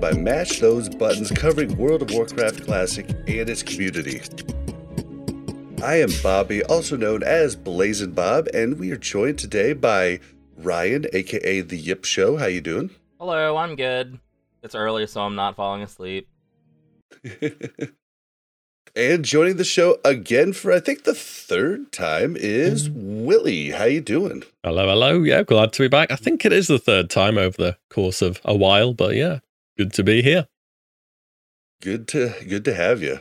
podcast brought to you by Mash Those Buttons, covering World of Warcraft Classic and its community. I am Bobby, also known as Blazing Bob, and we are joined today by Ryan, aka The Yip Show. How you doing? Hello, I'm good. It's early, so I'm not falling asleep. and joining the show again for I think the third time is hmm. WillE. How you doing? Hello, hello. Yeah, glad to be back. I think it is the third time over the course of a while, but yeah, good to be here. Good to good to have you.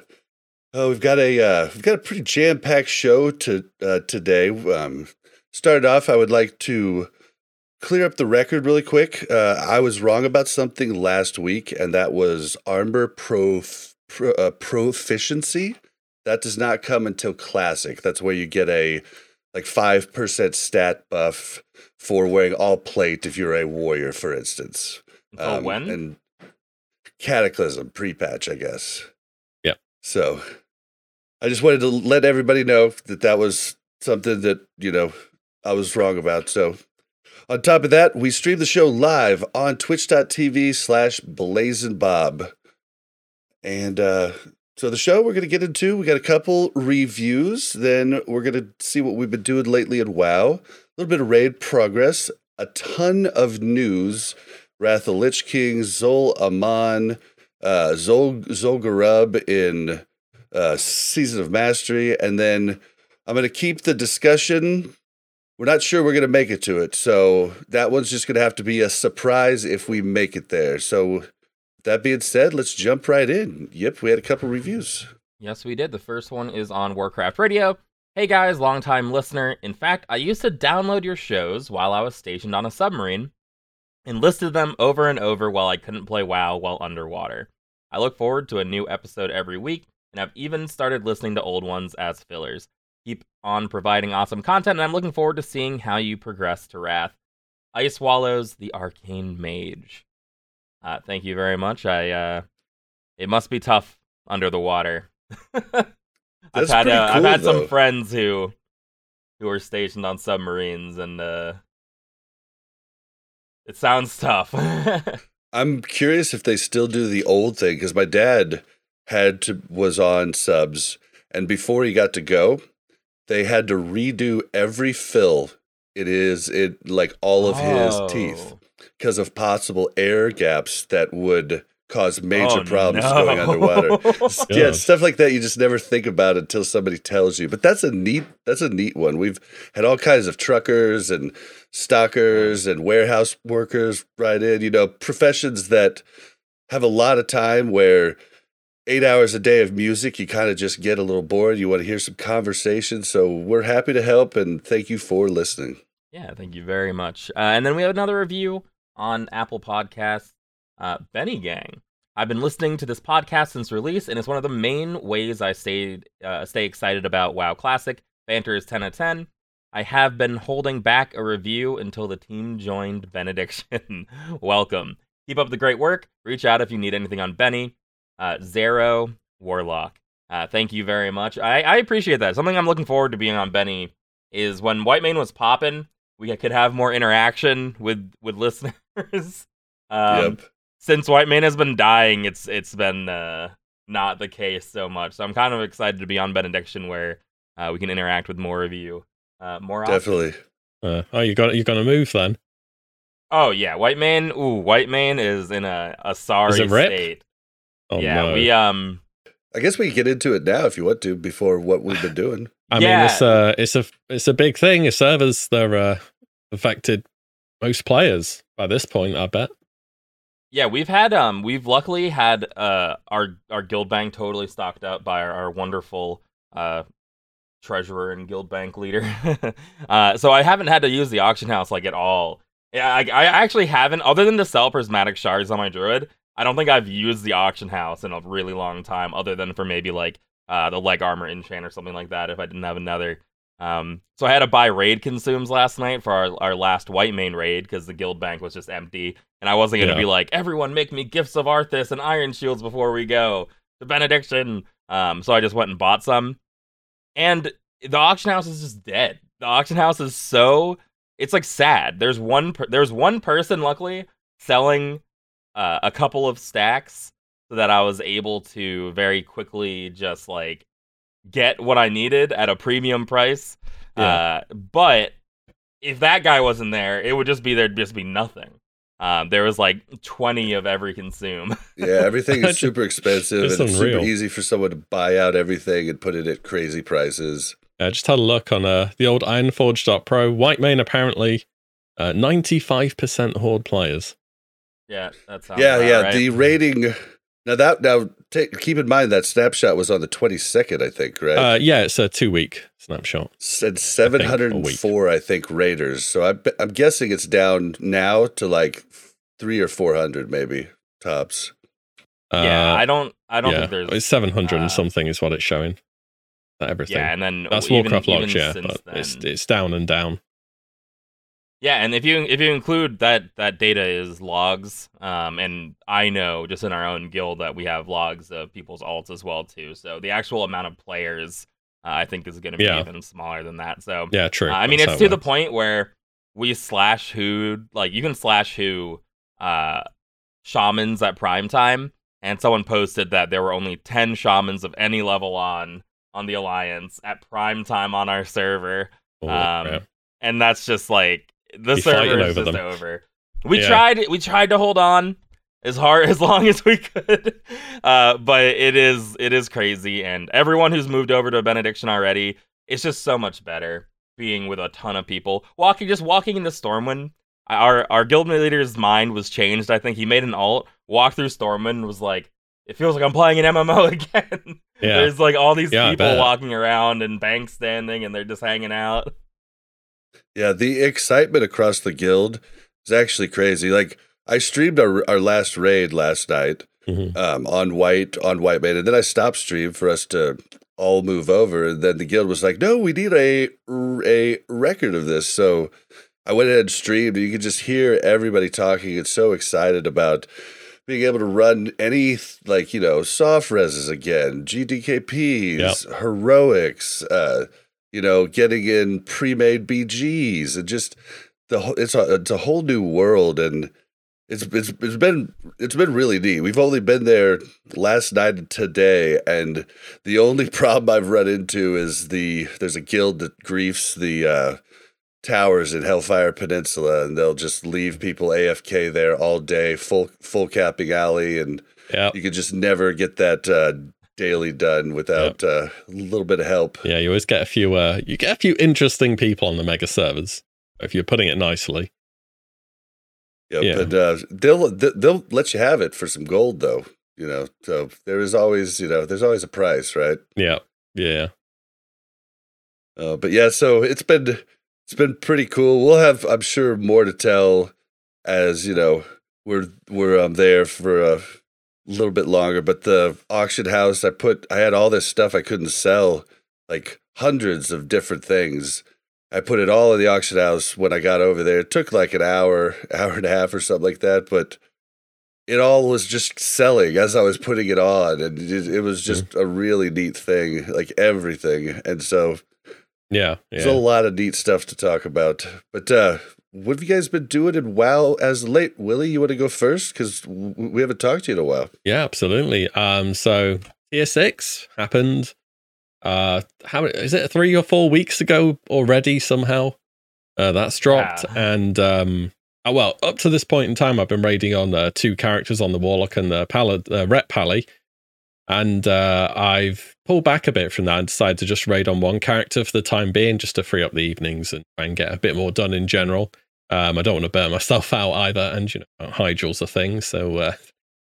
Oh, we've got a uh, we've got a pretty jam packed show to uh, today. Um, started off, I would like to clear up the record really quick. Uh, I was wrong about something last week, and that was armor prof- pro, uh, proficiency. That does not come until classic. That's where you get a like five percent stat buff for wearing all plate if you're a warrior, for instance. Until Um, when? And Cataclysm pre-patch, I guess. Yeah. So I just wanted to let everybody know that that was something that you know I was wrong about. So on top of that, we stream the show live on twitch.tv slash blazing bob. And uh so the show we're gonna get into, we got a couple reviews, then we're gonna see what we've been doing lately in WoW, a little bit of raid progress, a ton of news, Wrath of Lich King, Zul'Aman, uh Zol Zul'Gurub in uh Season of Mastery, and then I'm gonna keep the discussion we're not sure we're going to make it to it. So that one's just going to have to be a surprise if we make it there. So that being said, let's jump right in. Yep, we had a couple reviews. Yes, we did. The first one is on Warcraft Radio. Hey guys, longtime listener. In fact, I used to download your shows while I was stationed on a submarine and listed them over and over while I couldn't play WoW while underwater. I look forward to a new episode every week, and I've even started listening to old ones as fillers. Keep on providing awesome content, and I'm looking forward to seeing how you progress to Wrath. Ice Swallows, the Arcane Mage. Uh, thank you very much. I uh, it must be tough under the water. I've had uh, I've had though. some friends who who are stationed on submarines, and uh, it sounds tough. I'm curious if they still do the old thing because my dad had to was on subs, and before he got to go, they had to redo every fill. It is it like all of his teeth Oh. because of possible air gaps that would cause major Oh, problems no. going underwater. yeah, Yeah. stuff like that you just never think about until somebody tells you. But that's a neat that's a neat one. We've had all kinds of truckers and stockers and warehouse workers right in, you know, professions that have a lot of time where eight hours a day of music, you kind of just get a little bored. You want to hear some conversation. So we're happy to help and thank you for listening. Yeah, thank you very much. Uh, and then we have another review on Apple Podcasts. Uh, Benny Gang. I've been listening to this podcast since release, and it's one of the main ways I stayed uh, stay excited about WoW Classic. Banter is 10 out of 10. I have been holding back a review until the team joined Benediction. Welcome. Keep up the great work. Reach out if you need anything on Benny. Uh, Zero Warlock. Uh, thank you very much. I, I appreciate that. Something I'm looking forward to being on Benny is when Whitemane was popping, we could have more interaction with with listeners. Um, yep. Since Whitemane has been dying, it's it's been uh, not the case so much. So I'm kind of excited to be on Benediction where uh, we can interact with more of you uh, more often. Definitely. Uh, oh, you got you're gonna move then? Oh yeah, Whitemane. Ooh, Whitemane is in a, a sorry state. Oh yeah, no. we um I guess we can get into it now if you want to before what we've been doing. I yeah. mean, it's a it's a it's a big thing. Your servers they're uh, affected most players by this point. I bet. Yeah, we've had um we've luckily had uh our our guild bank totally stocked up by our, our wonderful uh treasurer and guild bank leader. uh so I haven't had to use the auction house like at all. Yeah, I, I actually haven't other than to sell prismatic shards on my druid. I don't think I've used the auction house in a really long time other than for maybe like uh the leg armor enchant or something like that if I didn't have another. Um, so I had to buy raid consumes last night for our, our last Whitemane raid because the guild bank was just empty, and I wasn't gonna Yeah. be like, everyone make me gifts of Arthas and iron shields before we go the benediction. Um, so I just went and bought some, and the auction house is just dead. The auction house is so it's like sad. There's one per- there's one person luckily selling uh, a couple of stacks so that I was able to very quickly just like get what I needed at a premium price. Yeah. Uh, but if that guy wasn't there, it would just be there'd just be nothing. Um, there was like 20 of every consume. Yeah, everything is super expensive it's and it's super easy for someone to buy out everything and put it at crazy prices. I just had a look on uh, the old Ironforge.pro. Whitemane apparently uh, 95% horde players. yeah, that sounds yeah, yeah. right. The rating now that now take, keep in mind that snapshot was on the twenty second, I think, right? Uh, yeah, it's a two week snapshot. Said seven hundred and four, I think, raiders. So I, be- I'm guessing it's down now to like three or four hundred, maybe tops. yeah, Uh, I don't I don't yeah, think there's it's 700 uh, and something is what it's showing. Everything. Yeah, and then That's even, Warcraft even logs, yeah, but then, it's it's down and down. Yeah, and if you if you include that that data is logs, um, and I know just in our own guild that we have logs of people's alts as well too. So the actual amount of players, uh, I think, is going to be Yeah. even smaller than that. So Yeah, true. uh, I mean, That's it's to it the point where we slash who like you can slash who uh shamans at prime time, and someone posted that there were only ten shamans of any level on on the alliance at prime time on our server Oh, um, and that's just like the Be server is over just them. over. We Yeah. tried we tried to hold on as hard as long as we could, uh, but it is it is crazy, and everyone who's moved over to benediction already, it's just so much better being with a ton of people. Walking just walking into Stormwind, our our guild leader's mind was changed. I think he made an alt, walked through Stormwind, and was like. It feels like I'm playing an MMO again. Yeah. There's like all these Yeah, people walking around and banks standing, and they're just hanging out. Yeah, the excitement across the guild is actually crazy. Like I streamed our our last raid last night Mhm. um, on White on Whitemane, and then I stopped stream for us to all move over. And then the guild was like, "No, we need a a record of this." So I went ahead and streamed. And you could just hear everybody talking and so excited about being able to run any like you know soft reses again, GDKPs, heroics. Uh, you know, getting in pre-made BGs and just the whole, it's a it's a whole new world and it's it's it's been it's been really neat. We've only been there last night and today, and the only problem I've run into is the there's a guild that griefs the uh, towers in Hellfire Peninsula, and they'll just leave people AFK there all day, full full capping alley, and Yeah. you could just never get that uh, daily done without uh, a little bit of help. Yeah, you always get a few uh you get a few interesting people on the mega servers. If you're putting it nicely. Yep, Yeah. but uh, they'll they'll let you have it for some gold though. You know, so there is always you know there's always a price, right? Yeah. Yeah. Uh, but yeah, so it's been it's been pretty cool. We'll have I'm sure more to tell as you know we're we're um, there for a little bit longer. But the auction house, I put I had all this stuff I couldn't sell, like hundreds of different things. I put it all in the auction house when I got over there. It took like an hour, hour and a half or something like that, but it all was just selling as I was putting it on, and it, it was just a really neat thing, like everything. And so Yeah. there's a lot of neat stuff to talk about. But uh, what have you guys been doing in WoW as late? WillE, you want to go first? Because we haven't talked to you in a while. Yeah, absolutely. Um, so tier six happened. Uh, how is it? Three or four weeks ago already. Somehow, uh, that's dropped. Yeah. And um, uh, well, up to this point in time, I've been raiding on uh, two characters on the Warlock and the Pally, uh, Ret Pally, and uh, I've pulled back a bit from that and decided to just raid on one character for the time being, just to free up the evenings and try and get a bit more done in general. Um, I don't want to burn myself out either, and you know, Hydral's a thing, so uh,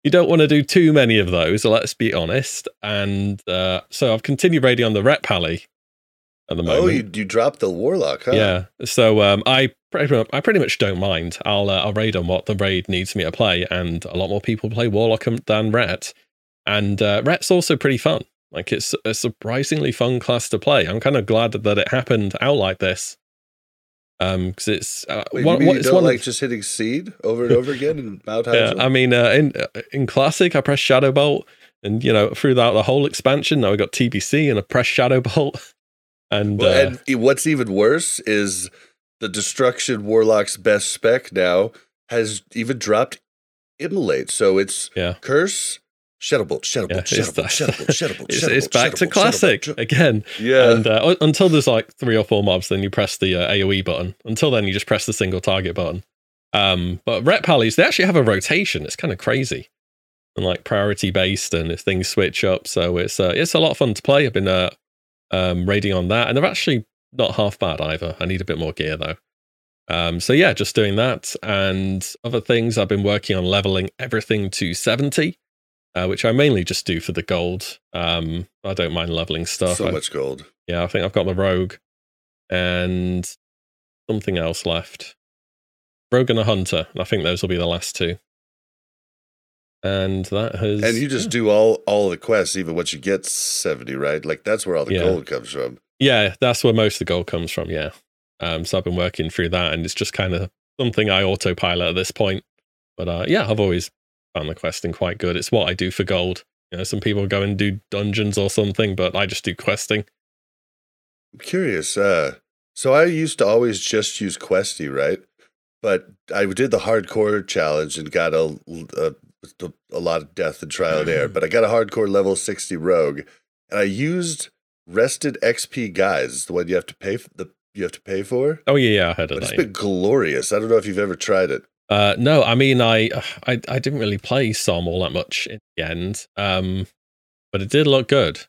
you don't want to do too many of those. Let's be honest. And uh, so I've continued raiding on the Ret Pally at the moment. Oh, you you dropped the warlock, huh? Yeah. So um, I pretty, I pretty much don't mind. I'll uh, I'll raid on what the raid needs me to play, and a lot more people play Warlock than Ret, and uh, Ret's also pretty fun. Like it's a surprisingly fun class to play. I'm kind of glad that it happened out like this. Um, because it's uh, Wait, one, what- it's don't one of- like just hitting seed over and over again in Mount yeah? I mean, uh, in uh, in classic, I pressed Shadow Bolt, and you know, throughout the whole expansion, now I got TBC and I press Shadow Bolt, and, Well, uh, and what's even worse is the destruction warlock's best spec now has even dropped immolate. So it's yeah, curse, Shadowbolt, Shadowbolt, yeah, Shadowbolt, Shadowbolt, Shadowbolt, it's, Shadowbolt, it's back to classic Shadowbolt. again. Yeah. And uh, until there's like three or four mobs, then you press the uh, AOE button. Until then, you just press the single target button. Um, but Ret Pallies, they actually have a rotation. It's kind of crazy and like priority based, and if things switch up, so it's uh, it's a lot of fun to play. I've been uh, um, raiding on that, and they're actually not half bad either. I need a bit more gear though. Um, so yeah, just doing that and other things. I've been working on leveling everything to seventy. Uh, which I mainly just do for the gold. Um, I don't mind leveling stuff. so I- much gold. yeah, I think I've got the Rogue and something else left. Rogue and a Hunter. I think those will be the last two. And that has. And you just yeah. do all all the quests, even once you get seventy, right? Like that's where all the Yeah. gold comes from. Yeah, that's where most of the gold comes from. Yeah. Um, so I've been working through that, and it's just kind of something I autopilot at this point. But uh, yeah, I've always found the questing quite good. It's what I do for gold. You know, some people go and do dungeons or something, but I just do questing. I'm curious. Uh, so I used to always just use Questie, right? But I did the hardcore challenge and got a a, a lot of death and trial and error. But I got a hardcore level sixty rogue, and I used rested XP guys, the one you have to pay for, the you have to pay for. Oh yeah, yeah, I heard of But it's that. been glorious. I don't know if you've ever tried it. Uh, no, I mean, I, I I didn't really play Som all that much in the end, um, but it did look good,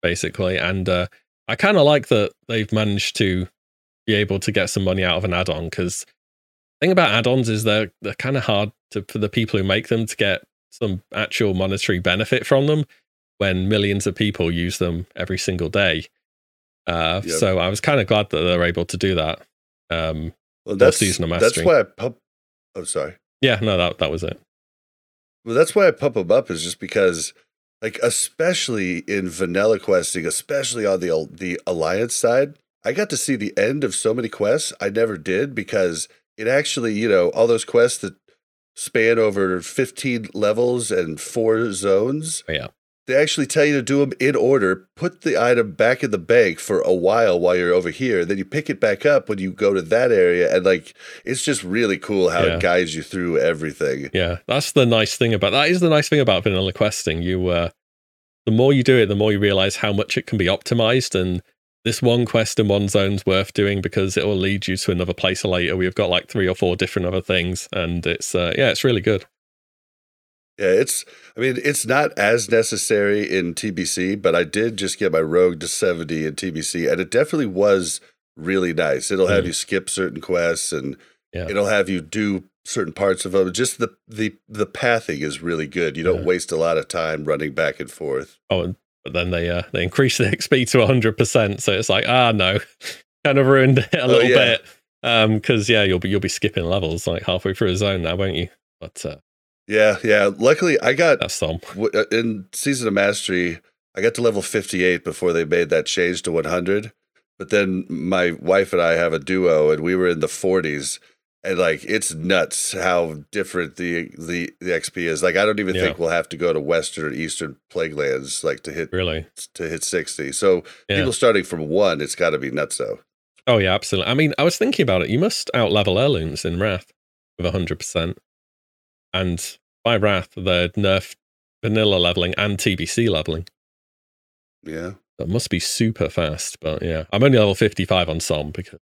basically, and uh, I kind of like that they've managed to be able to get some money out of an add-on because the thing about add-ons is they're they're kind of hard to for the people who make them to get some actual monetary benefit from them when millions of people use them every single day. Uh, Yep. So I was kind of glad that they're able to do that. Um, Well, that's season of that's why I. Oh, sorry. yeah, no, that that was it. Well, that's why I pump them up is just because, like, especially in vanilla questing, especially on the the alliance side, I got to see the end of so many quests I never did because it actually, you know, all those quests that span over fifteen levels and four zones. Oh, yeah. They actually tell you to do them in order. Put the item back in the bank for a while while you're over here. Then you pick it back up when you go to that area, and like it's just really cool how Yeah. it guides you through everything. Yeah, that's the nice thing about that. Is the nice thing about vanilla questing. You, uh, the more you do it, the more you realize how much it can be optimized. And this one quest in one zone's worth doing because it will lead you to another place later. We've got like three or four different other things, and it's uh, yeah, it's really good. Yeah, it's. I mean, it's not as necessary in TBC, but I did just get my Rogue to seventy in TBC, and it definitely was really nice. It'll have Mm. you skip certain quests, and Yeah. it'll have you do certain parts of them. Just the the the pathing is really good. You don't Yeah. waste a lot of time running back and forth. Oh, and, but then they uh, they increase the XP to hundred percent, so it's like ah no, kind of ruined it a Oh, little yeah. bit. Um, because yeah, you'll be you'll be skipping levels like halfway through a zone now, won't you? But uh, Yeah, yeah. Luckily, I got that's some. w- uh, in season of mastery i got to level 58 before they made that change to 100 but then my wife and i have a duo and we were in the 40s and like it's nuts how different the the, the xp is like i don't even Yeah. think we'll have to go to western or eastern plague lands like to hit Really? to hit 60 so Yeah. people starting from one it's got to be nuts though Oh yeah, absolutely. I mean, I was thinking about it. You must outlevel heirlooms in Wrath with hundred percent, and by Wrath they're nerf vanilla leveling and TBC leveling. yeah That must be super fast. But yeah, I'm only level fifty-five on Som because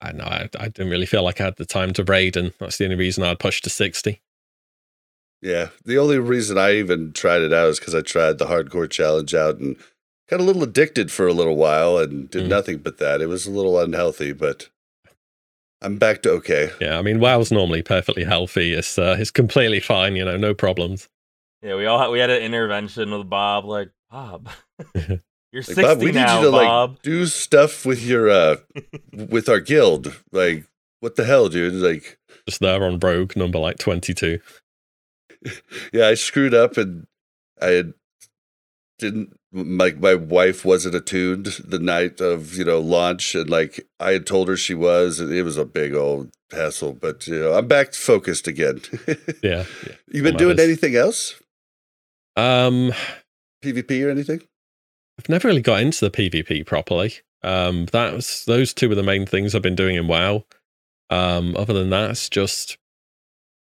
I know I, I didn't really feel like I had the time to raid, and that's the only reason I'd push to sixty. Yeah, the only reason I even tried it out is because I tried the hardcore challenge out and got a little addicted for a little while and did Mm. nothing but that. It was a little unhealthy, but I'm back to okay. Yeah, I mean, WoW's normally perfectly healthy. It's uh, it's completely fine. You know, no problems. Yeah, we all had, we had an intervention with Bob. Like Bob, you're Like, sixty Bob, we need now, you to Bob. like do stuff with your uh with our guild. Like, what the hell, dude? Like, Just there on Rogue number like twenty two. yeah, I screwed up and I didn't like my wife wasn't attuned the night of you know launch and like I had told her she was and it was a big old hassle but you know I'm back focused again. Yeah, yeah. you been doing anything else? Um, PvP or anything? I've never really got into the PvP properly. Um, that was those two were the main things I've been doing in WoW. Um, other than that, it's just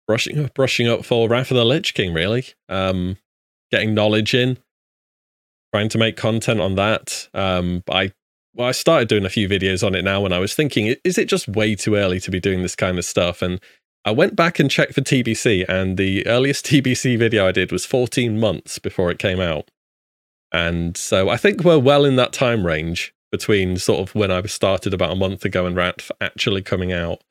brushing up, brushing up for Wrath of the Lich King. Really, um, getting knowledge in, trying to make content on that. Um, I well, I started doing a few videos on it now, and I was thinking, is it just way too early to be doing this kind of stuff? And I went back and checked for TBC, and the earliest TBC video I did was 14 months before it came out. And so I think we're well in that time range between sort of when I started about a month ago and Wrath actually coming out.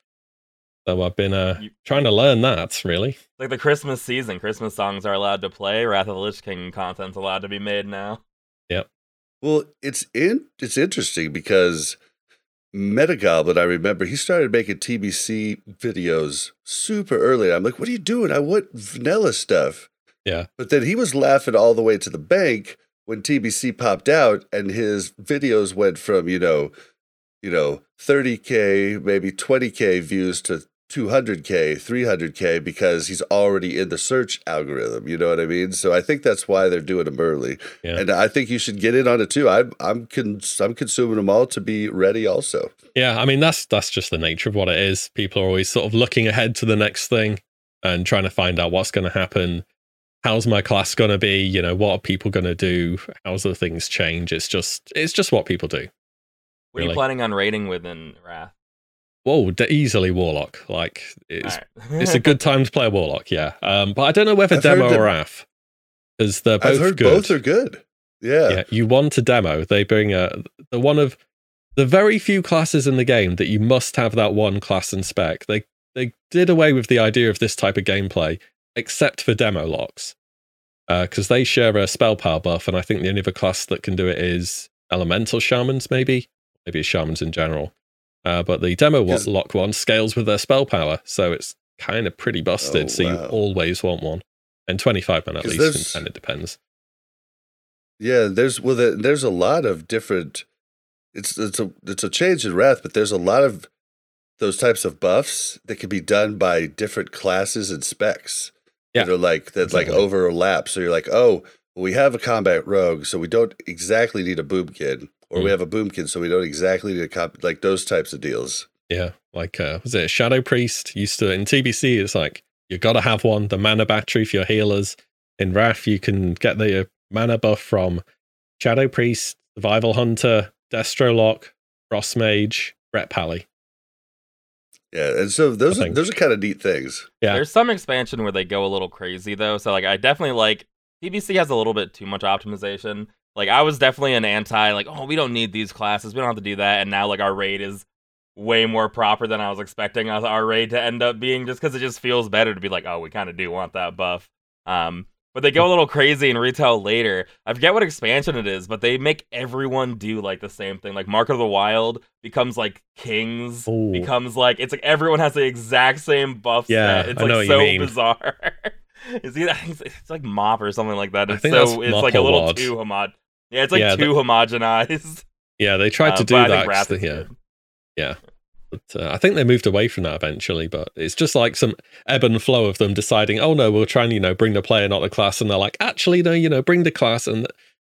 So I've been uh, trying to learn that really. like the Christmas season, Christmas songs are allowed to play. Wrath of the Lich King content's allowed to be made now. Well, it's in it's interesting because Metagoblin, I remember he started making TBC videos super early. I'm like, what are you doing? I want vanilla stuff. Yeah. But then he was laughing all the way to the bank when TBC popped out and his videos went from, you know, you know, 30k, maybe 20k views to 200k, 300k because he's already in the search algorithm, you know what I mean? So I think that's why they're doing them early. Yeah. And I think you should get in on it too. I'm I'm cons- I'm consuming them all to be ready also. Yeah, I mean that's that's just the nature of what it is. People are always sort of looking ahead to the next thing and trying to find out what's going to happen. How's my class going to be? You know, what are people going to do? How's the things change? It's just it's just what people do. What are you planning on rating within Wrath? Whoa, easily warlock. Like it's All right. it's a good time to play a warlock, yeah. Um, but I don't know whether I've demo that- or AF, because they're both I've heard good. both are good. Yeah. yeah, you want a demo. They bring a the one of the very few classes in the game that you must have that one class and spec. They they did away with the idea of this type of gameplay, except for demo locks, because they share a spell power buff, and I think the only other class that can do it is elemental shamans, maybe maybe it's shamans in general. Uh, but the demo 'Cause- lock one scales with their spell power, so it's kind of pretty busted. Oh, so you always want one, and twenty five man at least, and, and it depends. Yeah, there's well there, there's a lot of different it's it's a it's a change in wrath, but there's a lot of those types of buffs that can be done by different classes and specs. Yeah, That are like that like overlap. So you're like, oh, we have a combat rogue, so we don't exactly need a boomkin, Or we Mm. have a boomkin, so we don't exactly need a comp like those types of deals. Yeah, like uh, was it a Shadow Priest? Used to in TBC, it's like you got to have one. The mana battery for your healers. In Wrath, you can get the uh, mana buff from Shadow Priest, Survival Hunter, Destro Lock, Frost Mage, Ret Pally. Yeah, and so those are those are kind of neat things. Yeah. There's some expansion where they go a little crazy though. So like I definitely like TBC has a little bit too much optimization. Like I was definitely an anti like oh we don't need these classes. We don't have to do that and now like our raid is way more proper than I was expecting our raid to end up being just cuz it just feels better to be like oh we kind of do want that buff. Um but they go a little crazy in retail later. I forget what expansion it is, but they make everyone do like the same thing. Like Mark of the Wild becomes like kings, Ooh. becomes like it's like everyone has the exact same buff Yeah, set. It's I like know what you so mean. bizarre. Is it? It's, it's like mop or something like that. I It's think so that's it's like a little Wad. too homog. Yeah, it's like Yeah, too homogenized. Yeah, they tried to do but that. think Wrath 'cause is they- yeah, but uh, I think they moved away from that eventually. But it's just like some ebb and flow of them deciding, oh no, we'll try and you know bring the player, not the class, and they're like, actually no, you know, bring the class, and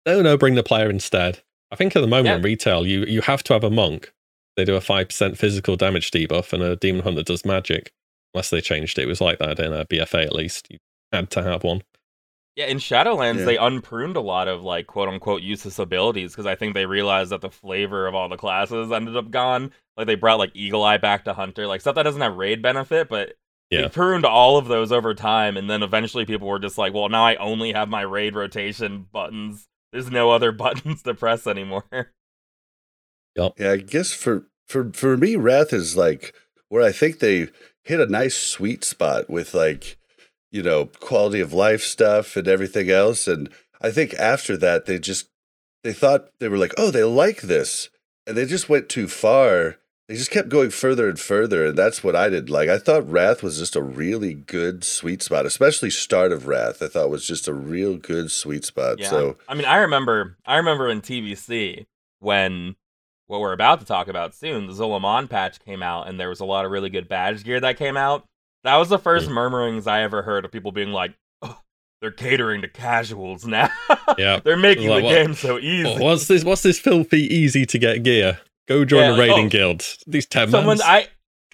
no, no, bring the player instead. I think at the moment Yeah. in retail, you you have to have a monk. They do a five percent physical damage debuff, and a demon hunter does magic. Unless they changed it, it was like that in a BFA at least. You had to have one. Yeah, in Shadowlands Yeah. they unpruned a lot of like quote unquote useless abilities because I think they realized that the flavor of all the classes ended up gone. Like they brought like Eagle Eye back to Hunter, like stuff that doesn't have raid benefit, but Yeah. they pruned all of those over time, and then eventually people were just like, well, now I only have my raid rotation buttons. There's no other buttons to press anymore. Yep. Yeah, I guess for for for me, Wrath is like where I think they hit a nice sweet spot with like, you know, quality of life stuff and everything else. And I think after that, they just they thought they were like, oh, they like this, and they just went too far. They just kept going further and further, and that's what I did like. I thought Wrath was just a really good sweet spot, especially start of Wrath. I thought was just a real good sweet spot. Yeah. So I mean, I remember, I remember in TBC when what we're about to talk about soon, the Zul'Aman patch came out, and there was a lot of really good badge gear that came out. That was the first murmurings I ever heard of people being like, oh, "They're catering to casuals now. Yeah. they're making Like, the what- game so easy." What's this? What's this filthy easy to get gear? Go join Yeah, a like, oh. raiding oh, guild. These ten Someone. I,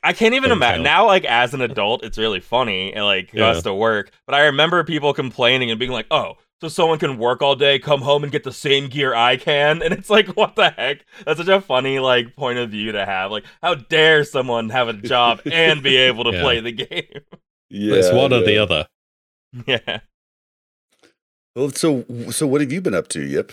I can't even imagine now. Like as an adult, it's really funny and like Yeah. to work. But I remember people complaining and being like, "Oh, so someone can work all day, come home and get the same gear I can," and it's like, what the heck? That's such a funny like point of view to have. Like, how dare someone have a job and be able to Yeah. play the game? yeah, it's one or the other. yeah. Well, so so what have you been up to? Yep.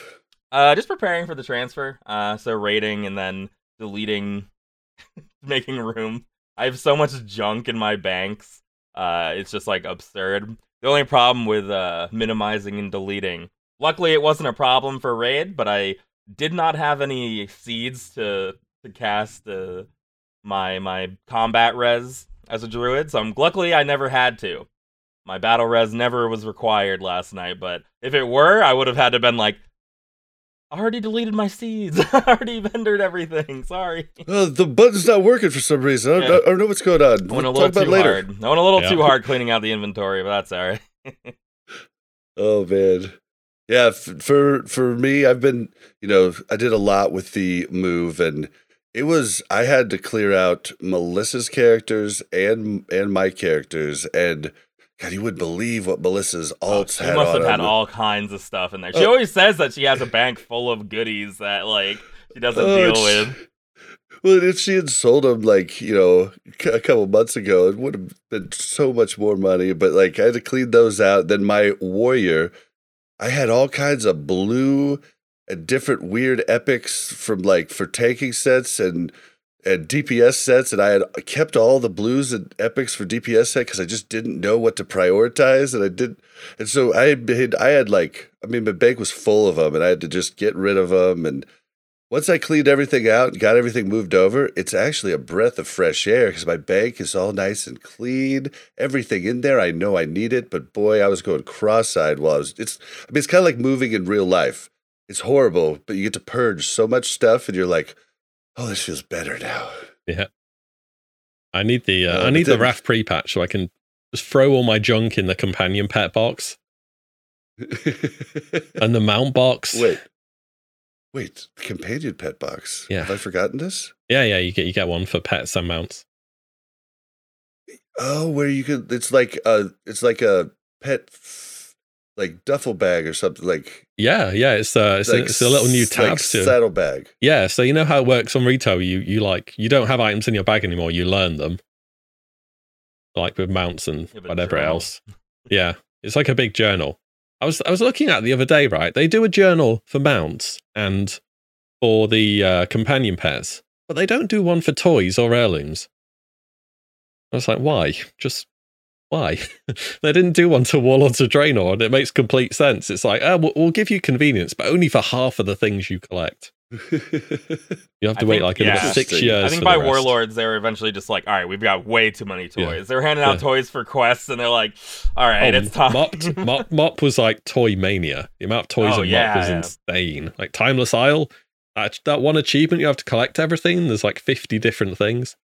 Uh, just preparing for the transfer. Uh, so rating and then deleting, making room. I have so much junk in my banks. Uh, it's just like absurd. The only problem with uh minimizing and deleting. Luckily, it wasn't a problem for raid, but I did not have any seeds to to cast uh, my my combat res as a druid. So I'm luckily I never had to. My battle res never was required last night, but if it were, I would have had to been like, I already deleted my seeds. I already vendored everything. Sorry. Oh, the button's not working for some reason. I don't, Yeah. I don't know what's going on. I went a We'll little talk about too later. hard. I went a little Yeah. too hard cleaning out the inventory, but that's all right. Oh man, yeah. f- For for me, I've been you know I did a lot with the move, and it was I had to clear out Melissa's characters and and my characters, and God, you wouldn't believe what Melissa's alts she had must on have had all kinds of stuff in there. She Oh. always says that she has a bank full of goodies that like she doesn't Oh, deal it's- with. Well, if she had sold them like you know a couple months ago, it would have been so much more money. But like I had to clean those out. Then my warrior, I had all kinds of blue and different weird epics from like for tanking sets and and DPS sets, and I had kept all the blues and epics for DPS set because I just didn't know what to prioritize, and I did, and so I had I had like I mean my bank was full of them, and I had to just get rid of them and once I cleaned everything out and got everything moved over, it's actually a breath of fresh air because my bank is all nice and clean. Everything in there, I know I need it, but boy, I was going cross-eyed while I was. It's, I mean, it's kind of like moving in real life. It's horrible, but you get to purge so much stuff, and you're like, "Oh, this feels better now." Yeah. I need the uh, Uh, I need the RAF pre patch so I can just throw all my junk in the companion pet box and the mount box. wait, wait, companion pet box. Yeah. have I forgotten this? Yeah, yeah, you get you get one for pets and mounts. Oh, where you could. It's like a. It's like a pet, like duffel bag or something like. Yeah, yeah, it's uh it's, a, it's a little new s- tab like to saddlebag. Yeah, so you know how it works on retail. You you like you don't have items in your bag anymore. You learn them, like with mounts and You whatever journal. else. Yeah, it's like a big journal. I was I was looking at it the other day. Right, they do a journal for mounts and for the uh, companion pets, but they don't do one for toys or heirlooms. I was like, why? Just why? they didn't do one to Warlords of Draenor, and it makes complete sense. It's like, oh, we'll, we'll give you convenience, but only for half of the things you collect. You have I to wait think- like another yeah. six years. I think for by the rest. Warlords, they were eventually just like, all right, we've got way too many Yeah. toys. They were handing out Yeah. toys for quests, and they're like, all right, Oh, it's time. Mop, Mop, Mop was like toy mania. The amount of toys Oh, in yeah, Mop was yeah. insane. Like Timeless Isle, that, that one achievement you have to collect everything. There's like 50 different things.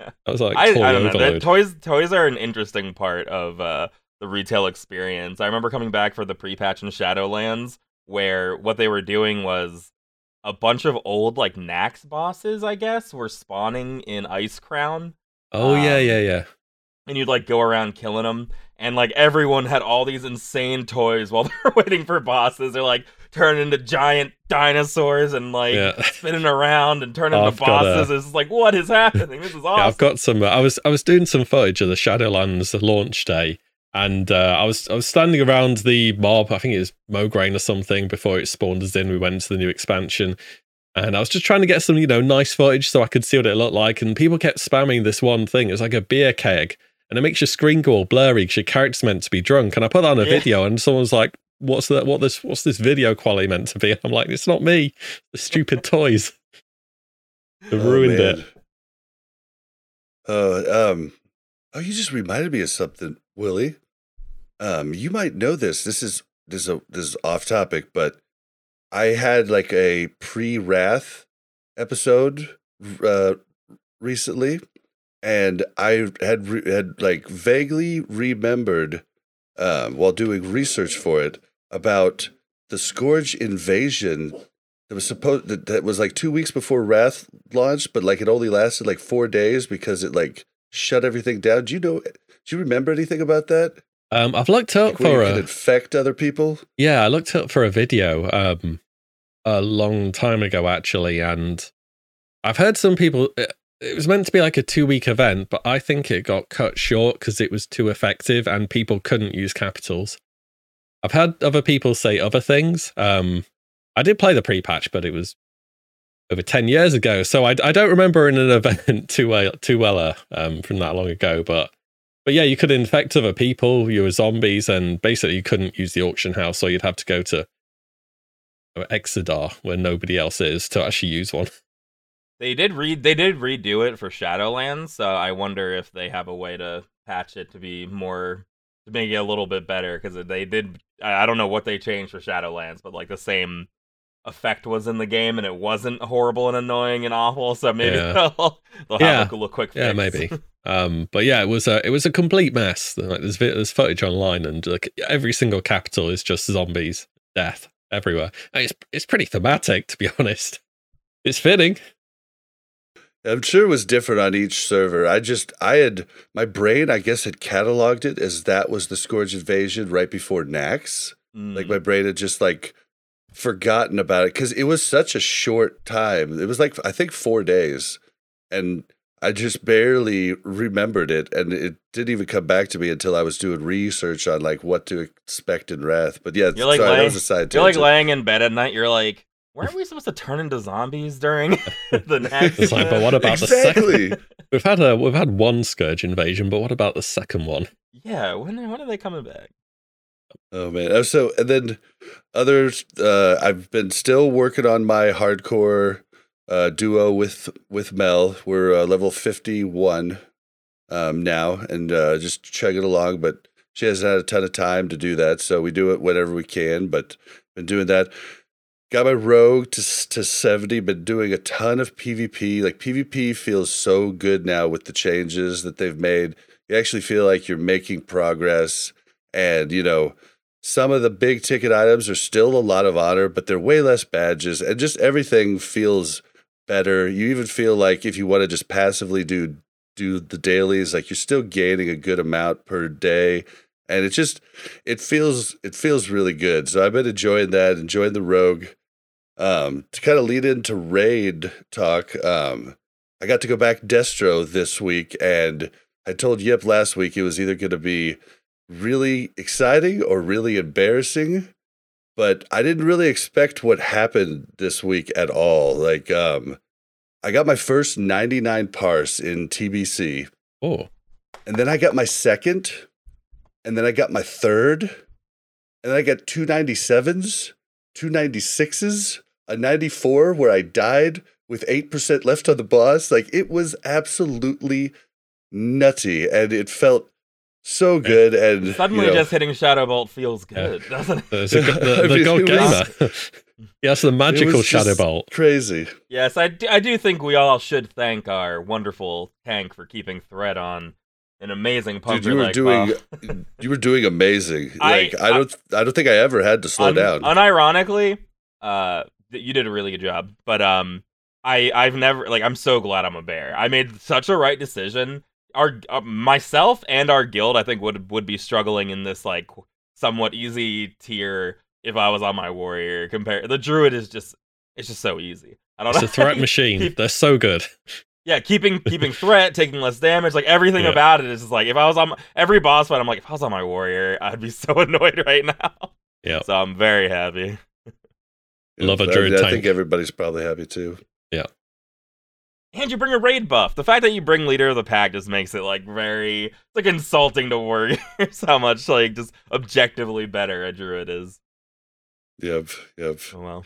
Yeah. That was like I, I don't know. The toys toys are an interesting part of uh, the retail experience. I remember coming back for the pre-patch in Shadowlands, where what they were doing was a bunch of old like Nax bosses, I guess, were spawning in Icecrown, oh yeah, um, yeah, yeah. and you'd like go around killing them. And like everyone had all these insane toys while they're waiting for bosses. They're like turning into giant dinosaurs and like Yeah. spinning around and turning into got a- bosses. It's like what is happening? This is awesome. Yeah, I've got some. uh, I was I was doing some footage of the Shadowlands launch day, and uh, I was I was standing around the mob. I think it was Mograine or something before it spawned us in. We went into the new expansion, And I was just trying to get some, you know, nice footage so I could see what it looked like. And people kept spamming this one thing. It's like a beer keg. And it makes your screen go all blurry because your character's meant to be drunk. And I put that on a Yeah. video and someone's like, What's that what this what's this video quality meant to be? I'm like, it's not me. The stupid toys. They Oh, ruined man. it. Oh, um, oh, you just reminded me of something, WillE. Um, you might know this. This is this is a, this is off topic, but I had like a pre-wrath episode uh, recently, and I had re- had like vaguely remembered um, while doing research for it about the Scourge invasion that was supposed that, that was like two weeks before Wrath launched, but like it only lasted like four days because it like shut everything down. Do you know? Do you remember anything about that? Um, I've looked up Like for a infect other people. yeah, I looked up for a video um a long time ago actually, and I've heard some people. It, it was meant to be like a two week event, but I think it got cut short because it was too effective and people couldn't use capitals. I've had other people say other things. Um, I did play the pre patch, but it was over 10 years ago. So I, I don't remember in an event too well, too well uh, um, from that long ago. But but yeah, you could infect other people. You were zombies, and basically you couldn't use the auction house, or you'd have to go to Exodar where nobody else is to actually use one. They did read. They did redo it for Shadowlands, so I wonder if they have a way to patch it to be more to make it a little bit better because they did. I don't know what they changed for Shadowlands, but like the same effect was in the game, and it wasn't horrible and annoying and awful. So maybe Yeah. they'll, they'll Yeah. have a little quick. Yeah, maybe. Um, but yeah, it was a it was a complete mess. Like there's there's footage online, and like every single capital is just zombies, death everywhere. And it's it's pretty thematic, to be honest. It's fitting. I'm sure it was different on each server. I just, I had, my brain, I guess, had cataloged it as that was the Scourge invasion right before Nax. Mm. Like my brain had just like forgotten about it because it was such a short time. It was like, I think four days. And I just barely remembered it. And it didn't even come back to me until I was doing research on like what to expect in Wrath. But yeah, You're like sorry, that laying- was a side You're like laying in bed at night. You're like, weren't we supposed to turn into zombies during the next? It's like, but what about the second? We've had a we've had one scourge invasion, but what about the second one? Yeah, when when are they coming back? Oh man! Oh, so and then others. Uh, I've been still working on my hardcore uh, duo with with Mel. We're uh, level fifty one um, now, and uh, just chugging along. But she hasn't had a ton of time to do that, so we do it whenever we can. But been doing that. Got my rogue to to seventy. Been doing a ton of PvP. Like PvP feels so good now with the changes that they've made. You actually feel like you're making progress, and you know some of the big ticket items are still a lot of honor, but they're way less badges, and just everything feels better. You even feel like if you want to just passively do do the dailies, like you're still gaining a good amount per day, and it just it feels it feels really good. So I've been enjoying that, enjoying the rogue. Um, to kind of lead into raid talk, um, I got to go back Destro this week, and I told Yip last week it was either going to be really exciting or really embarrassing but i didn't really expect what happened this week at all. Like um i got my first 99 parse in tbc Oh, and then i got my second and then i got my third and then i got two 97s two 96s a 94 where i died with 8% left on the boss like it was absolutely nutty and it felt so good and Suddenly, you know, just hitting Shadow Bolt feels Yeah. good, doesn't it? there's a, go- the, I mean, god gamer. yes, the magical shadow bolt. crazy Yes, I do, I do think we all should thank our wonderful tank for keeping threat on an amazing pumper Dude, you were like doing Bob. you were doing amazing. I- Like I, don't I don't think I ever had to slow Un- down. Unironically, uh, th- you did a really good job. But um, I I've never like I'm so glad I'm a bear. I made such a right decision. Our uh, myself and our guild, I think would would be struggling in this like somewhat easy tier if I was on my warrior. Compare the druid is just it's just so easy. I don't It's know. a threat machine. Keep- They're so good. yeah, keeping keeping threat, taking less damage, like everything Yeah. about it is just like if I was on my, every boss fight, I'm like if I was on my warrior, I'd be so annoyed right now. Yeah. So I'm very happy. Love a druid I, tank. think everybody's probably happy too. Yeah. And you bring a raid buff. The fact that you bring leader of the pack just makes it like very it's like insulting to warriors how much like just objectively better a druid is. Yep, yep. Oh well.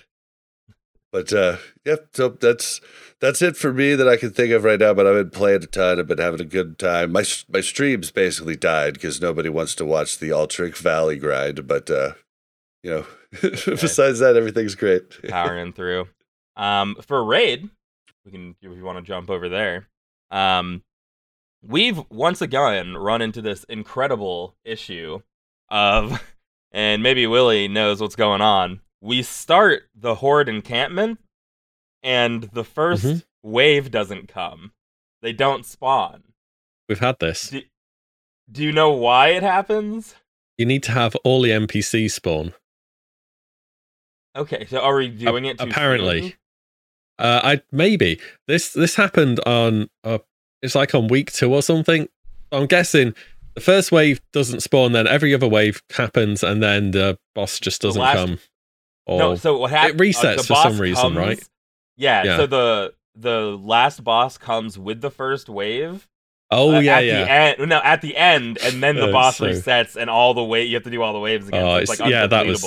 But uh yeah, so that's that's it for me that I can think of right now. But I've been playing a ton. I've been having a good time. My my streams basically died because nobody wants to watch the Alterac Valley grind. But uh you know, besides that, everything's great. powering through. Um, for raid, we can if you want to jump over there. Um, we've once again run into this incredible issue of, and maybe WillE knows what's going on. We start the horde encampment, and the 1st Mhm. wave doesn't come. They don't spawn. We've had this. Do, do you know why it happens? You need to have all the NPCs spawn. Okay, so are we doing it? Too apparently. soon? Uh, I maybe this this happened on uh, it's like on week two or something. I'm guessing the first wave doesn't spawn, then every other wave happens, and then the boss just doesn't last- come. Or No, so what happens? It resets for some reason, right? Yeah, Yeah. So the the last boss comes with the first wave. oh uh, yeah, at yeah. The end, no, at the end, and then the Oh, boss so- resets, and all the wave you have to do all the waves again. Oh, so it's it's- like yeah, that was-.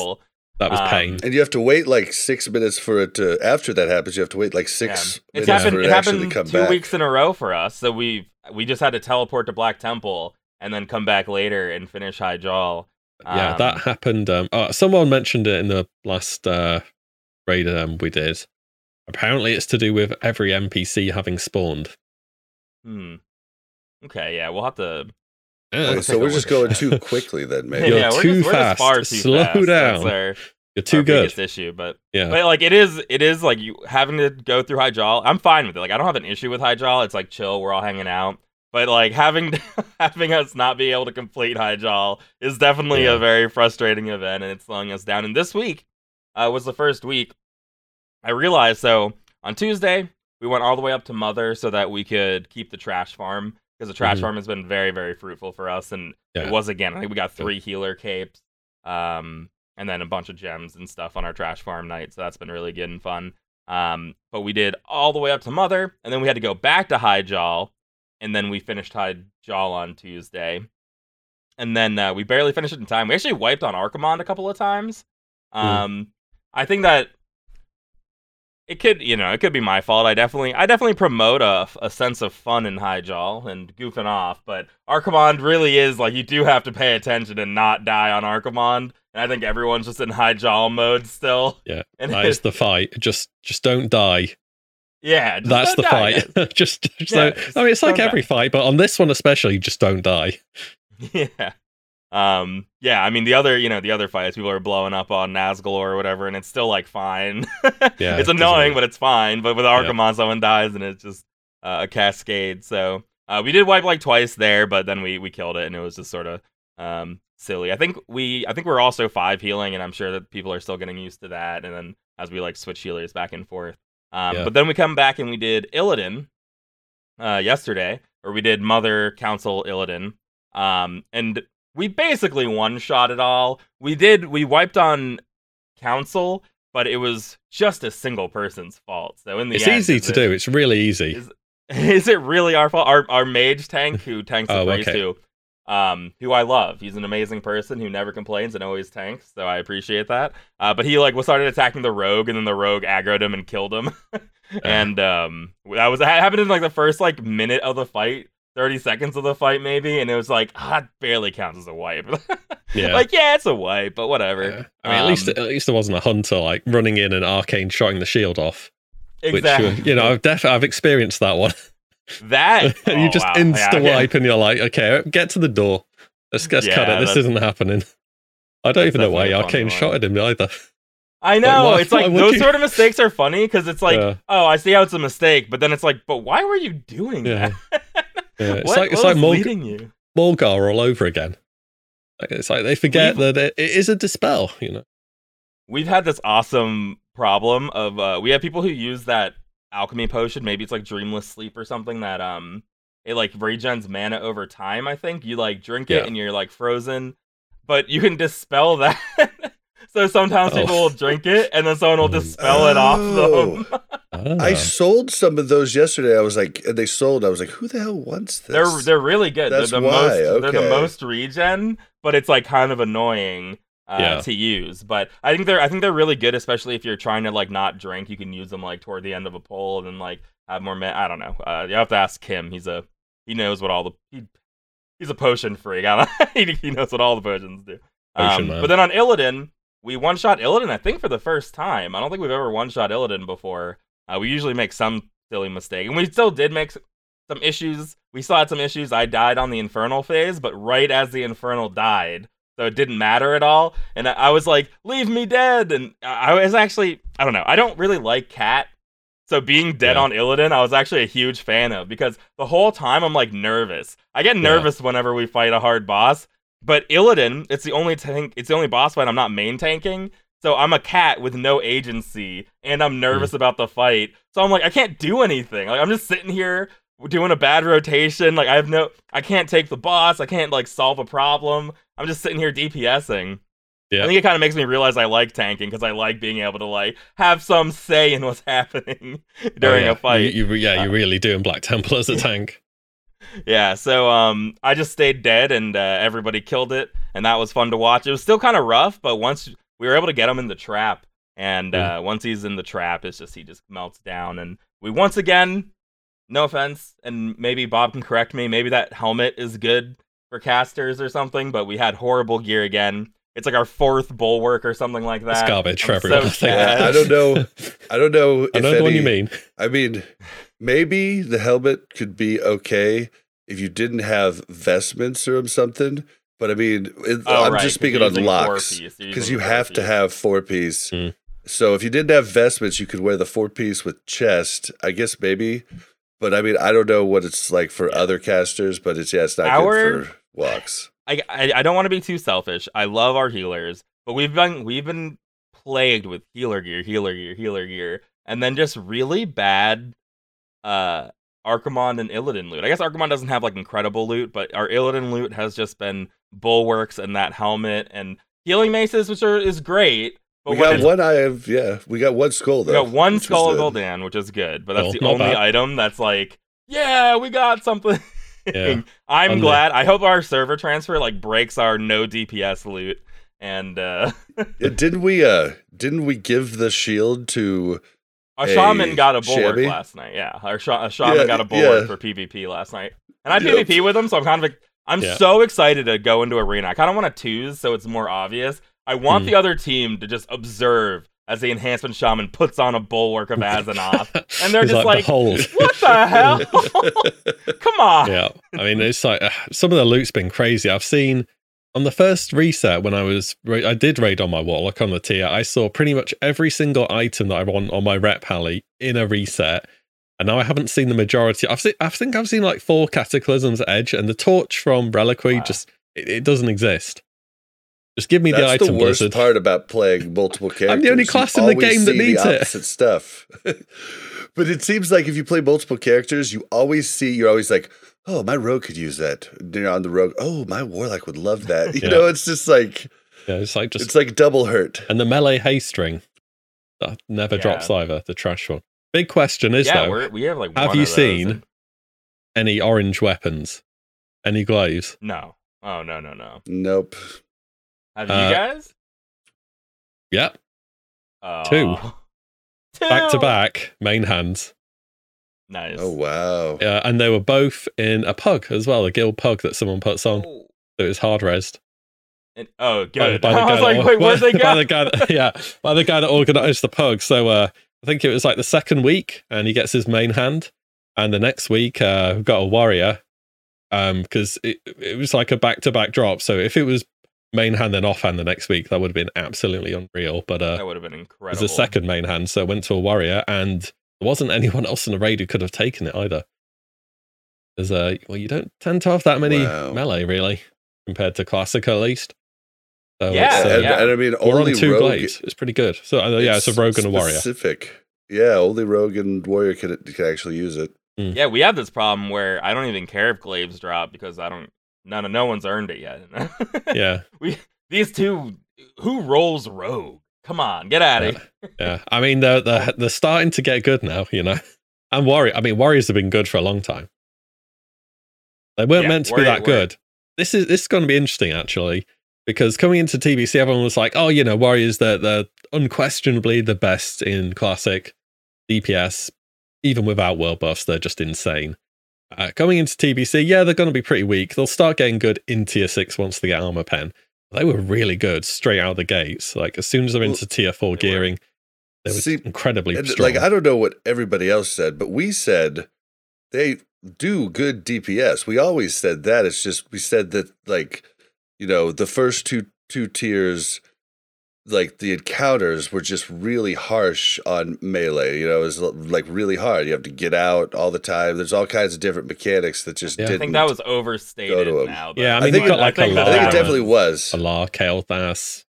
That was um, pain. And you have to wait like six minutes for it to. After that happens, you have to wait like six It's minutes happened. for It it, to actually happened come two back. weeks in a row for us. So we we just had to teleport to Black Temple and then come back later and finish Hyjal. yeah, Um, that happened. Um, oh, someone mentioned it in the last uh, raid um, we did. Apparently, it's to do with every NPC having spawned. Hmm. Okay, yeah, we'll have to. Yeah, so we're just going too quickly then, maybe. You're yeah, we're too just, we're just far fast. too Slow fast. That's down. our- You're too our good. biggest issue, but Yeah. but like it is it is like you having to go through Hyjal. I'm fine with it. Like I don't have an issue with Hyjal. It's like chill. We're all hanging out. But like having having us not be able to complete Hyjal is definitely Yeah. a very frustrating event, and it's slowing us down. And this week uh, was the first week. I realized so on Tuesday we went all the way up to Mother so that we could keep the trash farm because the trash Mhm. farm has been very very fruitful for us, and Yeah. it was again. I think we got three healer capes, um, and then a bunch of gems and stuff on our trash farm night. So that's been really good and fun. Um, but we did all the way up to Mother, and then we had to go back to Hyjal, and then we finished High Jaw on Tuesday, and then uh, we barely finished it in time. We actually wiped on Archimonde a couple of times. Um, I think that it could, you know, it could be my fault. I definitely, I definitely promote a, a sense of fun in Hyjal and goofing off, but Archimonde really is like you do have to pay attention and not die on Archimonde. And I think everyone's just in Hyjal mode still. Yeah, and That is the fight. Just just don't die. yeah, That's the die, fight. just, just Yeah, I mean, it's like every die. fight, but on this one especially, just don't die. Yeah. Um. Yeah. I mean, the other, you know, the other fights, people are blowing up on Nazgul or whatever, and it's still like fine. Yeah, it's it annoying, but it's fine. But with Archimonde, someone dies, and it's just uh, a cascade. So uh, we did wipe like twice there, but then we we killed it, and it was just sort of um silly. I think we I think we're also five healing, and I'm sure that people are still getting used to that. And then as we like switch healers back and forth. Um, Yeah. But then we come back and we did Illidan uh, yesterday, or we did Mother Council Illidan, um, and we basically one shot it all. We did we wiped on Council, but it was just a single person's fault. So in the It's end, easy to it- do. It's really easy. Is, is it really our fault? Our our mage tank who tanks the Oh, okay. who um who I love. He's an amazing person who never complains and always tanks, so I appreciate that. Uh, but he like was started attacking the rogue and then the rogue aggroed him and killed him. and um that was that happened in like the first like minute of the fight. 30 seconds of the fight maybe and it was like ah, it barely counts as a wipe Yeah. like yeah it's a wipe but whatever Yeah. I mean, at least Um, at least there wasn't a hunter like running in and arcane shotting the shield off. exactly Which uh, you know, I've definitely I've experienced that one. that you oh, just wow. insta Yeah, wipe and you're like, okay, get to the door. Let's, let's cut it. This isn't happening. I don't even know why arcane at him either. I know. why- it's like those you- sort of mistakes are funny because it's like, Yeah. oh, I see how it's a mistake, but then it's like, but why were you doing Yeah. that? Yeah, it's What- like it's like was Morg- leading you. Morgar all over again. It's like they forget We've- that it, it is a dispel. You know. We've had this awesome problem of uh, we have people who use that alchemy potion. Maybe it's like dreamless sleep or something that um it like regens mana over time. I think you like drink it Yeah. and you're like frozen, but you can dispel that. So sometimes Oh. people will drink it and then someone will just spell it off them. Ah. I sold some of those yesterday. I was like, and they sold. I was like, who the hell wants this? they're they're really good. That's they're the why, most they're the most regen, but it's like kind of annoying uh, Yeah. to use. But I think they're I think they're really good, especially if you're trying to like not drink. You can use them like toward the end of a poll and then like have more. Ma- I don't know. Uh, you have to ask Kim. He's a he knows what all the he, he's a potion freak. I don't, he, he knows what all the potions do. Potion Um, man. but then on Illidan, we one shot Illidan. I think for the first time. I don't think we've ever one shot Illidan before. Uh, we usually make some silly mistake, and we still did make some issues. We still had some issues. I died on the Infernal phase, but right as the Infernal died, so it didn't matter at all. And I, I was like, "Leave me dead!" And I was actually, I don't know. I don't really like Cat. So being dead Yeah. on Illidan, I was actually a huge fan of because the whole time I'm like nervous. I get Yeah. nervous whenever we fight a hard boss, but Illidan, it's the only tank. It's the only boss fight I'm not main tanking. So I'm a cat with no agency, and I'm nervous about the fight. So I'm like, I can't do anything. Like I'm just sitting here doing a bad rotation. Like I have no, I can't take the boss. I can't like solve a problem. I'm just sitting here DPSing. Yeah. I think it kind of makes me realize I like tanking because I like being able to like have some say in what's happening during Oh, yeah. a fight. You, you, yeah, you Uh, really do in Black Temple as a tank. Yeah, so um, I just stayed dead, and uh, everybody killed it, and that was fun to watch. It was still kind of rough, but once we were able to get him in the trap, and uh, once he's in the trap, it's just he just melts down, and we once again, no offense, and maybe Bob can correct me, maybe that helmet is good for casters or something, but we had horrible gear again. It's like our fourth bulwark or something like that. It's garbage for I'm everyone. so I think. sad. I don't know. I don't know. I if know the one you mean. I mean, maybe the helmet could be okay if you didn't have vestments or something. But I mean, it, Oh, I'm right, 'cause just speaking on locks because you have to have four piece. Mm. So if you didn't have vestments, you could wear the four piece with chest. I guess maybe. But I mean, I don't know what it's like for other casters, but it's yeah, it's not Our- good for walks. I, I I don't want to be too selfish. I love our healers, but we've been we've been plagued with healer gear, healer gear, healer gear, and then just really bad uh Archimonde and Illidan loot. I guess Archimonde doesn't have like incredible loot, but our Illidan loot has just been bulwarks and that helmet and healing maces, which are is great. But we when got one eye of yeah, we got one skull though. we got one skull of the- Gul'dan, which is good, but that's Oh, the only bad. item that's like, yeah, we got something. Yeah. I'm glad. I hope our server transfer like breaks our no DPS loot. And uh didn't we? Uh, didn't we give the shield to? our shaman got a bulwark Shabby? last night. Yeah, our sh- a shaman Yeah, got a bulwark yeah. for PvP last night, and I Yep. PvP with him, so I'm kind of I'm Yeah. so excited to go into arena. I kind of want to twos so it's more obvious. I want Hmm. the other team to just observe as the enhancement shaman puts on a bulwark of Azzinoth. And they're just like, behold. what the hell? Come on. yeah, I mean, it's like uh, some of the loot's been crazy. I've seen on the first reset when I was, I did raid on my warlock on the tier. I saw pretty much every single item that I want on my ret pally in a reset, and now I haven't seen the majority. I've seen, I think I've seen like four cataclysms edge, and the torch from Reliquary Wow. just it, it doesn't exist. Just give me the That's the, item, worst Blizzard. part about playing multiple characters. I'm the only You class in the game that see the needs it. opposite stuff. but it seems like if you play multiple characters, you always see. You're always like, "Oh, my rogue could use that." And You're on the rogue. Oh, my warlock would love that. You Yeah. know, it's just like Yeah, it's like just it's like double hurt. and the melee haste string that never Yeah. drops either. The trash one. Big question is yeah, though, we're, have like. have you seen and- any orange weapons? Any glaives? No. Oh no no no. Nope. Have Uh, you guys? Yeah, Oh. two. back to back, main hands. Nice. Oh wow. Yeah, and they were both in a pug as well, a guild pug that someone puts on. Oh. So it was hard resed. And- oh, good. by the I was like, that- wait, where'd they by the guy that- yeah, by the guy that organised the pug. So uh, I think it was like the second week, and he gets his main hand, and the next week uh, we've got a warrior, um, because it it was like a back to back drop. So if it was main hand then off hand the next week, that would have been absolutely unreal. But uh, that would have been incredible. it incredible. was a second main hand, so it went to a warrior, and there wasn't anyone else in the raid who could have taken it either. There's a well, you don't tend to have that many Wow. melee really, compared to classic at least. So Yeah, it's, uh, and, yeah. and I mean, we're only on two rogue. blades. It's pretty good. So uh, yeah, it's a rogue and a warrior. Specific. Yeah, only rogue and warrior can can actually use it. Yeah, we have this problem where I don't even care if glaives drop because I don't. None of no one's earned it yet. Yeah, we these two who rolls rogue? Come on, get at it. Yeah, I mean they're they're, they're starting to get good now, you know. And warrior, I mean warriors have been good for a long time. They weren't Yeah, meant to Warrior- be that Warrior- good. This is this is going to be interesting actually, because coming into TBC, everyone was like, "Oh, you know, warriors they're they're unquestionably the best in classic DPS, even without world buffs. They're just insane." Uh, coming into TBC, yeah, they're going to be pretty weak. They'll start getting good in tier six once they get armor pen. They were really good straight out of the gates. Like as soon as they're Well, into tier four gearing, they were See, incredibly strong. like I don't know what everybody else said, but we said they do good DPS. We always said that. It's just we said that like you know the first two two tiers, like the encounters were just really harsh on melee. You know, it was like really hard. You have to get out all the time. There's all kinds of different mechanics that just Yeah. I didn't. I think that was Go overstated to 'em. now. though. Yeah, I I think got it- like I a think lot. I think it definitely was. Al'ar, Kael'thas.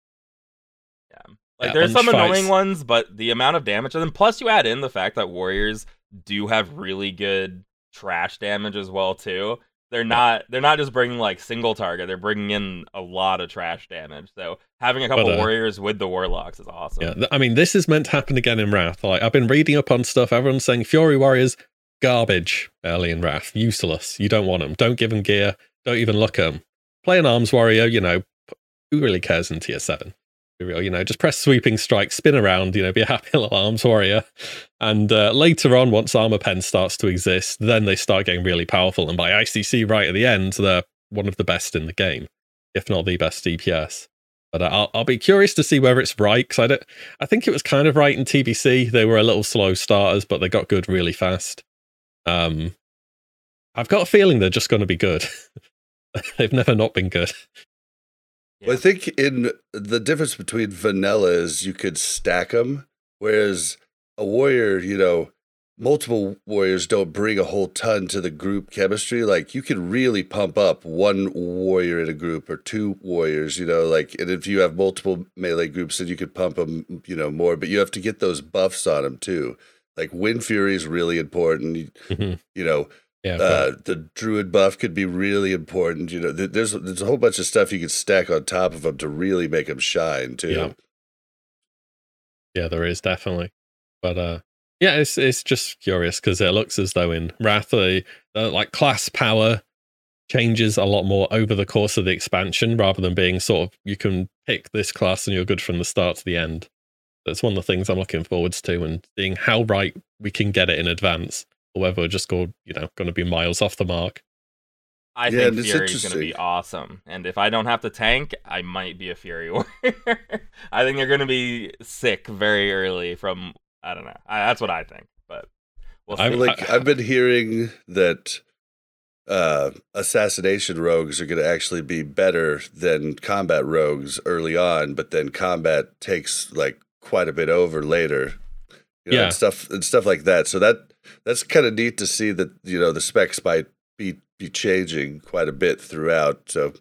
Like Yeah, there's bunch some annoying ones, but the amount of damage, and then plus you add in the fact that warriors do have really good trash damage as well too they're not they're not just bringing like single target they're bringing in a lot of trash damage. So having a couple but, uh, warriors with the warlocks is awesome. Yeah i mean this is meant to happen again in wrath. Like i've been reading up on stuff everyone's saying fury warriors garbage early in wrath useless you don't want them don't give them gear don't even look at them play an arms warrior you know who really cares in tier 7 real, you know, just press sweeping strike, spin around. You know, be a happy little arms warrior. And uh, later on, once armor pen starts to exist, then they start getting really powerful. And by ICC right at the end, they're one of the best in the game, if not the best DPS. But uh, I'll, I'll be curious to see whether it's right because I don't. I think it was kind of right in TBC. They were a little slow starters, but they got good really fast. Um, I've got a feeling they're just going to be good. They've never not been good. Yeah. Well, I think in the difference between vanilla is you could stack them, whereas a warrior, you know, multiple warriors don't bring a whole ton to the group chemistry. Like you can really pump up one warrior in a group or two warriors, you know, like, and if you have multiple melee groups, then you could pump them, you know, more, but you have to get those buffs on them too. Like Wind Fury is really important. Mhm. you know, Yeah, uh, the druid buff could be really important. You know, th- there's there's a whole bunch of stuff you could stack on top of them to really make them shine too. Yeah. Yeah, there is definitely. But uh yeah, it's it's just curious because it looks as though in Wrath the, the like class power changes a lot more over the course of the expansion rather than being sort of you can pick this class and you're good from the start to the end. That's one of the things I'm looking forwards to and seeing how right we can get it in advance, or whether we're just go, you know, going to be miles off the mark. I Yeah, and think it's Fury's going to be awesome. And if I don't have to tank, I might be a Fury warrior. I think they're going to be sick very early from, I don't know. I, that's what I think. But we'll see. I- Well, like I've been hearing that uh, assassination rogues are going to actually be better than combat rogues early on, but then combat takes like quite a bit over later. You know, Yeah. and stuff and stuff like that. So that that's kind of neat to see that you know the specs might be be changing quite a bit throughout. So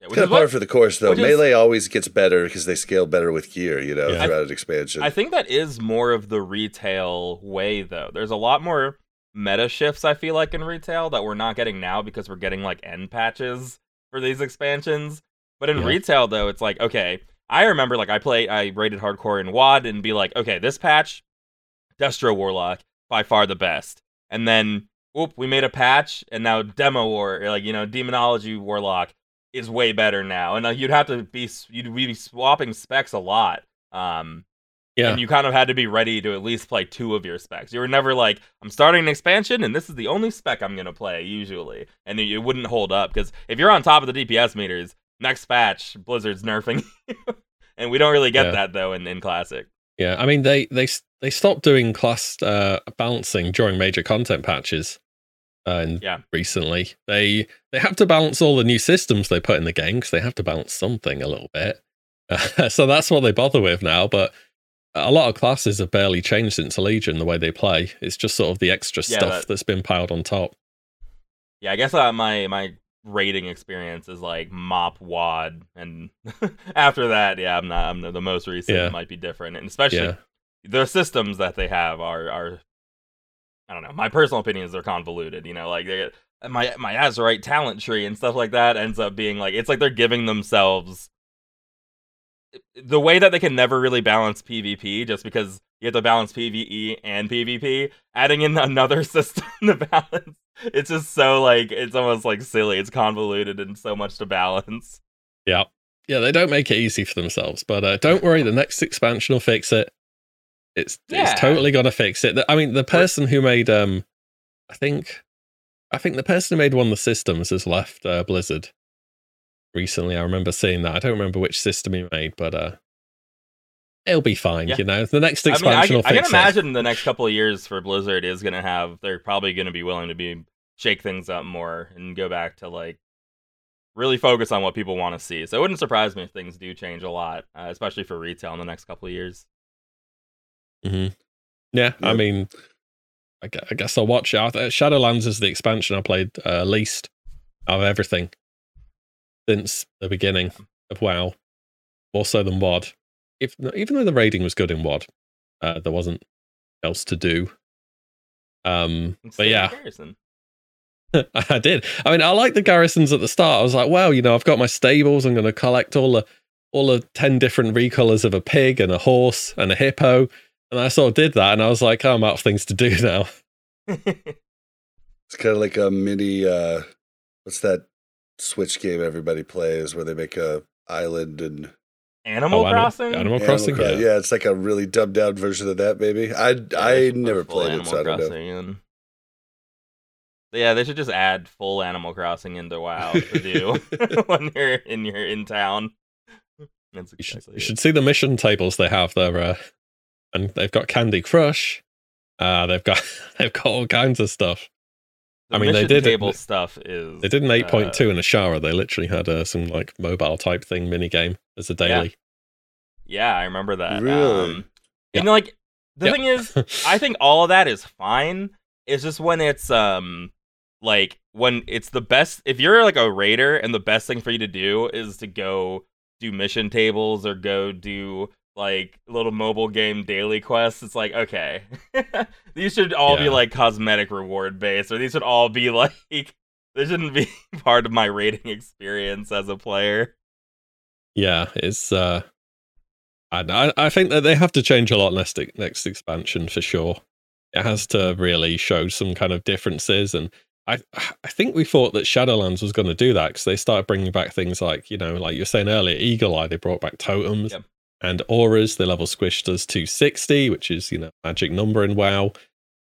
Yeah, which kind of what- par for the course, though. which is- Melee always gets better because they scale better with gear. You know, Yeah. throughout an expansion. I think that is more of the retail way, though. There's a lot more meta shifts, I feel like, in retail that we're not getting now because we're getting like end patches for these expansions. But in Yeah. retail, though, it's like, okay, I remember like I play, I rated hardcore in WoD and be like, okay, this patch, Destro Warlock, by far the best. And then, whoop, we made a patch, and now Demo War, like, you know, Demonology Warlock is way better now. And uh, you'd have to be, you'd be swapping specs a lot. Um, Yeah. and you kind of had to be ready to at least play two of your specs. You were never like, I'm starting an expansion and this is the only spec I'm going to play, usually. And it, it wouldn't hold up because if you're on top of the DPS meters, next patch, Blizzard's nerfing and we don't really get Yeah. that, though, in, in Classic. Yeah, I mean they they they stopped doing class uh, balancing during major content patches. Uh, and Yeah. recently they they have to balance all the new systems they put in the game because they have to balance something a little bit. so that's what they bother with now. But a lot of classes have barely changed since Legion the way they play. It's just sort of the extra Yeah, stuff that- that's been piled on top. Yeah, I guess uh, my my rating experience is like Mop WoD, and after that, yeah, I'm not. I'm the, the most recent Yeah. might be different, and especially Yeah, the systems that they have are are I don't know. My personal opinion is they're convoluted. You know, like they my my Azerite talent tree and stuff like that ends up being like it's like they're giving themselves eh, the way that they can never really balance PvP just because you have to balance PvE and PvP, adding in another system to balance. It's just so like it's almost like silly. It's convoluted and so much to balance. Yeah. Yeah, they don't make it easy for themselves, but uh, don't worry, the next expansion will fix it. It's Yeah. it's totally gonna fix it. I mean, the person who made um, I think, I think the person who made one of the systems has left uh, Blizzard recently. I remember seeing that. I don't remember which system he made, but uh, it'll be fine. Yeah. You know, the next I mean, I, expansion I can it. imagine the next couple of years for Blizzard is going to have. They're probably going to be willing to be shake things up more and go back to like really focus on what people want to see. So it wouldn't surprise me if things do change a lot, uh, especially for retail in the next couple of years. hmm Yeah, I mean, I guess I'll watch it. Shadowlands is the expansion I played uh, least of everything since the beginning of WoW, more so than WoD. If even though the raiding was good in WoD, uh, there wasn't else to do. Um, It's but yeah, comparison. I did. I mean, I like the garrisons at the start. I was like, well, you know, I've got my stables. I'm going to collect all the all the ten different recolors of a pig and a horse and a hippo. And I sort of did that, and I was like, oh, I'm out of things to do now. It's kind of like a mini. uh What's that Switch game everybody plays where they make a island and Animal Oh, Crossing. Animal Animal Crossing. Cro- Yeah. yeah. it's like a really dumbed down version of that. Maybe I Yeah, I never full played it, so I don't know. Crossing. Yeah, they should just add full Animal Crossing into WoW to do when you're in you're in town. That's You should, you should see the mission tables they have there, uh, and they've got Candy Crush. Uh, they've got they've got all kinds of stuff. The I mean, they mission did it- table stuff is They did an eight point uh, two in a shower. They literally had uh, some like mobile type thing mini game as a daily. Yeah, I remember that. Really? Um, Yeah. And like the Yeah. thing is, I think all of that is fine. It's just when it's um like when it's the best if you're like a raider and the best thing for you to do is to go do mission tables or go do like little mobile game daily quests, it's like okay. these should all be like cosmetic reward based or these should all be like they shouldn't be part of my rating experience as a player. Yeah, it's. uh I I I think that they have to change a lot next next expansion for sure. It has to really show some kind of differences, and I I think we thought that Shadowlands was going to do that because they started bringing back things like you know like you were saying earlier, Eagle Eye. They brought back totems Yep. And auras. They level squished us to sixty, which is you know magic number in WoW.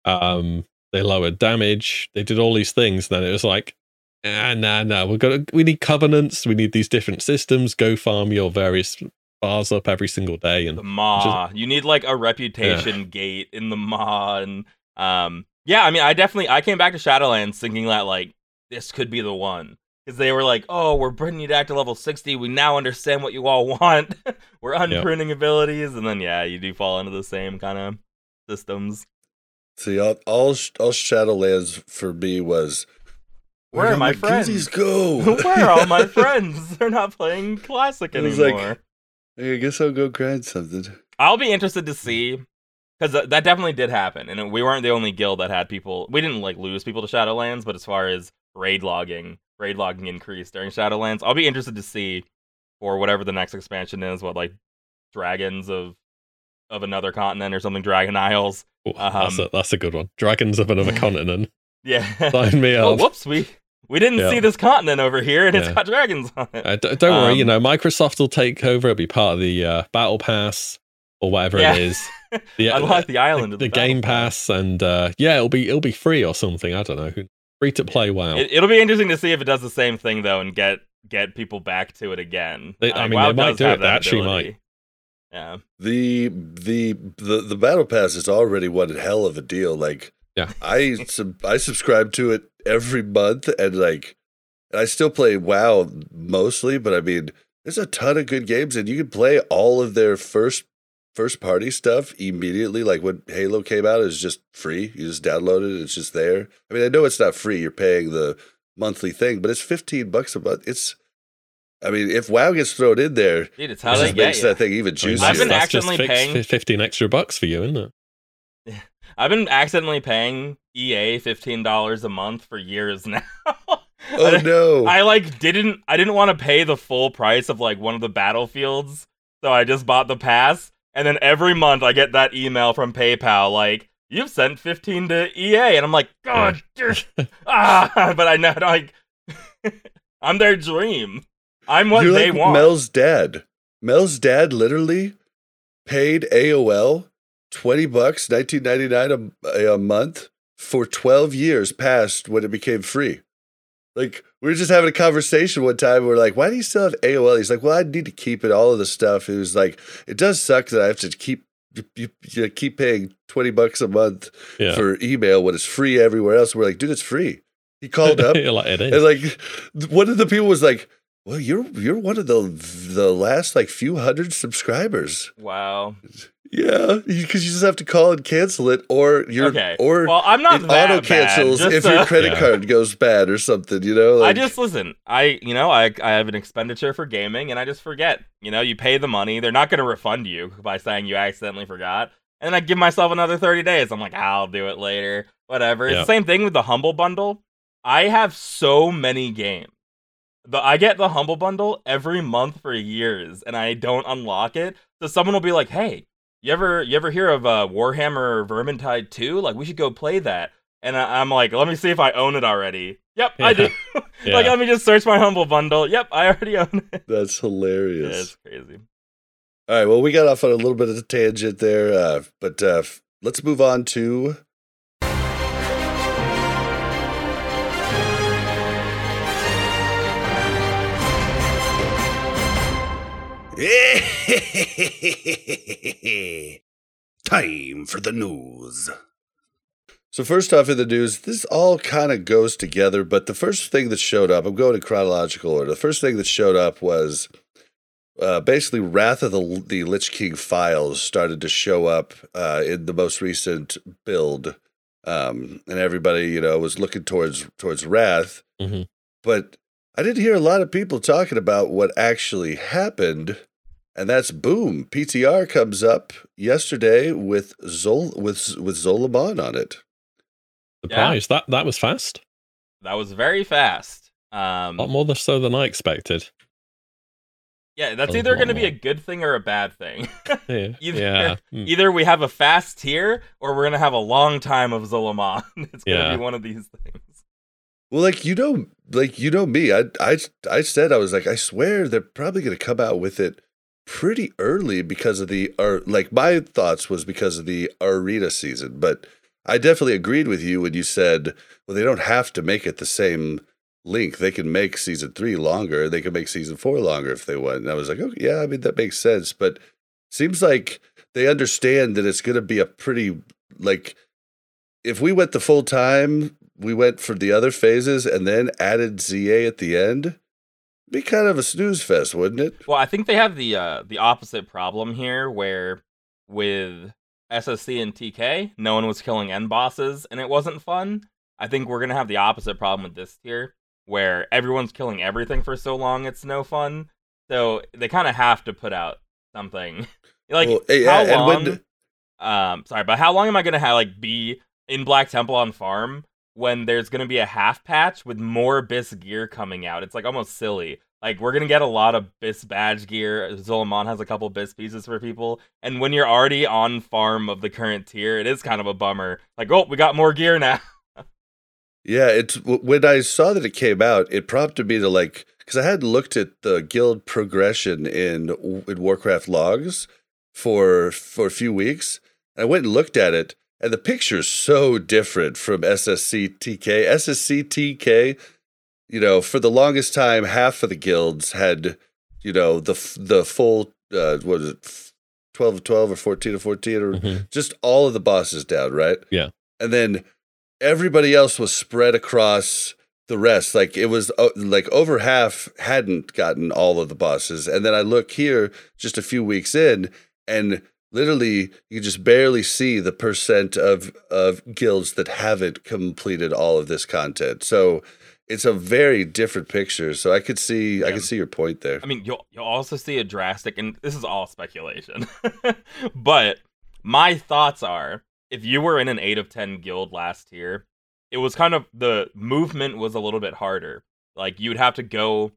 Um, they lowered damage. They did all these things. Then it was like ah, nah, nah. We're gonna we need covenants. We need these different systems. Go farm your various bars up every single day, and the maw. you need like a reputation gate in the Maw. and um, yeah. I mean, I definitely I came back to Shadowlands thinking that like this could be the one because they were like, oh, we're bringing you back to level sixty. We now understand what you all want. we're unprinting abilities, and then yeah, you do fall into the same kind of systems. See, all all, sh- all Shadowlands for me was Where are my goodies friends? Go. Where are all my friends? They're not playing classic It was like- anymore. Hey, I guess I'll go grind something. I'll be interested to see because that definitely did happen, and we weren't the only guild that had people. We didn't like lose people to Shadowlands, but as far as raid logging, raid logging increase during Shadowlands. I'll be interested to see for whatever the next expansion is, what like dragons of of another continent or something, Dragon Isles. Oh, that's Um, a that's a good one. Dragons of another continent. Yeah. Sign me oh, up. whoops, we we didn't Yeah. see this continent over here, and Yeah. it's got dragons on it. Uh, d- don't worry, you Um, know Microsoft will take over. It'll be part of the uh, Battle Pass or whatever Yeah. it is. The, Unlock the island. the, of the Battle Game Pass, and uh, yeah, it'll be it'll be free or something. I don't know. Who- Free to play. Wow. It, it'll be interesting to see if it does the same thing though, and get get people back to it again. They- I mean, WoW they might do it. That actually ability. Yeah. The the the the battle pass is already one hell of a deal. Like, Yeah. I sub- I subscribe to it every month, and like, and I still play WoW mostly, but I mean, there's a ton of good games, and you can play all of their first first party stuff immediately. Like when Halo came out, is just free. You just download it; it's just there. I mean, I know it's not free; you're paying the monthly thing, but it's fifteen bucks a month. It's I mean, if WoW gets thrown in there, Dude, it's it how they just makes you. that thing even juicier. I've been that's accidentally fix- paying- fifteen extra bucks for you, isn't it? I've been accidentally paying EA fifteen dollars a month for years now. oh no! I like didn't I didn't want to pay the full price of like one of the battlefields. So I just bought the pass, and then every month I get that email from PayPal like, "You've sent 15 to EA," and I'm like, "God, ah!" But I know like, I'm their dream. I'm what You're they like want. Mel's dad. Mel's dad literally paid AOL twenty bucks, nineteen ninety nine a, a month for twelve years past when it became free. Like we were just having a conversation one time. We are like, "Why do you still have AOL?" He's like, "Well, I need to keep it. All of the stuff." It was like, "It does suck that I have to keep you, you keep paying twenty bucks a month Yeah. for email when it's free everywhere else." We're like, "Dude, it's free." He called up like, and like one of the people was like, "Well, you're you're one of the the last like few hundred subscribers." wow. Yeah, because you just have to call and cancel it, or you're Okay. or Well, I'm not it that auto cancels if Just, your credit Yeah. card goes bad or something. You know, I just listen. I you know I I have an expenditure for gaming and I just forget. You know, you pay the money. They're not going to refund you by saying you accidentally forgot. And then I give myself another 30 days. I'm like, I'll do it later. Whatever. It's the same thing with the Humble Bundle. I have so many games. The, I get the Humble Bundle every month for years and I don't unlock it. So someone will be like, "Hey, you ever you ever hear of uh, Warhammer Vermintide 2? Like we should go play that." And I, I'm like, "Let me see if I own it already." Yep, I do. like, let me just search my humble bundle. Yep, I already own it. that's Yeah, hilarious. it's crazy. All right, well, we got off on a little bit of a tangent there, uh, but uh, f- let's move on to. Time for the news. So first off in the news, this all kind of goes together, but the first thing that showed up, I'm going in chronological order. The first thing that showed up was uh, basically Wrath of the the Lich King files started to show up uh, in the most recent build, um, and everybody you know was looking towards towards Wrath, Mhm. but I didn't hear a lot of people talking about what actually happened. And that's boom. PTR comes up yesterday with Zol with with Zul'Aman on it. Surprised. That that was fast. That was very fast. Um, A lot more so than I expected. yeah, that's a either going to be a good thing or a bad thing. Yeah. Either- yeah. Mm. either we have a fast tier or we're going to have a long time of Zul'Aman. it's going to Yeah. be one of these things. Well, like you know, like you know me. I I I said I was like I swear they're probably going to come out with it pretty early because of the or like my thoughts was because of the arena season, but I definitely agreed with you when you said, well, they don't have to make it the same length. They can make season three longer. They can make season four longer if they want. And I was like, okay, yeah, I mean that makes sense, but seems like they understand that it's going to be a pretty like if we went the full time, we went for the other phases and then added ZA at the end. Be kind of a snooze fest, wouldn't it? Well, I think they have the uh, the opposite problem here, where with SSC and TK, no one was killing end bosses, and it wasn't fun. I think we're gonna have the opposite problem with this tier, where everyone's killing everything for so long, it's no fun. So they kind of have to put out something. like Well, how long? when- um, sorry, but how long am I gonna have like be in Black Temple on farm when there's gonna be a half patch with more Bis gear coming out? It's like almost silly. Like we're gonna get a lot of Bis badge gear. Zul'Aman has a couple Bis pieces for people, and when you're already on farm of the current tier, it is kind of a bummer. Like, oh, we got more gear now. Yeah, it's when I saw that it came out, it prompted me to like because I hadn't looked at the guild progression in in Warcraft logs for for a few weeks. I went and looked at it, and the picture's so different from SSC TK. SSC TK, you know, for the longest time, half of the guilds had, you know, the the full uh, what is it, twelve to twelve or fourteen to fourteen or Mhm. just all of the bosses down, right? Yeah. And then everybody else was spread across the rest. Like it was uh, like over half hadn't gotten all of the bosses. And then I look here just a few weeks in and literally you just barely see the percent of of guilds that haven't completed all of this content. So it's a very different picture. So I could see I Yeah. could see your point there. I mean, you'll you'll also see a drastic, and this is all speculation. but my thoughts are, if you were in an eight of ten guild last year, it was kind of the movement was a little bit harder. Like you'd have to go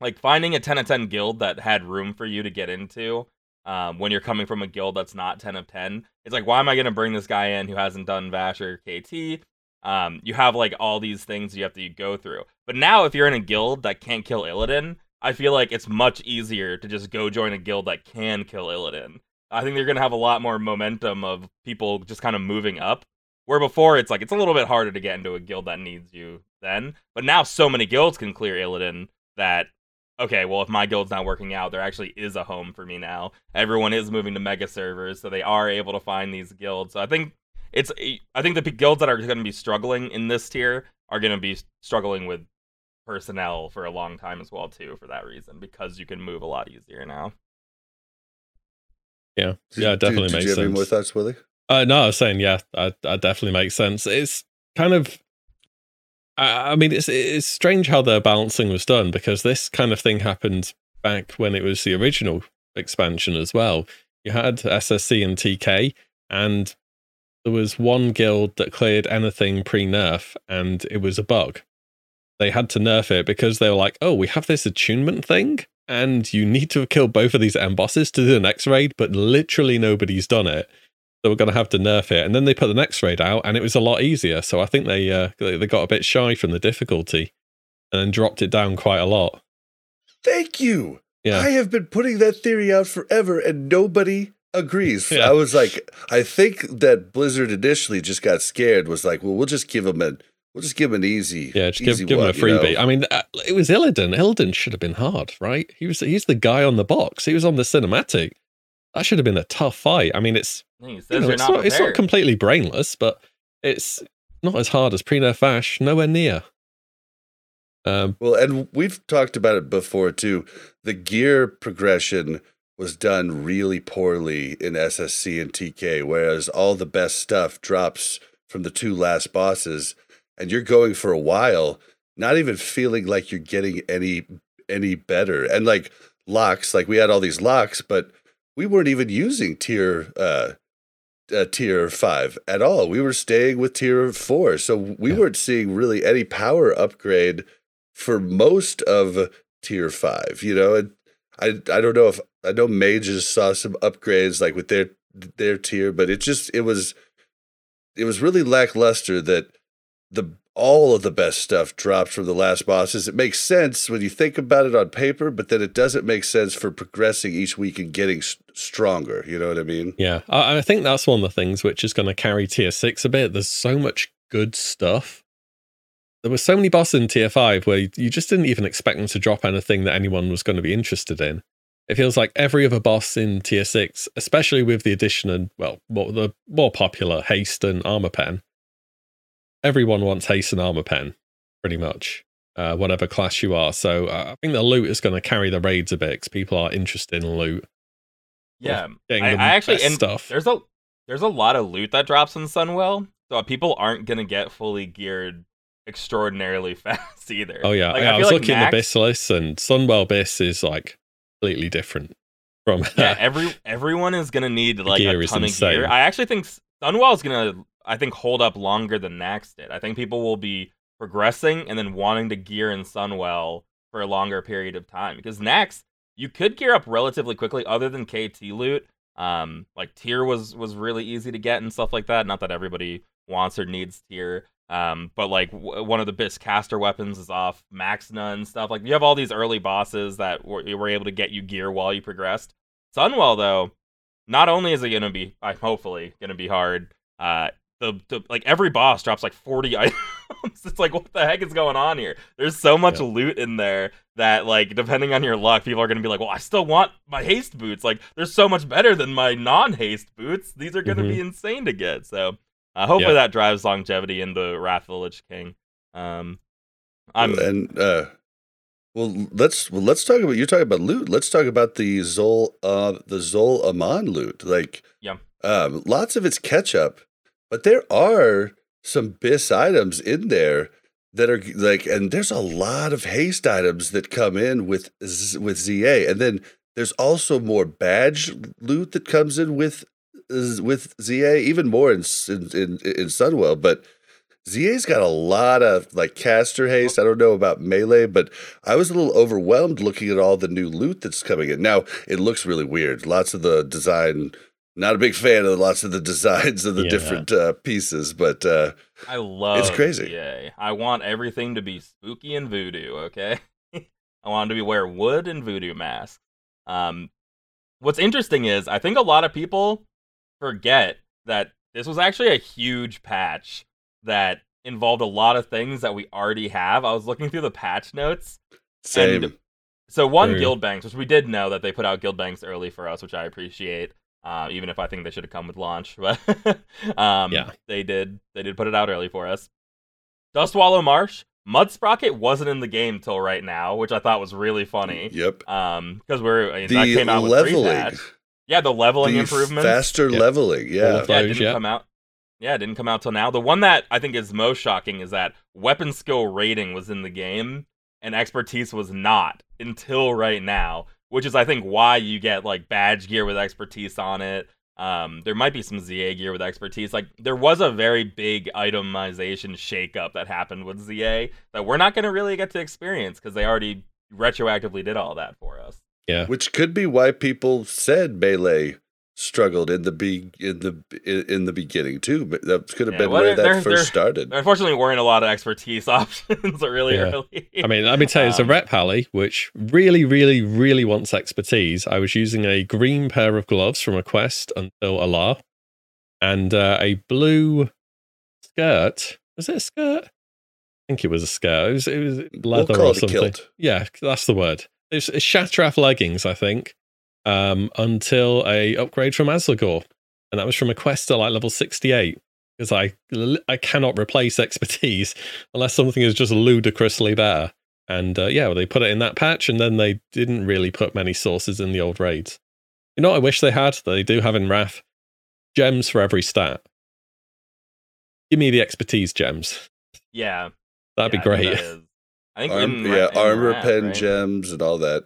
like finding a 10 of 10 guild that had room for you to get into um, when you're coming from a guild that's not 10 of 10 it's like why am i going to bring this guy in who hasn't done Vashj or kt um, you have like all these things you have to go through. But now if you're in a guild that can't kill illidan i feel like it's much easier to just go join a guild that can kill illidan. I think they're going to have a lot more momentum of people just kind of moving up where before it's like it's a little bit harder to get into a guild that needs you then. But now so many guilds can clear illidan that okay, well, if my guild's not working out, there actually is a home for me now. Everyone is moving to mega servers, so they are able to find these guilds. So I think it's I think the guilds that are going to be struggling in this tier are going to be struggling with personnel for a long time as well too for that reason because you can move a lot easier now. Yeah, yeah, definitely did, makes did you have sense. any more thoughts, WillE? Uh, no, I was saying, yeah, that, that definitely makes sense. It's kind of, I, mean, it's it's strange how the balancing was done because this kind of thing happened back when it was the original expansion as well. You had SSC and TK, and there was one guild that cleared anything pre nerf, and it was a bug. They had to nerf it because they were like, oh, we have this attunement thing, and you need to killed both of these M bosses to do the next raid, but literally nobody's done it. So we're going to have to nerf it. And then they put the next raid out, and it was a lot easier. So I think they uh, they they got a bit shy from the difficulty, and then dropped it down quite a lot. Thank you. Yeah. I have been putting that theory out forever, and nobody agrees. Yeah. I was like, I think that Blizzard initially just got scared. Was like, well, we'll just give them a, we'll just give them an easy, Yeah, just easy give, give him a one, you know? freebie. I mean, uh, it was Illidan. Illidan should have been hard, right? He was he's the guy on the box. He was on the cinematic. That should have been a tough fight. I mean, it's I think it you says know, you're it's, not not, it's not completely brainless, but it's not as hard as pre-nerf Ash. Nowhere near. Um, Well, and we've talked about it before too. The gear progression was done really poorly in SSC and TK, whereas all the best stuff drops from the two last bosses, and you're going for a while, not even feeling like you're getting any any better. And like locks, like we had all these locks, but we weren't even using tier uh, uh tier five at all. We were staying with tier four, so we Yeah. weren't seeing really any power upgrade for most of tier five, you know, and I I don't know if I know mages saw some upgrades like with their their tier, but it just it was it was really lackluster that the all of the best stuff dropped from the last bosses. It makes sense when you think about it on paper, but then it doesn't make sense for progressing each week and getting stronger. You know what I mean? Yeah, I, I think that's one of the things which is going to carry tier six a bit. There's so much good stuff. There were so many bosses in tier five where you, just didn't even expect them to drop anything that anyone was going to be interested in. It feels like every other boss in tier six, especially with the addition of well, the more popular haste and armor pen. Everyone wants haste and armor pen, pretty much, uh, whatever class you are. So uh, I think the loot is going to carry the raids a bit because people are interested in loot. Yeah, I, I actually best stuff. there's a there's a lot of loot that drops in Sunwell, so people aren't gonna get fully geared extraordinarily fast either. Oh yeah, Like, yeah I, feel was like looking Max- at list, and Sunwell Abyss is like completely different from yeah, every everyone is gonna need like a ton of gear. I actually think Sunwell is gonna I think hold up longer than Nax did. I think people will be progressing and then wanting to gear in Sunwell for a longer period of time because Nax you could gear up relatively quickly other than KT loot. Um, like tier was was really easy to get and stuff like that. Not that everybody wants or needs tier. Um, but like w- one of the best caster weapons is off Maexxna and stuff. Like you have all these early bosses that were, were able to get you gear while you progressed. Sunwell though, not only is it gonna be, uh, hopefully, gonna be hard. Uh, the, the like every boss drops like forty items. it's like what the heck is going on here? There's so much Yeah. loot in there that like depending on your luck, people are gonna be like, well, I still want my haste boots. Like they're so much better than my non-haste boots. These are gonna be insane to get. So uh, hopefully Yeah. that drives longevity in the Wrath of the Lich King. Um, I'm and uh, well, let's well, let's talk about you're talking about loot. Let's talk about the Zol uh the Zul'Aman loot. Like, Yeah. um, lots of it's catch up, but there are some bis items in there that are like, and there's a lot of haste items that come in with with ZA, and then there's also more badge loot that comes in with with ZA, even more in in in, in Sunwell, but ZA's got a lot of like caster haste. I don't know about melee, but I was a little overwhelmed looking at all the new loot that's coming in. Now it looks really weird. Lots of the design. Not a big fan of lots of the designs of the Yeah. different uh, pieces, but uh, I love it's crazy. ZA. I want everything to be spooky and voodoo, okay? I want 'em to be wear wood and voodoo masks. Um what's interesting is I think a lot of people forget that this was actually a huge patch that involved a lot of things that we already have. I was looking through the patch notes. same. And- So one True. guild banks, which we did know that they put out guild banks early for us, which I appreciate. Uh, even if I think they should have come with launch, but um, Yeah. they did. They did put it out early for us. Dustwallow Marsh, Mudsprocket wasn't in the game till right now, which I thought was really funny. Yep. Um, because we're I mean, The that came out with leveling, pre-patch. Yeah, the leveling the improvements. faster Yep. leveling. Yeah. Yeah, it didn't yeah. come out. Yeah, it didn't come out till now. The one that I think is most shocking is that weapon skill rating was in the game and expertise was not until right now, which is I think why you get like badge gear with expertise on it. Um, there might be some ZA gear with expertise. Like there was a very big itemization shakeup that happened with ZA that we're not going to really get to experience because they already retroactively did all that for us. Yeah. Which could be why people said melee struggled in the be in the in, in the beginning too. But that could have Yeah, been well, where that there- first there- started. Unfortunately weren't a lot of expertise options really Yeah. early. I mean, let me tell you, it's a Um, ret pally, which really, really, really wants expertise. I was using a green pair of gloves from a quest until Al'ar, and uh, a blue skirt. Was it a skirt? I think it was a skirt. It was, it was leather call or it a something. kilt. Yeah, that's the word. It's, it's Shatraf leggings, I think, um, until a upgrade from Aslagor, and that was from a quest to like level sixty-eight. Because I I cannot replace expertise unless something is just ludicrously better. And uh, yeah, well, they put it in that patch, and then they didn't really put many sources in the old raids. You know what I wish they had? They do have in Wrath? Gems for every stat. Give me the expertise gems. yeah, That'd Yeah, be I think great. I think Arm, in, yeah, in armor Wrath, pen right? gems and all that.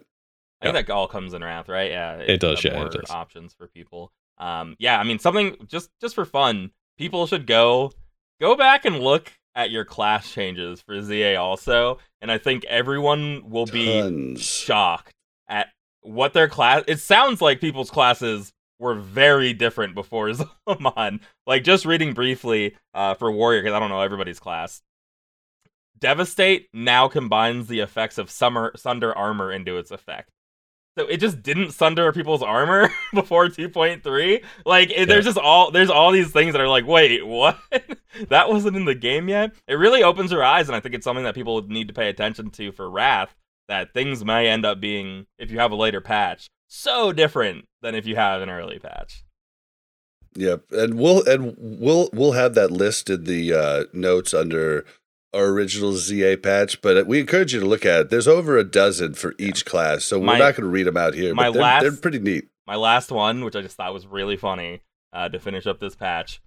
I think that all comes in Wrath, right? Yeah, It does, have yeah, it more does. Options for people. Um, yeah, I mean something just just for fun. People should go go back and look at your class changes for ZA also, and I think everyone will be Tons. shocked at what their class. It sounds like people's classes were very different before Zul'Aman. Like just reading briefly uh, for Warrior, because I don't know everybody's class. Devastate now combines the effects of summer sunder armor into its effect. So it just didn't sunder people's armor before 2.3. Like it, there's just all there's all these things that are like, wait, what? that wasn't in the game yet. It really opens your eyes, and I think it's something that people need to pay attention to for Wrath. That things may end up being, if you have a later patch, so different than if you have an early patch. Yep, and we'll and we'll we'll have that list in the uh, notes under our original ZA patch. But we encourage you to look at it. There's over a dozen for each class, so My- we're not going to read them out here. my but they're, last- they're pretty neat. my last one, which I just thought was really funny uh, to finish up this patch.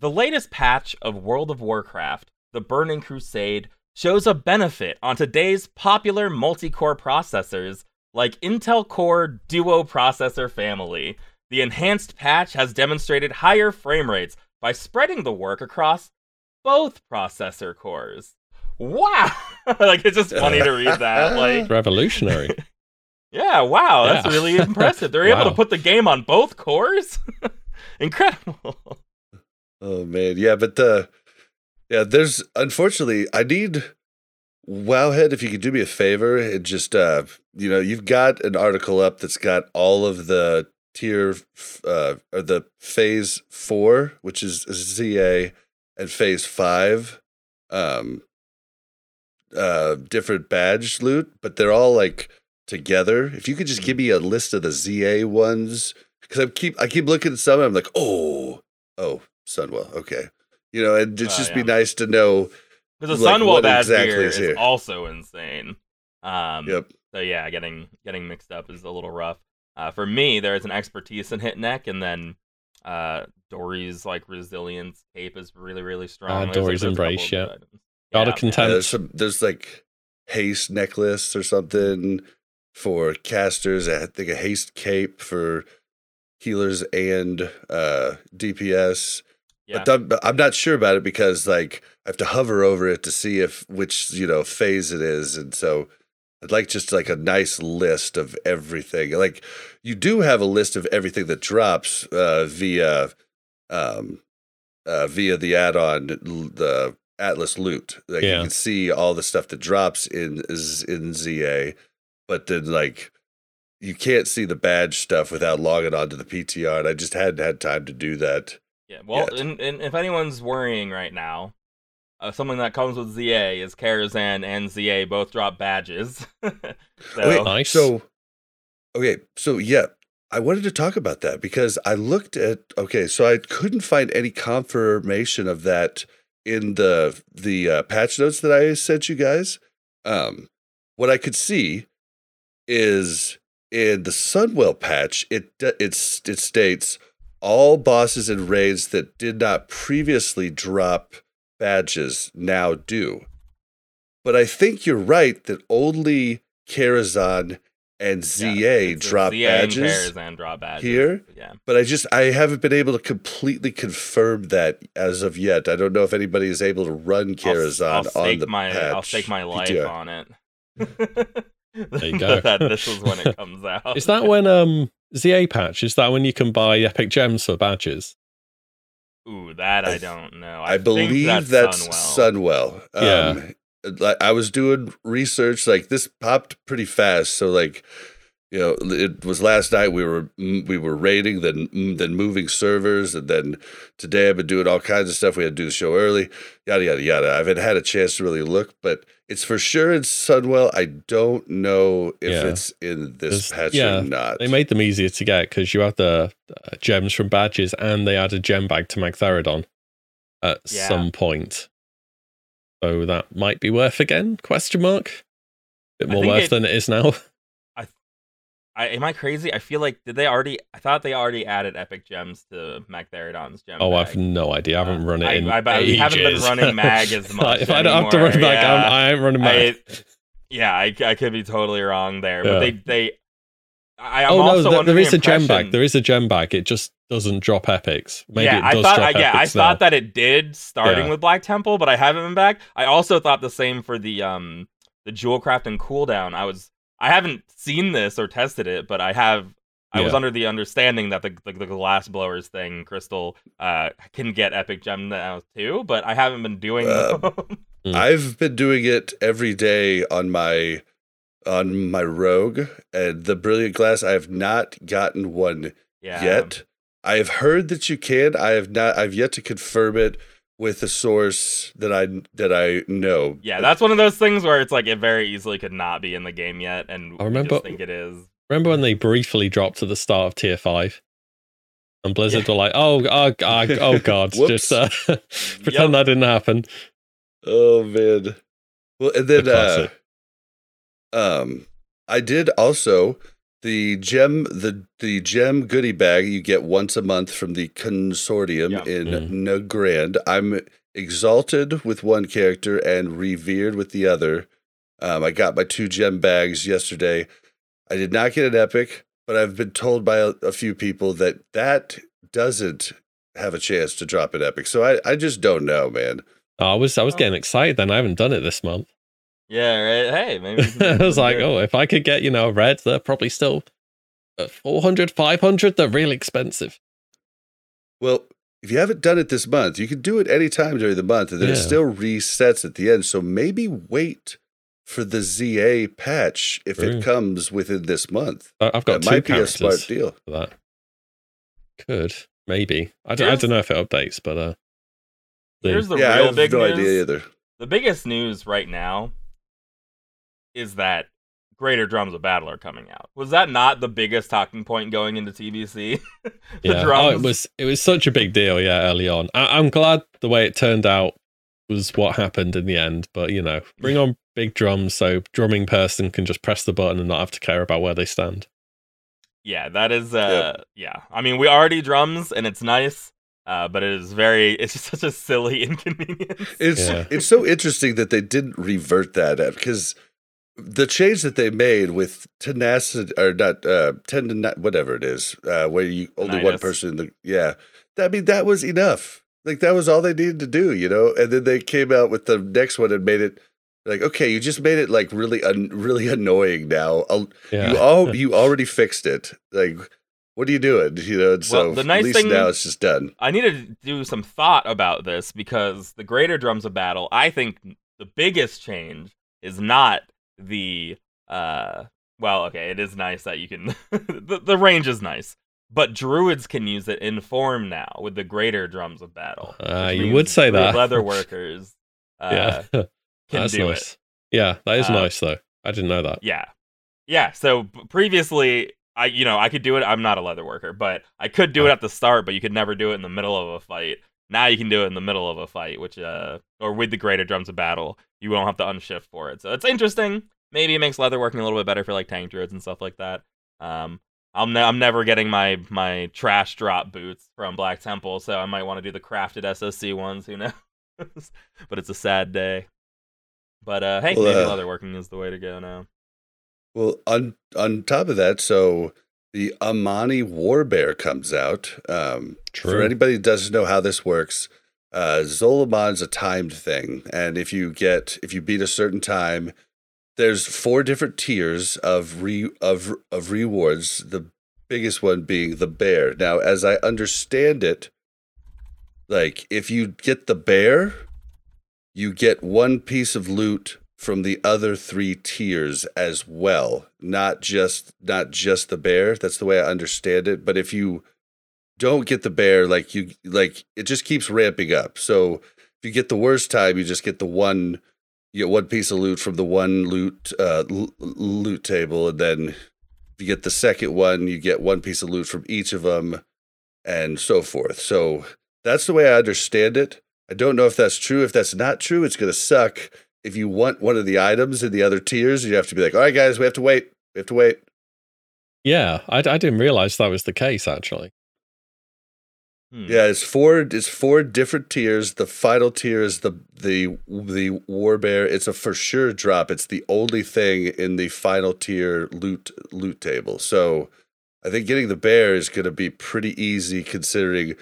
The latest patch of World of Warcraft, The Burning Crusade, shows a benefit on today's popular multi core processors like Intel Core Duo processor family. The enhanced patch has demonstrated higher frame rates by spreading the work across both processor cores. Wow! like it's just funny to read that. Like Revolutionary. yeah, wow, that's Yeah. really impressive. They're able to put the game on both cores. Incredible. Oh man, yeah, but uh yeah, there's unfortunately I need Wowhead if you could do me a favor and just uh you know, you've got an article up that's got all of the tier uh or the phase 4, which is ZA and phase 5 um uh different badge loot, but they're all like together. If you could just give me a list of the ZA ones cuz I keep I keep looking at some and I'm like, "Oh, oh, Sunwell. Okay. You know, and it'd Oh, just yeah. be nice to know. Because the Like, Sunwell badge exactly gear is is, here? also insane. Um, Yep. So yeah, getting getting mixed up is a little rough. Uh, for me, there is an expertise in hit neck, and then uh, Dory's like resilience cape is really really strong. Ah, There's a- Dory's there's a Embrace, yeah. good items. God of Yeah. Uh, Contempt. there's some. There's like haste necklace or something for casters. I think a haste cape for healers and uh, DPS. Yeah. But I'm, I'm not sure about it because like I have to hover over it to see if which you know phase it is, and so I'd like just like a nice list of everything. Like you do have a list of everything that drops uh, via um, uh, via the add-on the Atlas loot. Like Yeah. you can see all the stuff that drops in in ZA, but then like you can't see the badge stuff without logging onto the PTR. And I just hadn't had time to do that. Yeah, well, and, and if anyone's worrying right now, uh, something that comes with ZA is Karazhan and ZA both drop badges. so, Okay, Nice. So, okay, so yeah, I wanted to talk about that because I looked at okay, so I couldn't find any confirmation of that in the the uh, patch notes that I sent you guys. Um, what I could see is in the Sunwell patch, it it's it states all bosses and raids that did not previously drop badges now do. But I think you're right that only Karazhan and ZA it's a drop ZA badges. Karazhan drop badges here? Yeah, But I just I haven't been able to completely confirm that as of yet. I don't know if anybody is able to run I'll, Karazhan I'll on the my patch. I'll stake my life PTR. on it. There you go. that this is when it comes out. Is that when um ZA patch? Is that when you can buy epic gems for badges? Ooh, that I I, don't know. I, think believe that's, that's, Sunwell. Sunwell. Yeah. Like I was doing research, like this popped pretty fast. So like, you know, it was last night we were we were raiding, then then moving servers, and then today I've been doing all kinds of stuff. We had to do the show early, yada yada yada. I haven't had a chance to really look, but it's for sure in Sunwell. I don't know if Yeah. it's in this There's- patch yeah, or not. They made them easier to get because you had the uh, gems from badges and they added gem bag to Magtheridon at Yeah. some point. So that might be worth again? Question mark. Bit more worth it- than it is now. I, am I crazy? I feel like did they already? I thought they already added epic gems to Magtheridon's gem. oh, bag. I've no idea. I haven't Uh, run it I- in I- I- we haven't been running mag as Like, much if I don't have to run mag, I'm, yeah. I ain't running mag. I, yeah, I, I could be totally wrong there, Yeah. but they they. I, I'm oh no, also th- under there the a gem bag. There is a gem bag. It just doesn't drop epics. Maybe yeah, it I thought. drop I, yeah, I epics thought that it did starting Yeah. with Black Temple, but I haven't been back. I also thought the same for the um the jewel craft and cooldown. I was I haven't seen this or tested it, but I have. I was under the understanding that the, the the glass blowers thing, Crystal, uh, can get epic gem now too, but I haven't been doing Uh, them. I've been doing it every day on my on my rogue and the brilliant glass. I have not gotten one yeah. yet. I have heard that you can. I have not. I've yet to confirm it with a source that I that I know. Yeah, that's one of those things where it's like it very easily could not be in the game yet, and I remember- just think it is. Remember when they briefly dropped to the start of tier five? And Blizzard were like, "Oh, oh, oh, oh God, just uh, pretend that didn't happen." Oh man. Well, and then The uh, um, I did also the gem the the gem goodie bag you get once a month from the consortium Yeah. in Mm. Nagrand. I'm exalted with one character and revered with the other. Um, I got my two gem bags yesterday. I did not get an epic, but I've been told by a, a few people that that doesn't have a chance to drop an epic. So I, I just don't know, man. Oh, I was I was getting excited then. I haven't done it this month. Yeah, right. Hey, maybe we can do I was like, oh, if I could get you know a red, they're probably still at 400, 500. They're really expensive. Well, if you haven't done it this month, you can do it anytime during the month, and then it still resets at the end. So maybe wait for the ZA patch if True. it comes within this month. I- I've got That two might be a characters smart deal. for that. Could maybe I don't, I don't know if it updates, but uh, see. Here's the yeah, I real have big no news. idea either. The biggest news right now is that Greater Drums of Battle are coming out. Was that not the biggest talking point going into TBC? the yeah, oh, it was it was such a big deal. Yeah, early on. I, I'm glad the way it turned out was what happened in the end. But you know, bring on big drums so drumming person can just press the button and not have to care about where they stand. Yeah, that is. uh Yeah, I mean, we already drums, and it's nice. Uh, but it is very. It's just such a silly inconvenience. It's Yeah. it's so interesting that they didn't revert that uh, because the change that they made with tenacity or not uh tendon whatever it is uh where you only one person in the yeah I mean that was enough like that was all they needed to do, you know. And then they came out with the next one and made it like, okay, you just made it like really, un- really annoying. Now Yeah. you all you already fixed it. Like, what are you doing? You know. and So Well, the nice at least thing- now it's just done. I need to do some thought about this because the greater drums of battle, I think the biggest change is not the uh well, okay, it is nice that you can the, the range is nice. But druids can use it in form now with the greater drums of battle. Uh, you would say that. leather workers uh, yeah. can That's do nice. it. Yeah, that is Uh, nice though. I didn't know that. Yeah. Yeah. So previously, I you know I could do it. I'm not a leather worker, but I could do it at the start, but you could never do it in the middle of a fight. Now you can do it in the middle of a fight, which uh or with the greater drums of battle, you won't have to unshift for it. So it's interesting. Maybe it makes leather working a little bit better for like tank druids and stuff like that. Um, I'm ne- I'm never getting my my trash drop boots from Black Temple, so I might want to do the crafted SSC ones. Who knows? but it's a sad day. But uh, hey, Well, maybe uh, leather working is the way to go now. Well, on on top of that, so the Amani War Bear comes out. Um, For anybody who doesn't know how this works, uh, Zul'Aman's a timed thing, and if you get if you beat a certain time, there's four different tiers of re of of rewards. The biggest one being the bear. Now, as I understand it, like if you get the bear, you get one piece of loot from the other three tiers as well. Not just not just the bear. That's the way i understand it. But if you don't get the bear like you like it just keeps ramping up. So if you get the worst time you just get the one you get one piece of loot from the one loot uh l- loot table. And then if you get the second one you get one piece of loot from each of them and so forth. So that's the way i understand it. I don't know if that's true. If that's not true it's going to suck if you want one of the items in the other tiers you have to be like all right guys we have to wait we have to wait Yeah, I, I didn't realize that was the case actually. Hmm. Yeah, it's four. It's four different tiers. The final tier is the the the war bear. It's a for sure drop. It's the only thing in the final tier loot loot table. So, I think getting the bear is going to be pretty easy considering,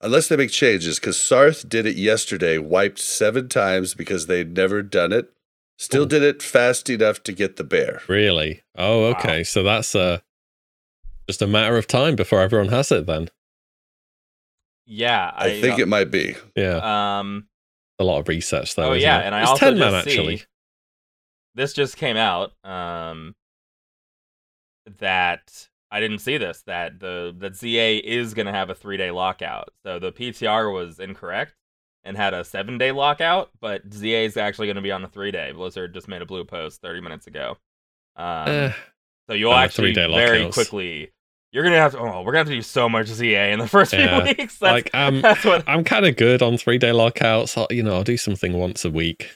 unless they make changes. Because Sarth did it yesterday, wiped seven times because they'd never done it. Still Oh. did it fast enough to get the bear. Really? Oh, Wow. okay. So that's uh, just a matter of time before everyone has it then. Yeah, I, I, think it might be. Yeah. Um. a lot of research though. oh yeah, it? and I it's also 10 man just actually. see this just came out. Um. That I didn't see this. That the that ZA is gonna have a three day lockout. So the PTR was incorrect and had a seven day lockout, but ZA is actually gonna be on a three day. Blizzard just made a blue post thirty minutes ago. Um. Eh, So you'll Uh, actually very lockouts. quickly. You're gonna have to. Oh, we're gonna have to do so much ZA in the first Yeah. few weeks. That's, like um, that's what. I'm kind of good on three day lockouts. I'll, you know, I'll do something once a week.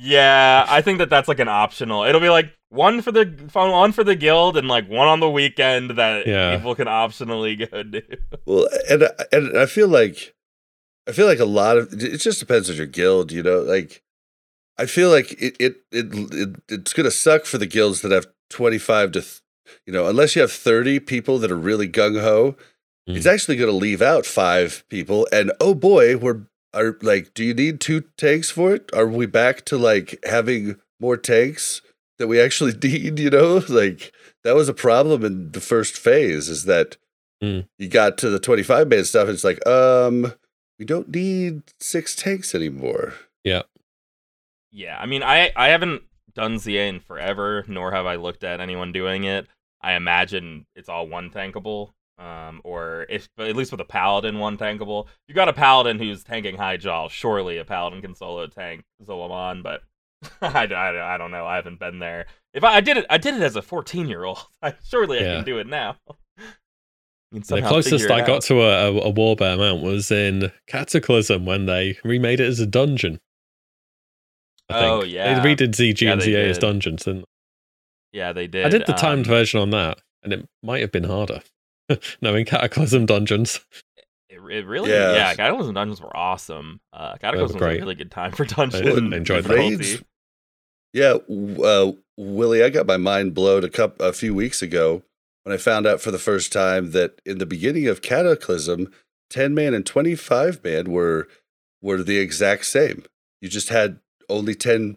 Yeah, I think that that's like an optional. It'll be like one for the one for the guild and like one on the weekend that Yeah. people can optionally go do. Well, and I- and I feel like I feel like a lot of it just depends on your guild, you know. Like I feel like it it it, it it's gonna suck for the guilds that have twenty five to, th- you know, unless you have thirty people that are really gung ho. It's mm. actually gonna leave out five people, and oh boy, we're are like, do you need two tanks for it? Are we back to like having more tanks that we actually need? You know, like that was a problem in the first phase. Is that Mm. you got to the 25 man stuff, and it's like, um, we don't need six tanks anymore. Yeah. Yeah, I mean, I I haven't done ZA in forever, nor have I looked at anyone doing it. I imagine it's all one tankable, um, or if at least with a paladin one tankable. You got a paladin who's tanking Hyjal, surely a paladin can solo tank Zul'Aman, but I, I, I don't know. I haven't been there. If I, I did it, I did it as a 14 year old. Surely I can do it now. The closest I got to a, a, a warbear mount was in Cataclysm when they remade it as a dungeon. I Oh, think. yeah. they redid ZG Yeah, and ZA as dungeons. Didn't Yeah, they they? did. I did the timed um, version on that, and it might have been harder. Knowing Cataclysm dungeons. It, it really, Yeah. yeah. Cataclysm dungeons were awesome. Uh, Cataclysm was a really good time for dungeons. did and enjoy that. raids. Yeah, uh, WillE, I got my mind blown a couple a few weeks ago when I found out for the first time that in the beginning of Cataclysm, ten man and twenty five man were were the exact same. You just had only 10,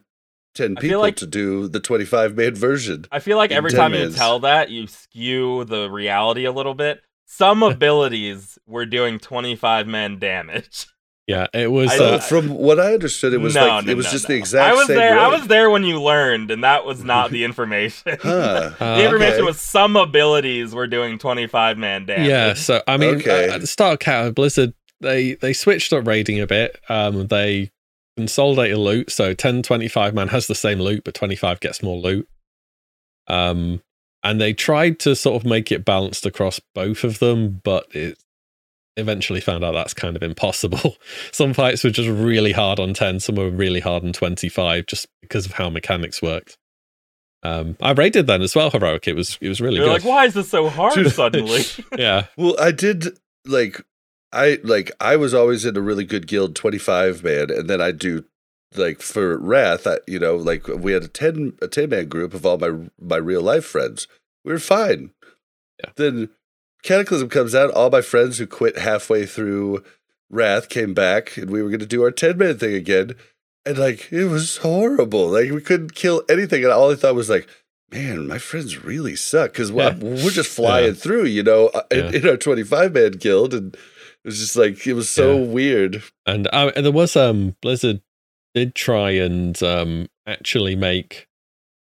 10 I people like- to do the twenty five man version. I feel like every 10 time you tell that, you skew the reality a little bit. Some abilities were doing 25 men damage. Yeah, it was. I uh, from what I understood, it was no, like no, it was no, just no. the exact I was same. there. I was there when you learned, and that was not the information. Huh. uh, the information okay. was some abilities were doing 25 man damage. Yeah, so I mean, Okay. uh, at the start of Cat Blizzard, they they switched up raiding a bit. Um, they consolidated loot, so 10, 25 man has the same loot, but 25 gets more loot. Um, and they tried to sort of make it balanced across both of them, but it eventually found out that's kind of impossible. some fights were just really hard on 10, some were really hard on 25, just because of how mechanics worked. Um, I raided then as well, heroic. It was it was really You're good. like, why is this so hard suddenly? yeah, Well, I did like I like I was always in a really good guild, twenty five man, and then I do like for Wrath, I, you know, like we had a ten a ten man group of all my my real life friends. We were fine. Yeah. Then Cataclysm comes out. All my friends who quit halfway through Wrath came back, and we were going to do our ten man thing again. And like it was horrible. Like we couldn't kill anything, and all I thought was like, man, my friends really suck because Yeah. we're just flying Yeah. through, you know, uh, in, in our 25 man guild. And it was just like, it was so Yeah. weird. and uh, and there was um Blizzard did try and um actually make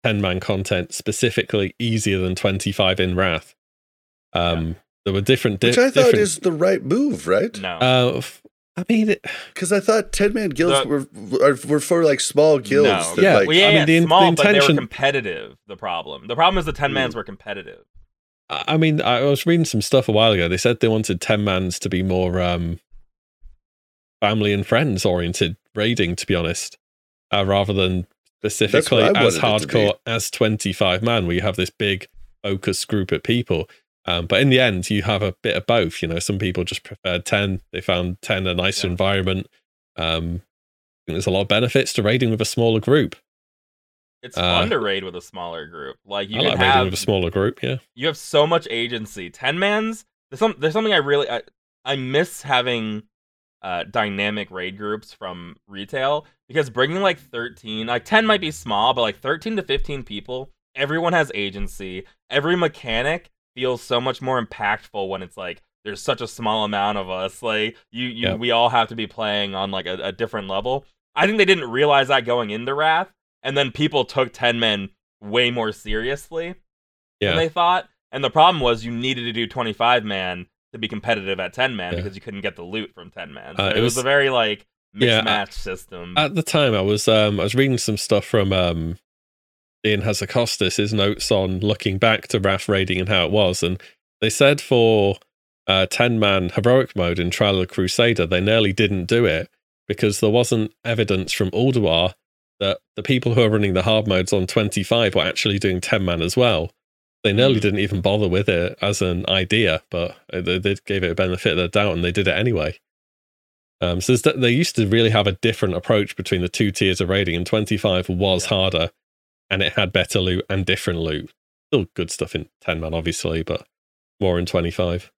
10 man content specifically easier than 25 in Wrath. Um there were different di- Which I thought different, is the right move, right? no. uh f- I mean it, Because I thought 10 man guilds The- were, were were for like small guilds. No. that, Yeah, like, well, yeah, I mean, yeah, the in- the small, but they intention- were competitive. The problem, the problem is the 10 Hmm. mans were competitive. I mean I was reading some stuff a while ago. They said they wanted 10 mans to be more um family and friends oriented raiding to be honest. Uh, rather than specifically as wanted it to be. hardcore as 25 man where you have this big focused group of people um, but in the end you have a bit of both you know some people just preferred 10 they found 10 a nicer Yeah. environment um, I think there's a lot of benefits to raiding with a smaller group It's Uh, fun to raid with a smaller group. Like you i can like have with a smaller group yeah you have so much agency. Ten mans. There's some. There's something I really. I, I miss having uh, dynamic raid groups from retail because bringing like 13, like 10 might be small, but like 13 to 15 people, everyone has agency. Every mechanic feels so much more impactful when it's like there's such a small amount of us. Like you, you, Yep. we all have to be playing on like a, a different level. I think they didn't realize that going into Wrath, and then people took 10 men way more seriously yeah than they thought. And the problem was you needed to do 25 man to be competitive at 10 man Yeah. because you couldn't get the loot from 10 man. Uh, So it it, was, was- a very like Yeah, mismatched system. at the time i was um i was reading some stuff from um ion hazzikostas his notes on looking back to wrath raiding and how it was and they said for uh 10 man heroic mode in trial of the crusader they nearly didn't do it because there wasn't evidence from Ulduar that the people who are running the hard modes on 25 were actually doing 10 man as well they nearly Hmm. didn't even bother with it as an idea but uh, they, they gave it a benefit of the doubt and they did it anyway um, so they used to really have a different approach between the two tiers of raiding, and 25 was harder, and it had better loot and different loot. Still good stuff in 10 man, obviously, but more in 25.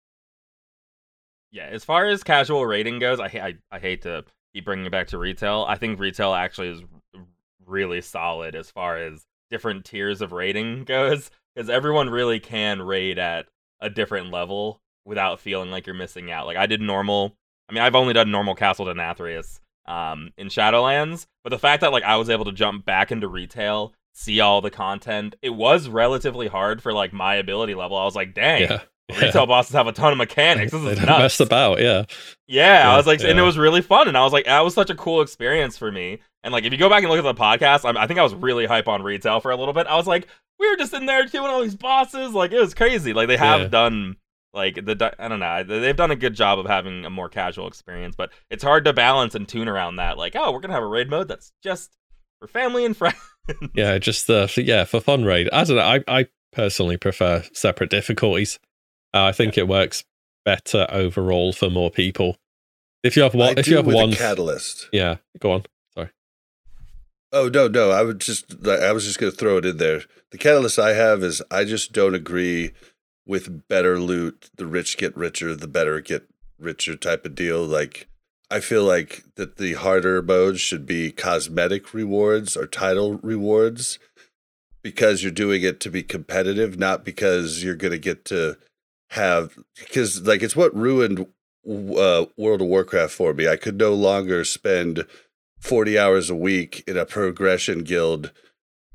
yeah, as far as casual rating goes, I, I I hate to keep bringing it back to retail. I think retail actually is really solid as far as different tiers of rating goes because everyone really can raid at a different level without feeling like you're missing out. Like I did normal. I mean, I've only done normal Castle Denathrius um, in Shadowlands, but the fact that like I was able to jump back into retail, see all the content, it was relatively hard for like my ability level. I was like, dang, Yeah. retail bosses have a ton of mechanics. This is don't nuts. mess about, yeah. Yeah, Yeah, I was like, and it was really fun, and I was like, that was such a cool experience for me. And like, if you go back and look at the podcast, I'm, I think I was really hype on retail for a little bit. I was like, we were just in there killing all these bosses, like it was crazy. Like they have Yeah. done, like the I don't know, they- they've done a good job of having a more casual experience, but it's hard to balance and tune around that. Like, oh, we're gonna have a raid mode that's just for family and friends. Yeah, just uh, for, yeah, for fun raid. I don't know. I, I personally prefer separate difficulties. Uh, I think it works better overall for more people. If you have I one, if do you have one, catalyst. yeah, go on. Oh no, no. I would just I was just gonna throw it in there. The catalyst I have is I just don't agree with better loot. The rich get richer, the better get richer type of deal. Like I feel like that the harder modes should be cosmetic rewards or title rewards because you're doing it to be competitive, not because you're going to get to have because like it's what ruined uh, World of Warcraft for me. I could no longer spend 40 hours a week in a progression guild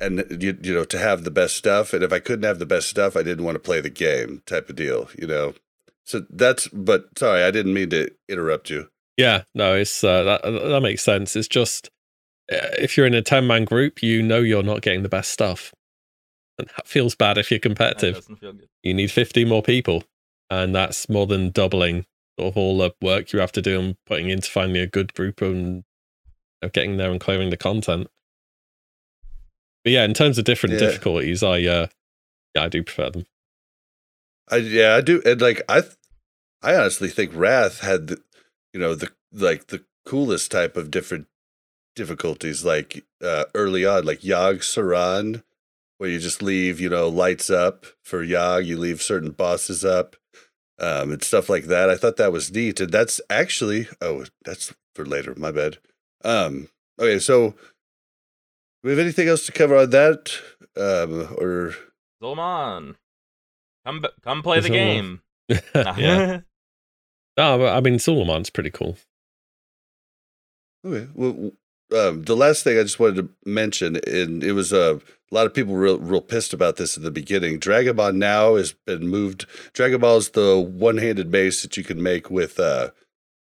and you, you know to have the best stuff and if I couldn't have the best stuff I didn't want to play the game type of deal, you know. So that's but sorry, I didn't mean to interrupt you. Yeah, no, it's uh, that that makes sense. It's just uh, if you're in a 10 man group, you know you're not getting the best stuff. And that feels bad if you're competitive. doesn't feel good. You need 50 more people, and that's more than doubling sort of all the work you have to do and putting into finding a good group and know, getting there and clearing the content. But yeah, in terms of different Yeah. difficulties, I uh, yeah, I do prefer them. I yeah, I do and like I th- I honestly think Wrath had the, you know the like the coolest type of different difficulties like uh early on like Yogg-Saron where you just leave, you know, lights up for Yogg, you leave certain bosses up. Um and stuff like that. I thought that was neat and that's actually oh, that's for later, my bad. Um okay, so we have anything else to cover on that? Um or Zul'Aman, come come play the game. yeah. No, but I mean, Zul'Aman's pretty cool. Okay. Well, um, the last thing I just wanted to mention, and it was uh, a lot of people real real pissed about this in the beginning. Dragonmaw now has been moved. Dragonmaw is the one handed base that you can make with uh,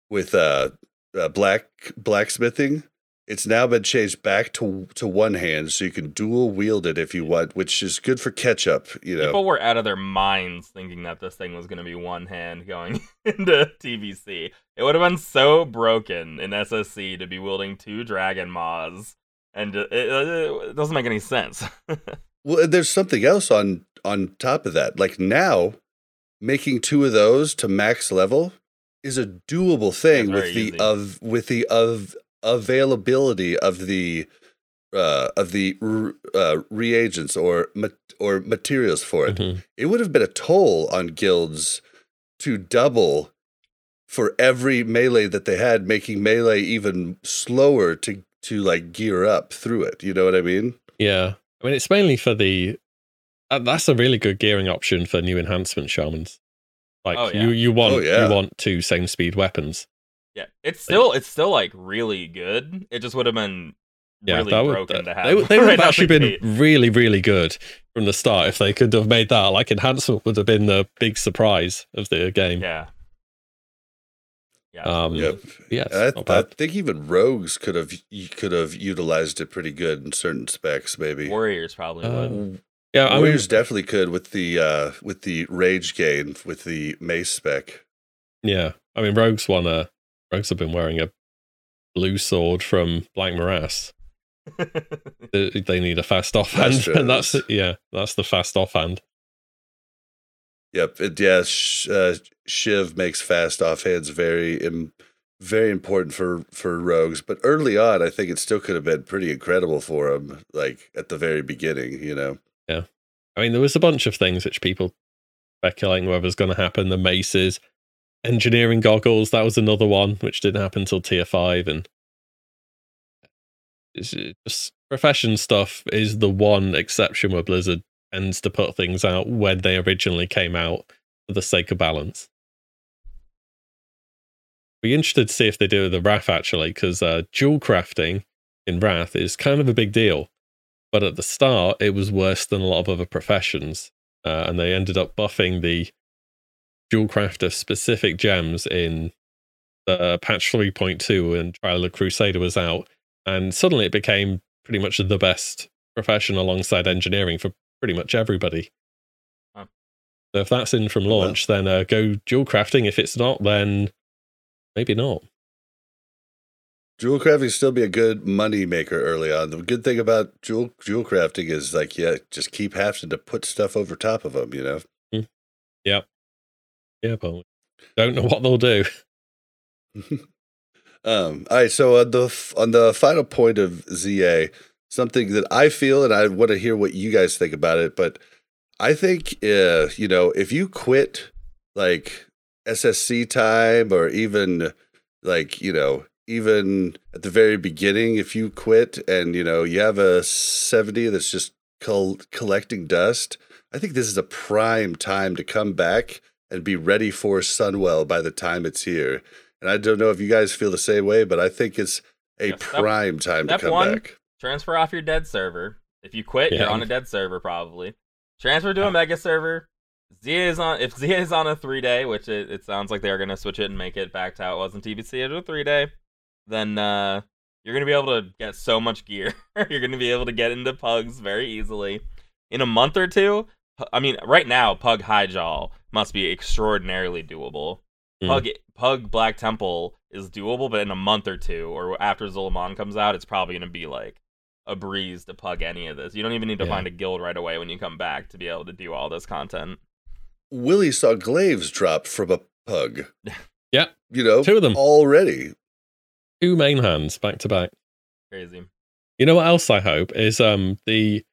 with uh, uh, black blacksmithing. It's now been changed back to to one hand, so you can dual wield it if you want, which is good for catch up. You know, People were out of their minds thinking that this thing was going to be one hand going into TBC. It would have been so broken in SSC to be wielding two Dragon Maws, and it, it, it doesn't make any sense. Well, there's something else on on top of that. Like now, making two of those to max level is a doable thing with the easy. of with the of availability of the uh, of the uh, reagents or or materials for it. Mhm. It would have been a toll on guilds to double for every melee that they had, making melee even slower to to like gear up through it. You know what I mean? Yeah, I mean, it's mainly for the. Uh, that's a really good gearing option for new enhancement shamans. Like Oh, yeah. you, you want Oh, yeah. you want two same speed weapons. yeah, it's still it's still like really good. It just would have been Yeah, really that would, broken that- to have. they, would- they would have actually been gate. really, really good from the start if they could have made that. Like enhancement would have been the big surprise of the game. Yeah. Yeah. Um, Yep. Yeah, I, not I think even rogues could have could have utilized it pretty good in certain specs. Maybe Warriors probably Uh, would. Yeah, I mean, definitely could with the uh with the rage gain with the mace spec. yeah. I mean, rogues want a. Rogues have been wearing a blue sword from Black Morass. They, they need a fast offhand, That's and that's yeah, that's the fast offhand. Yep. It, yeah. Sh- uh, Shiv makes fast offhands very Im- very important for for rogues. But early on, I think it still could have been pretty incredible for them. Like at the very beginning, you know. I mean, there was a bunch of things which people speculating whether was going to happen. The maces, engineering goggles, that was another one which didn't happen until tier five, and uh, just profession stuff is the one exception where Blizzard tends to put things out when they originally came out for the sake of balance. Be interested to see if they do with the Wrath actually, because uh, jewel crafting in Wrath is kind of a big deal. But at the start, it was worse than a lot of other professions, uh, and they ended up buffing the jewel craft of specific gems in the patch 3.2 when Trial of the Crusader was out, and suddenly it became pretty much the best profession alongside engineering for pretty much everybody. Huh. So if that's in from launch, then uh, go jewel crafting. If it's not, then maybe not. Jewel crafting still be a good money maker early on. The good thing about jewel jewel crafting is like, yeah, just keep having to put stuff over top of them. You know. Yeah, but we don't know what they'll do. Um, all right, so on the on the final point of ZA, something that I feel, and I want to hear what you guys think about it, but I think uh, you know if you quit like SSC time or even like, you know, even at the very beginning, if you quit and, you know, you have a 70 that's just col- collecting dust, I think this is a prime time to come back and be ready for Sunwell by the time it's here. And I don't know if you guys feel the same way, but I think it's a Yeah, step- prime time to step come one, back. Transfer off your dead server. If you quit, you're on a dead server probably. Transfer to a mega server. ZA is on if ZA is on a three day, which it, it sounds like they're gonna switch it and make it back to how it was in TBC to a three day, then uh you're gonna be able to get so much gear. you're gonna be able to get into pugs very easily. In a month or two, I mean right now, Pug Hyjal must be extraordinarily doable. Hmm. Pug Pug Black Temple is doable, but in a month or two, or after Zul'Aman comes out, it's probably gonna be like a breeze to pug any of this. You don't even need to Yeah. find a guild right away when you come back to be able to do all this content. WillE saw glaives drop from a pug. Yeah. You know, Two of them. already. Two main hands back to back. Crazy. You know what else I hope is um the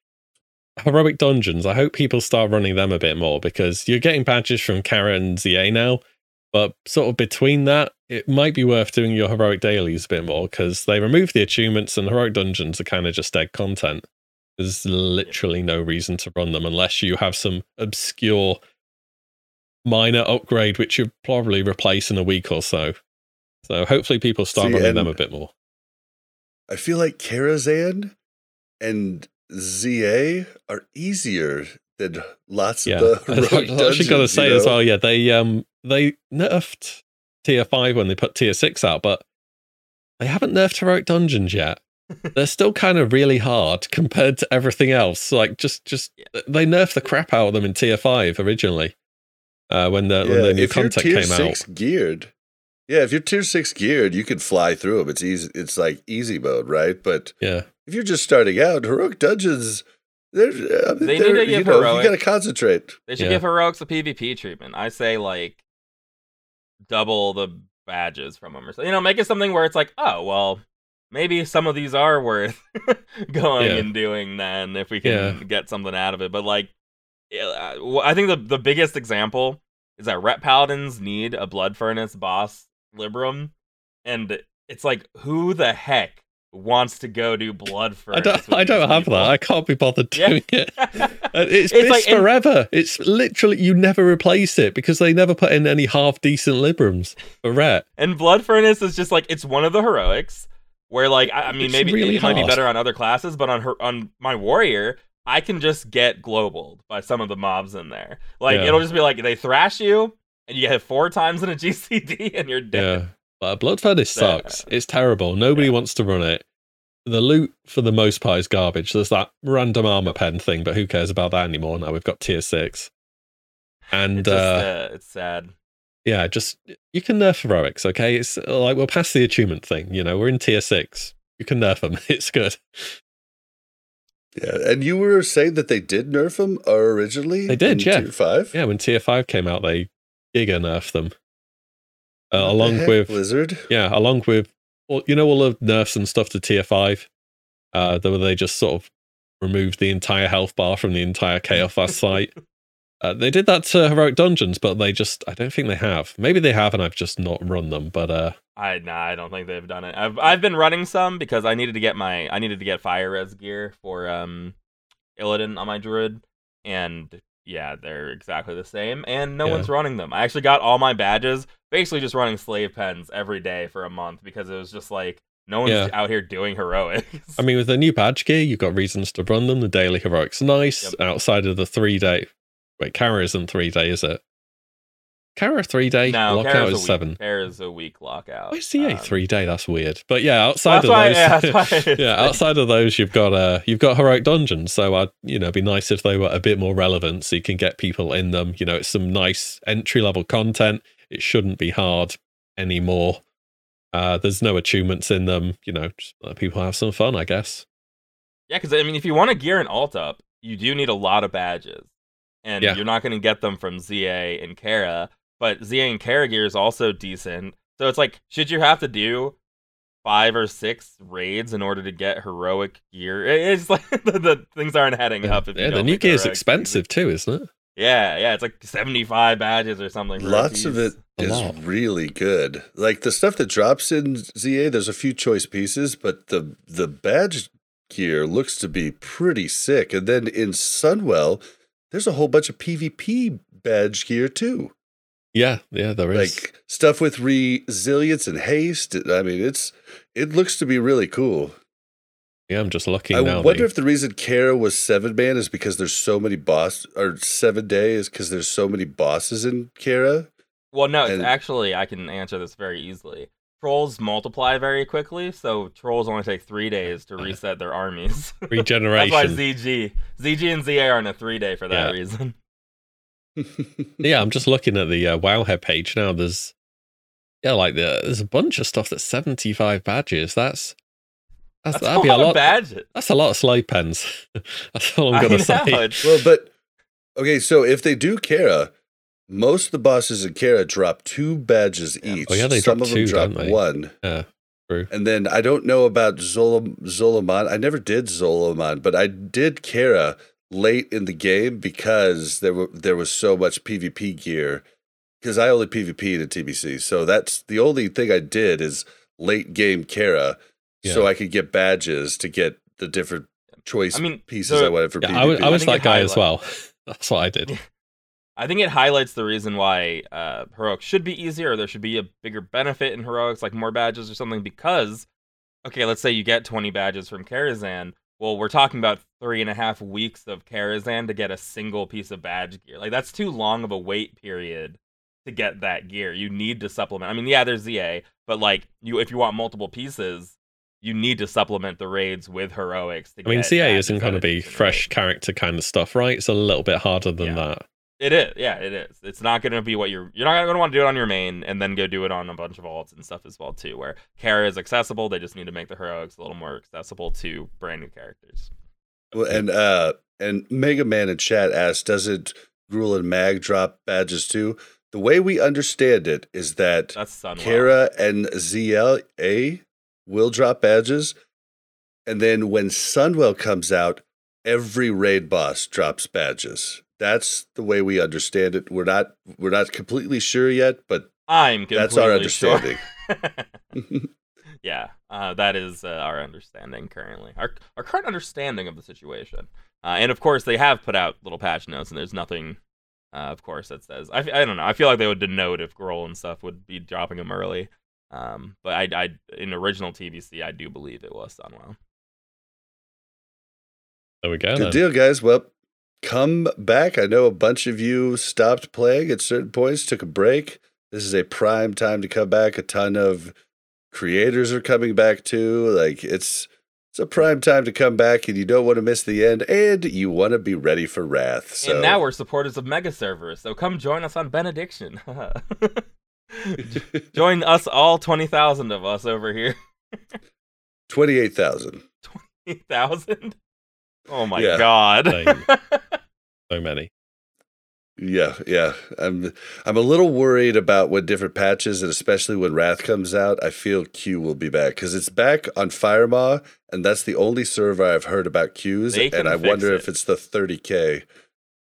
heroic dungeons. I hope people start running them a bit more because you're getting badges from Kara and ZA now, but sort of between that, it might be worth doing your heroic dailies a bit more because they remove the achievements and heroic dungeons are kind of just dead content. There's literally no reason to run them unless you have some obscure minor upgrade which you probably replace in a week or so. So hopefully people start See, running them a bit more. I feel like Karazhan and ZA are easier than lots Yeah, of the I heroic was actually dungeons, got to you say as well. Yeah, they um they nerfed tier five when they put tier six out, but they haven't nerfed heroic dungeons yet. They're still kind of really hard compared to everything else. Like just just they nerfed the crap out of them in tier five originally. Uh, when the when the new if you're content tier came six out. geared, yeah, if you're tier six geared, you can fly through them. It's easy. It's like easy mode, right? But Yeah, if you're just starting out, heroic dungeons, they're, I mean, They need they're- to you give know, heroic- You got to concentrate. They should Yeah. give heroics a PvP treatment. I say like double the badges from them, or so. You know, make it something where it's like, oh well, maybe some of these are worth going Yeah. and doing. Then if we can Yeah. get something out of it, but like, yeah, uh, well, I think the the biggest example is that Ret Paladins need a Blood Furnace boss Libram, and it's like, who the heck wants to go do Blood Furnace? I don't I don't have people? that. I can't be bothered Yeah. doing it. Uh, It's, It's like- and- forever. It's literally you never replace it because they never put in any half decent Librams for Ret. And Blood Furnace is just like it's one of the heroics where like I, I mean It's maybe really it might be better on other classes, but on her on my warrior, I can just get globaled by some of the mobs in there. Like Yeah. it'll just be like they thrash you and you get hit four times in a GCD and you're dead. Yeah. dead. But Blood Furnace Yeah. sucks. It's terrible. Nobody Yeah. wants to run it. The loot, for the most part, is garbage. There's that random armor pen thing, but who cares about that anymore? Now we've got tier six. And It's just, uh, uh, it's sad. yeah, just you can nerf heroics, okay? It's uh, like we're past the achievement thing. You know, we're in tier six. You can nerf them. It's good. Yeah, and you were saying that they did nerf them originally. They did, in yeah. Tier five. Yeah, when tier five came out, they giga nerfed them. Uh, What the along heck, with Blizzard. Yeah, along with well, you know all the nerfs and stuff to tier five, uh, where they just sort of removed the entire health bar from the entire Chaos site. Uh, they did that to heroic dungeons, but they just I don't think they have. Maybe they have, and I've just not run them. But uh, I nah, I don't think they've done it. I've I've been running some because I needed to get my I needed to get fire res gear for um Illidan on my druid, and yeah, they're exactly the same, and no Yeah. one's running them. I actually got all my badges basically just running slave pens every day for a month because it was just like no one's Yeah. out here doing heroics. I mean, with the new badge gear, you've got reasons to run them. The daily heroics nice Yep. outside of the three day. Wait, Kara isn't three day, is it? Kara three day no, lockout Kara's is seven. Kara's a week lockout. Why is ZA Um, three day? That's weird. But yeah, outside why- of yeah, those, why it's yeah, outside of those, you've got uh, you've got heroic dungeons. So I'd you know it'd be nice if they were a bit more relevant, so you can get people in them. You know, it's some nice entry level content. It shouldn't be hard anymore. Uh, there's no achievements in them. You know, just let people have some fun, I guess. Yeah, because I mean, if you want to gear an alt up, you do need a lot of badges, and Yeah. you're not going to get them from ZA and Kara. But ZA and Kara gear is also decent, so it's like, should you have to do five or six raids in order to get heroic gear? It's like the, the things aren't heading up. If you yeah, the new gear is heroics easy. expensive too, isn't it? Yeah, yeah, it's like 75 badges or something. Lots of it piece. A is lot. really good. Like the stuff that drops in ZA, there's a few choice pieces, but the the badge gear looks to be pretty sick. And then in Sunwell, there's a whole bunch of PvP badge gear too. Yeah, yeah, there is. Like stuff with resilience and haste. I mean, it's it looks to be really cool. yeah, I'm just looking I now. wonder if the reason Kara was seven man is because there's so many boss or seven days because there's so many bosses in Kara. Well, no, and- actually, I can answer this very easily. Trolls multiply very quickly, so trolls only take three days to reset their armies. Regeneration. That's why. ZG, ZG and ZA are in a three day for that Yeah. reason. Yeah, I'm just looking at the uh, Wowhead page now. There's yeah, like the, there's a bunch of stuff that's 75 badges. That's that's, That's that'd a be lot a lot. of badges. That's a lot of slave pens. that's all I'm gonna say. it's- well, but okay, so if they do Kara, most of the bosses in Kara drop two badges Yeah. each. Oh, yeah, they Some drop of them two, drop don't they? one. Yeah, true. And then I don't know about Zolam Zul'Aman. I never did Zul'Aman, but I did Kara late in the game because there were there was so much PvP gear. Because I only PvP'd in TBC, so that's the only thing I did is late game Kara, so I could get badges to get the different choice I mean, pieces the- I wanted for Yeah, PvP. I was, I was think that it guy as well. That's what I did. I think it highlights the reason why uh, heroics should be easier, or there should be a bigger benefit in heroics, like more badges or something. Because, okay, let's say you get 20 badges from Karazhan. Well, we're talking about three and a half weeks of Karazhan to get a single piece of badge gear. Like that's too long of a wait period to get that gear. You need to supplement. I mean, yeah, there's ZA, but like you, if you want multiple pieces, you need to supplement the raids with heroics. To I mean, badges isn't going to be fresh character kind of stuff, right? It's a little bit harder than Yeah. that. It is, yeah, it is. It's not going to be what you're. You're not going to want to do it on your main and then go do it on a bunch of alts and stuff as well too. Where Kara is accessible, they just need to make the heroics a little more accessible to brand new characters. Well, and uh, and Mega Man in chat asked, "Doesn't Gruul and Mag drop badges too?" The way we understand it is that That's Sunwell. Kara and ZLA will drop badges, and then when Sunwell comes out, every raid boss drops badges. That's the way we understand it. We're not we're not completely sure yet, but I'm that's our sure. understanding. yeah, uh, that is uh, our understanding currently. Our our current understanding of the situation. Uh, and of course, they have put out little patch notes, and there's nothing, uh, of course, that says. I, I don't know. I feel like they would denote if Gruul and stuff would be dropping them early. Um, but I, I, in original TBC, I do believe it was Sunwell. There we go. Good then. deal, guys. Well, come back. I know a bunch of you stopped playing at certain points, took a break. This is a prime time to come back. A ton of creators are coming back too. Like it's it's a prime time to come back, and you don't want to miss the end, and you want to be ready for Wrath. So And now we're supporters of mega servers, so come join us on Benediction. join us all twenty thousand of us over here. twenty eight thousand. thousand. Oh my Yeah. god. So many. Yeah, yeah. I'm I'm a little worried about what different patches, and especially when Wrath comes out. I feel Q will be back because it's back on Firemaw, and that's the only server I've heard about Qs. And I wonder it. if it's the 30k.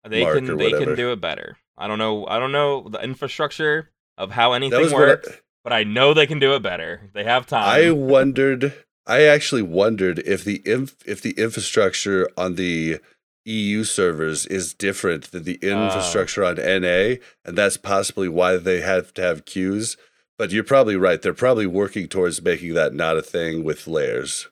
they Mark can or they can do it better. I don't know I don't know the infrastructure of how anything was what I- works, but I know they can do it better. They have time. I wondered. I actually wondered if the inf, if the infrastructure on the EU servers is different than the Ah. infrastructure on NA, and that's possibly why they have to have queues. But you're probably right. They're probably working towards making that not a thing with layers.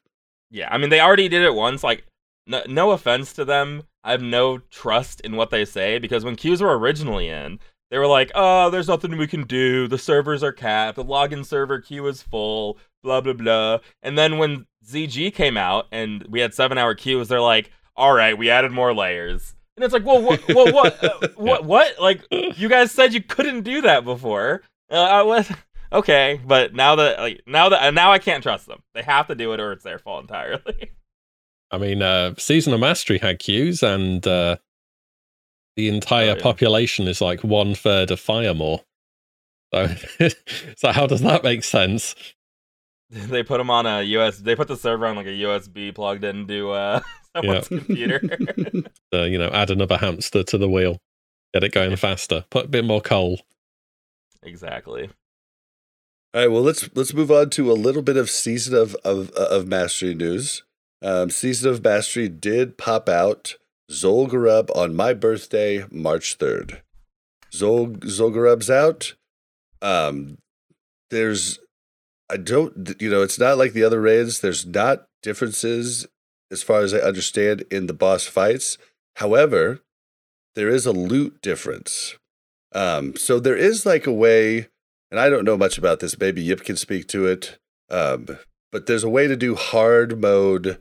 yeah, I mean they already did it once. Like no, no offense to them, I have no trust in what they say because when queues were originally in, they were like, "Oh, there's nothing we can do. The servers are capped. The login server queue is full. Blah blah blah." And then when ZG came out and we had seven-hour queues, they're like, "All right, we added more layers." And it's like, "Well, what? Well, what? Uh, what? What? Like, you guys said you couldn't do that before." Uh, I was okay, but now that like now that now I can't trust them. They have to do it, or it's their fault entirely. I mean, uh, Season of Mastery had queues, and uh, the entire Oh, yeah. population is like one third of Firemaw. So, so how does that make sense? they put them on a US. They put the server on like a USB plugged into uh, someone's computer. Uh, you know, add another hamster to the wheel. Get it going faster. Put a bit more coal. Exactly. All right, well let's let's move on to a little bit of season of of of mastery news. Um, season of mastery did pop out Zul'Gurub on my birthday, March third. Zol Zul'Gurub's out. Um, there's, I don't, you know, it's not like the other raids. There's not differences as far as I understand in the boss fights. However, there is a loot difference. Um, so there is like a way and I don't know much about this. Maybe Yip can speak to it. Um, but there's a way to do hard mode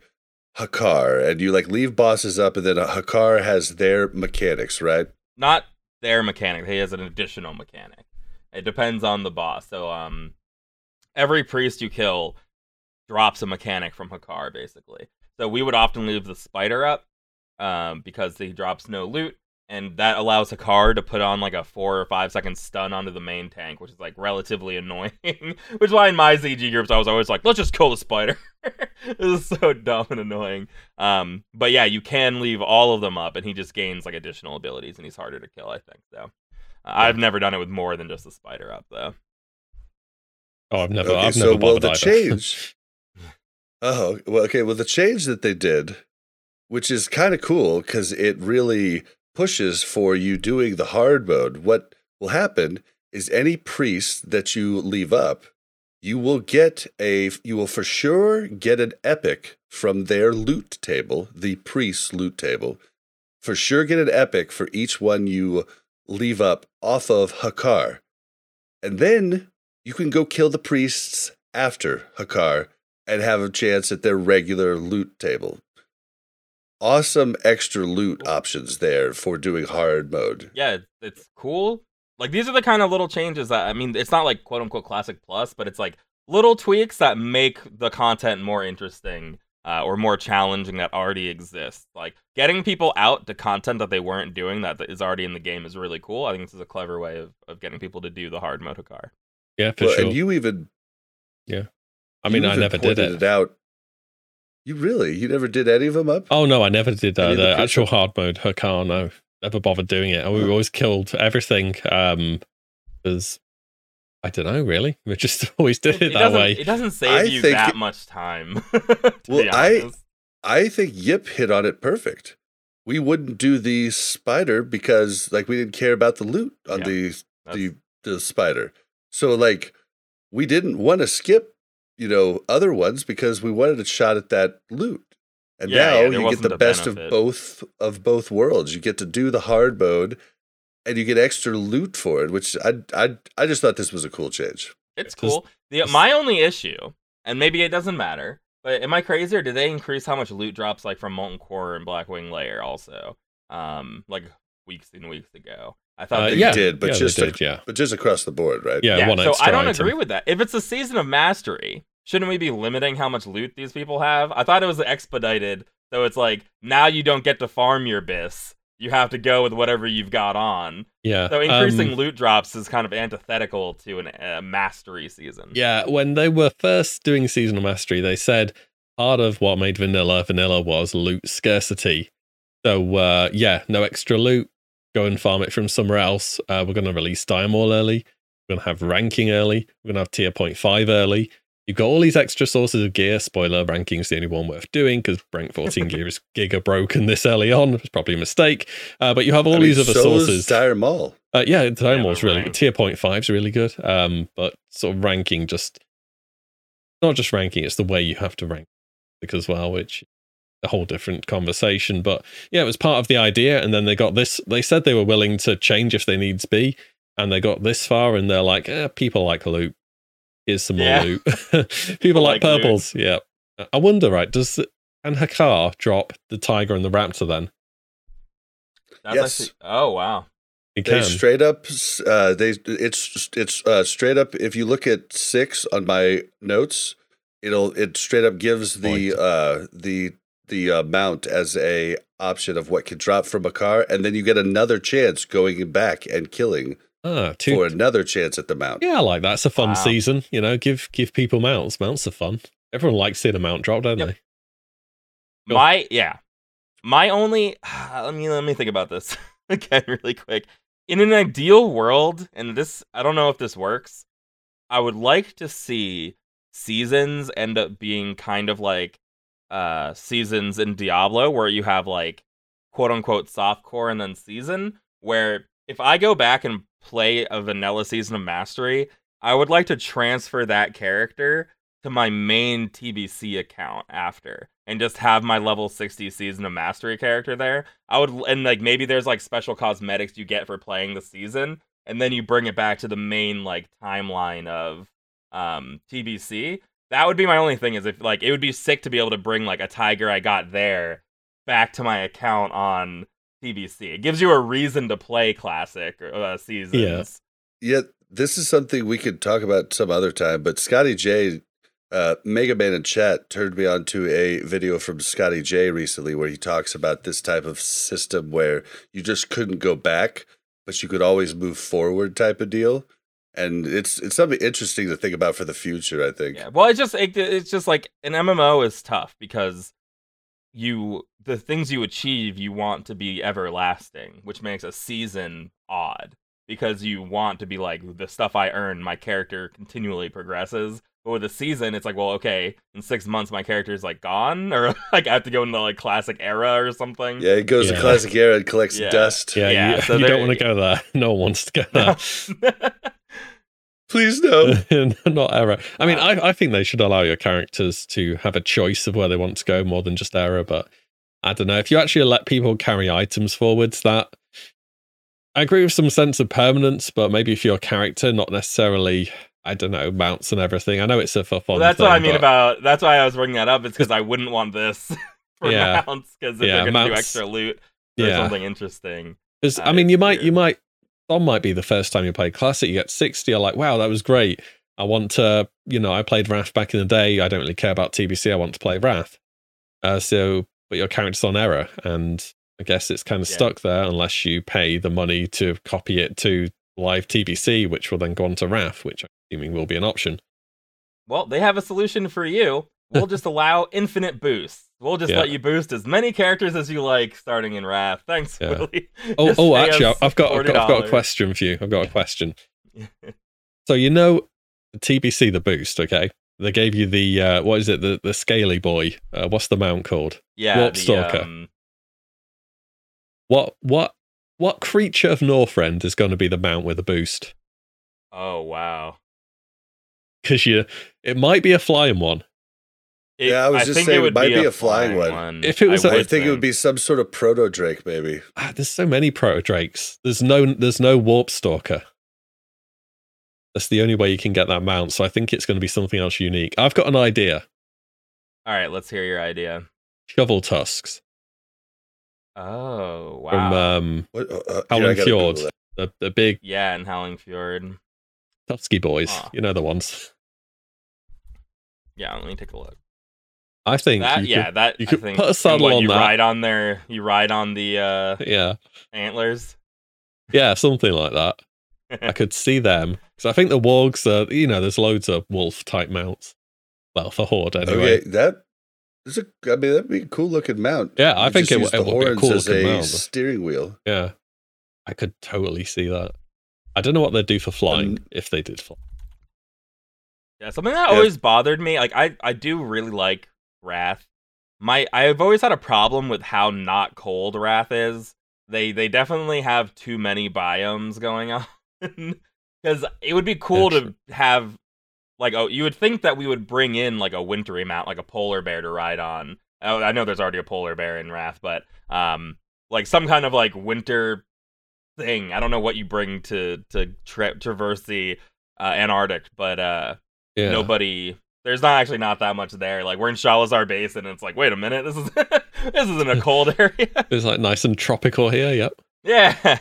Hakkar, and you like leave bosses up, and then a Hakkar has their mechanics, right? Not their mechanic. He has an additional mechanic. It depends on the boss. So um, every priest you kill drops a mechanic from Hakkar, basically. So we would often leave the spider up um, because he drops no loot and that allows Hakkar to put on like a four or five second stun onto the main tank, which is like relatively annoying. which is why in my ZG groups I was always like, let's just kill the spider. this is so dumb and annoying. Um, but yeah, you can leave all of them up, and he just gains like additional abilities, and he's harder to kill. I think so. Uh, I've never done it with more than just the spider up though. Oh, I've never. Okay, I've so never well, the either. change. oh, well, okay. Well, the change that they did, which is kind of cool because it really pushes for you doing the hard mode. What will happen is any priest that you leave up, you will get a, you will for sure get an epic from their loot table, the priest's loot table. For sure, get an epic for each one you leave up off of Hakkar. And then you can go kill the priests after Hakkar and have a chance at their regular loot table. Awesome extra loot options there for doing hard mode. Yeah, it's, it's cool. Like these are the kind of little changes that I mean, it's not like quote unquote classic plus, but it's like little tweaks that make the content more interesting uh, or more challenging that already exists. Like getting people out to content that they weren't doing that is already in the game is really cool. I think this is a clever way of, of getting people to do the hard mode car. Yeah, for Well, sure. and you even yeah. I mean, I never did it. it out. You really? You never did any of them up? Oh no, I never did uh, the, the actual hard mode Hakkar. No, never bothered doing it. We Huh. always killed everything. Um, because I don't know, really. We just always did it, that way. It doesn't save I you think that it- much time. to Well, be I- I think Yip hit on it perfect. We wouldn't do the spider because like we didn't care about the loot on Yeah, the the the spider. So like we didn't want to skip, you know, other ones because we wanted a shot at that loot. And Yeah, now yeah, you get the best of both of both worlds. You get to do the hard mode and you get extra loot for it, which I I I just thought this was a cool change. It's cool. The my only issue, and maybe it doesn't matter, but am I crazy or did they increase how much loot drops like from Molten Core and Blackwing Lair also? Um, like weeks and weeks ago. I thought Uh, they yeah, did, but yeah, they just a- did, yeah, But just across the board, right? yeah. yeah, one so I don't item. agree with that. If it's a season of mastery, shouldn't we be limiting how much loot these people have? I thought it was expedited, so it's like now you don't get to farm your bis. You have to go with whatever you've got on. Yeah, So increasing um, loot drops is kind of antithetical to an uh, mastery season. Yeah, when they were first doing seasonal mastery, they said part of what made vanilla vanilla was loot scarcity. So uh, yeah, no extra loot. Go and farm it from somewhere else. Uh, we're going to release Dire Maul early. We're going to have ranking early. We're going to have tier point five early. You've got all these extra sources of gear. Spoiler: ranking's the only one worth doing because rank 14 gear is giga broken this early on. It's probably a mistake. Uh, but you have all I mean, these other so sources. Dire Maul. Uh, yeah, Dire Maul's but really rank- tier point five is really good. Um, but sort of ranking just not just ranking; it's the way you have to rank as well, which a whole different conversation. But yeah, it was part of the idea, and then they got this. They said they were willing to change if they needs be, and they got this far, and they're like, eh, people like loot. Here's some more Yeah. loot. people like, like loot. purples. Yeah, I wonder, right? Does and Hakkar drop the tiger and the raptor then? That's Yes. actually- oh wow. It They can. straight up, uh, they it's it's uh, straight up. If you look at six on my notes, it'll it straight up gives the uh, the the uh, mount as a option of what can drop from Hakkar, and then you get another chance going back and killing ah, two, for another chance at the mount. Yeah, I like that. It's a fun Wow. season. You know, give give people mounts. Mounts are fun. Everyone likes seeing a mount drop, don't Yep. they? Go. My yeah. My only let me let me think about this again really quick. in an ideal world, and this I don't know if this works. I would like to see seasons end up being kind of like uh seasons in Diablo where you have like quote unquote soft core and then season where if I go back and play a vanilla season of mastery, I would like to transfer that character to my main TBC account after and just have my level 60 season of mastery character there. I would and like maybe there's like special cosmetics you get for playing the season and then you bring it back to the main like timeline of um TBC. That would be my only thing is if like it would be sick to be able to bring like a tiger I got there back to my account on TBC. It gives you a reason to play classic uh, seasons. Yeah, this is something we could talk about some other time, but Scotty J, uh, Mega Man in chat turned me on to a video from Scotty J recently where he talks about this type of system where you just couldn't go back, but you could always move forward type of deal. And it's it's something interesting to think about for the future, I think. Yeah. Well, it's just it, it's just like an MMO is tough because you the things you achieve you want to be everlasting, which makes a season odd because you want to be like the stuff I earn, my character continually progresses. But with a season, it's like, well, okay, in six months my character is like gone, or like I have to go into like classic era or something. Yeah, it goes Yeah. to classic era and collects Yeah. dust. Yeah, Yeah, you, so you don't want to go there. No one wants to go there. Please no. not error. I mean, I, I think they should allow your characters to have a choice of where they want to go more than just Era. But I don't know if you actually let people carry items forwards. That I agree with some sense of permanence, but maybe if your character, not necessarily, I don't know, mounts and everything. I know it's a for fun. Well, that's what I mean but- about. That's why I was bringing that up. It's because I wouldn't want this for Yeah. mounts because if Yeah, they're gonna do extra loot or Yeah. something interesting. 'Cause, Uh, I mean, you it's might, you might, some might be the first time you play Classic. You get 60, you're like, wow, that was great. I want to, you know, I played Wrath back in the day. I don't really care about TBC. I want to play Wrath. Uh, so, but your character's on Era. And I guess it's kind of Yeah. stuck there unless you pay the money to copy it to live TBC, which will then go on to Wrath, which I'm assuming will be an option. Well, they have a solution for you. We'll just allow infinite boosts. We'll just Yeah. let you boost as many characters as you like, starting in Wrath. Thanks, Yeah. WillE. Oh, oh, actually, I've got, I've got, I've got a question for you. I've got a question. So you know, TBC, the boost, okay? They gave you the uh, what is it? The the scaly boy. Uh, what's the mount called? yeah, Warp the, Stalker. um, What what what creature of Northrend is going to be the mount with a boost? oh wow. Because you, it might be a flying one. It- Yeah, I was just think saying it would might be a flying one. If it was a- I think it would be some sort of proto Drake, maybe. Ah, there's so many proto drakes. There's no there's no warp stalker. That's the only way you can get that mount. So I think it's going to be something else unique. I've got an idea. All right, let's hear your idea. Shovel tusks Oh wow. from um, What? Uh, uh, Howling here, Fjord. The the big yeah, and Howling Fjord. Tusky boys. Ah. You know the ones. Yeah, let me take a look. I think. That you yeah, could- that you I could think put a saddle what, on you that. ride on their you ride on the uh yeah, antlers. yeah, something like that. I could see them because I think the wargs are. You know, there's loads of wolf type mounts. Well, for horde anyway. Okay, that is a. I mean, that'd be a cool looking mount. Yeah, I You think just it, use it would be a cool as looking a mount. steering wheel. Yeah, I could totally see that. I don't know what they'd do for flying Um, if they did fly. Yeah, something that Yeah. always bothered me. Like I, I do really like Wrath. My, I've always had a problem with how not cold Wrath is. They, they definitely have too many biomes going on. Because it would be cool to have, like, oh, you would think that we would bring in like a wintry mount, like a polar bear to ride on. I, I know there's already a polar bear in Wrath, but um, like some kind of like winter thing. I don't know what you bring to to tra- traverse the uh, Antarctic, but uh Yeah, nobody there's not actually not that much there like we're in Sholazar Basin and it's like wait a minute this is this isn't a cold area it's like nice and tropical here. Yep. yeah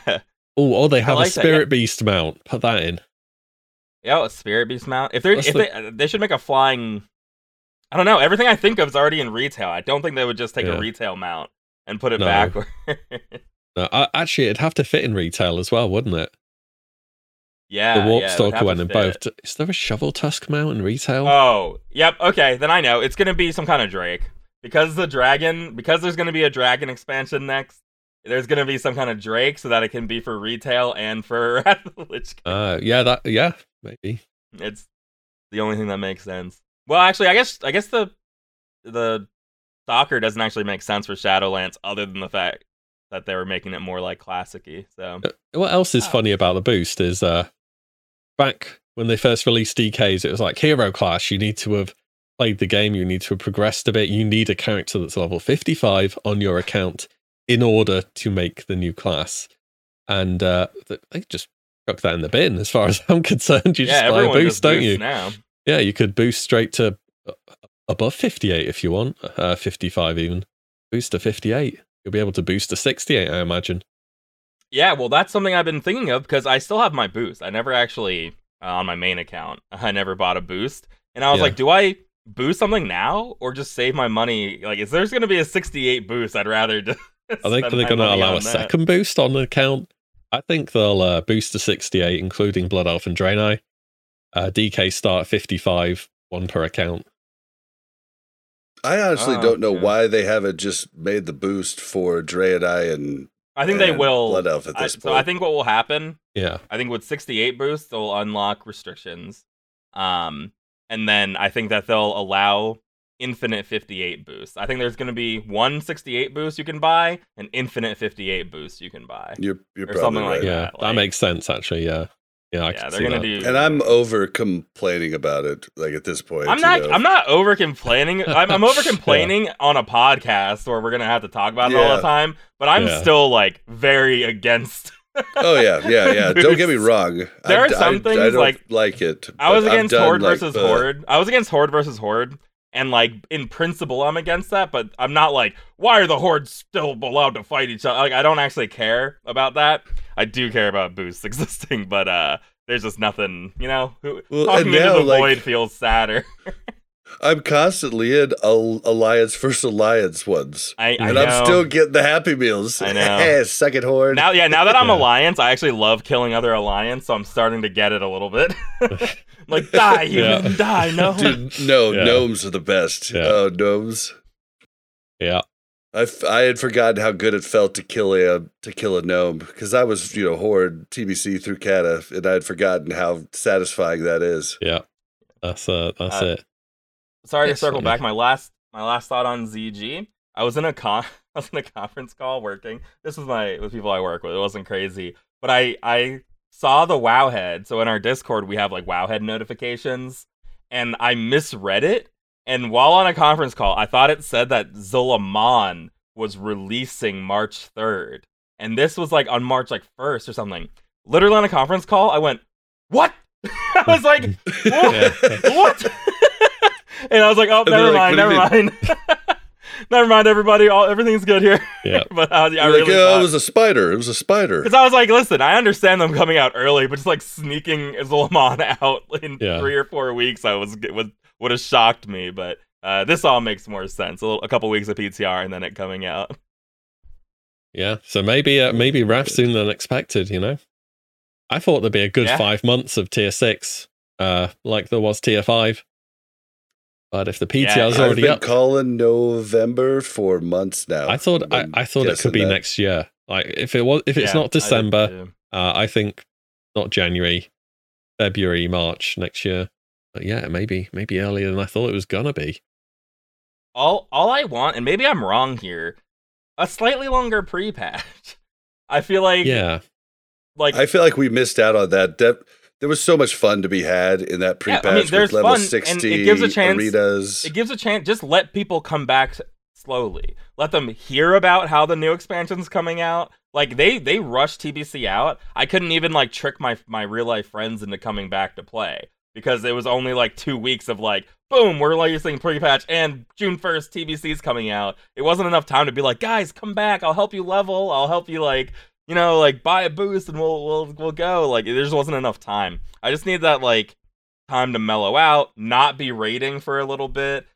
Oh, oh, they have like a that, spirit yeah. beast mount. Put that in. yeah a spirit beast mount if if the- they uh, they should make a flying i don't know everything i think of is already in retail i don't think they would just take Yeah. a retail mount and put it No. back No, I, actually, it'd have to fit in retail as well, wouldn't it? Yeah the warp yeah, stalker went in both. Is there a shovel tusk mount in retail? Oh, yep. Okay, then I know it's gonna be some kind of Drake because the dragon. Because there's gonna be a dragon expansion next. there's gonna be some kind of Drake so that it can be for retail and for Wrath. Uh, yeah, that yeah, maybe. It's the only thing that makes sense. Well, actually, I guess I guess the the soccer doesn't actually make sense for Shadowlands, other than the fact that they were making it more like classicy. So Uh, What else is Oh. funny about the boost is uh, back when they first released DKs, it was like hero class. You need to have played the game. You need to have progressed a bit. You need a character that's level 55 on your account in order to make the new class. And uh, they just chuck that in the bin, as far as I'm concerned. You just yeah, buy a boost, don't you? now. Yeah, you could boost straight to uh, above 58 if you want, uh, 55 even. Boost to 58. You'll be able to boost to 68, I imagine. Yeah, well, that's something I've been thinking of because I still have my boost. I never actually uh, on my main account. I never bought a boost, and I was Yeah. like, do I boost something now or just save my money? Like, is there's going to be a 68 boost, I'd rather. Just Are they, are spend they my going to allow a that. second boost on the account? I think they'll uh, boost to 68, including Blood Elf and Draenei. Uh, DK start 55, one per account. I honestly Oh, don't know yeah. why they haven't just made the boost for Draenei and I think they will. Blood Elf at I- this so point. I think what will happen Yeah. I think with 68 boosts, they'll unlock restrictions. Um, and then I think that they'll allow infinite 58 boosts. I think there's going to be one 68 boost you can buy, and infinite 58 boosts you can buy. you're you're or probably something right. like Yeah. that, That makes sense, actually. Yeah. Yeah. I yeah, can they're see gonna that. do. And I'm over complaining about it. Like at this point, I'm not. know. I'm not over complaining. I'm, I'm over complaining on a podcast where we're gonna have to talk about it all the time. But I'm Yeah. still like very against. Oh yeah, yeah, yeah. Don't get me wrong. There I, are some I, things, I don't like- like it. I was but I'm against done, Horde like, versus uh, Horde. I was against Horde versus Horde, and like in principle, I'm against that. But I'm not like, why are the Hordes still allowed to fight each other? Like, I don't actually care about that. I do care about boosts existing, but uh, there's just nothing, you know. Who, Well, talking and into the like- void feels sadder. I'm constantly in al- alliance versus alliance ones, I, I and know. I'm still getting the happy meals. I know. Second Horde. now, yeah. Now that I'm Yeah. Alliance, I actually love killing other Alliance, so I'm starting to get it a little bit. like, die, you Yeah. die, no. Dude, no, Yeah. gnomes are the best. Yeah. Oh, gnomes. Yeah. I, f- I had forgotten how good it felt to kill a to kill a gnome because I was you know horde TBC through Kata and I had forgotten how satisfying that is. Yeah. That's uh that's Uh, it. Sorry to circle back. My last my last thought on ZG. I was in a con I was in a conference call working. This was my with people I work with. It wasn't crazy. But I I saw the Wowhead. So in our Discord we have like Wowhead notifications. And I misread it. And while on a conference call, I thought it said that Zul'Aman was releasing March 3rd. And this was like on March like 1st or something. Literally on a conference call, I went, What? I was like, what? what? And I was like, oh, never like, mind, never mind. never mind, everybody. All everything's good here. Yeah. but I, I really like, oh, it was a spider. It was a spider. because I was like, listen, I understand them coming out early, but just like sneaking Zul'Aman out in Yeah. three or four weeks, I was would would have shocked me. But uh, this all makes more sense. A, little, a couple weeks of PTR and then it coming out. Yeah. So maybe uh, maybe Wrath sooner than expected, you know? I thought there'd be a good Yeah. five months of tier six, uh, like there was tier five. But if the PTR's Yeah, I've already been up, calling November for months now. I thought I, I'm thought it could be that. next year. Like if it was if it's Yeah, not did December, too. uh, I think not January, February, March next year. But yeah, maybe maybe earlier than I thought it was gonna be. all all I want, and maybe I'm wrong here, a slightly longer pre-patch. I feel like Yeah. like I feel like we missed out on that. That there was so much fun to be had in that Yeah, I pre-patch mean, there's level fun, and it gives a chance- arenas. it gives a chance just let people come back slowly. Let them hear about how the new expansion's coming out. Like they they rushed tbc out. I couldn't even like trick my my real life friends into coming back to play because it was only like two weeks of like boom we're releasing pre-patch and june 1st tbc's coming out. It wasn't enough time to be like guys come back. I'll help you level. I'll help you like you know like buy a boost and we'll we'll we'll go like there just wasn't enough time i just need that like time to mellow out, not be raiding for a little bit,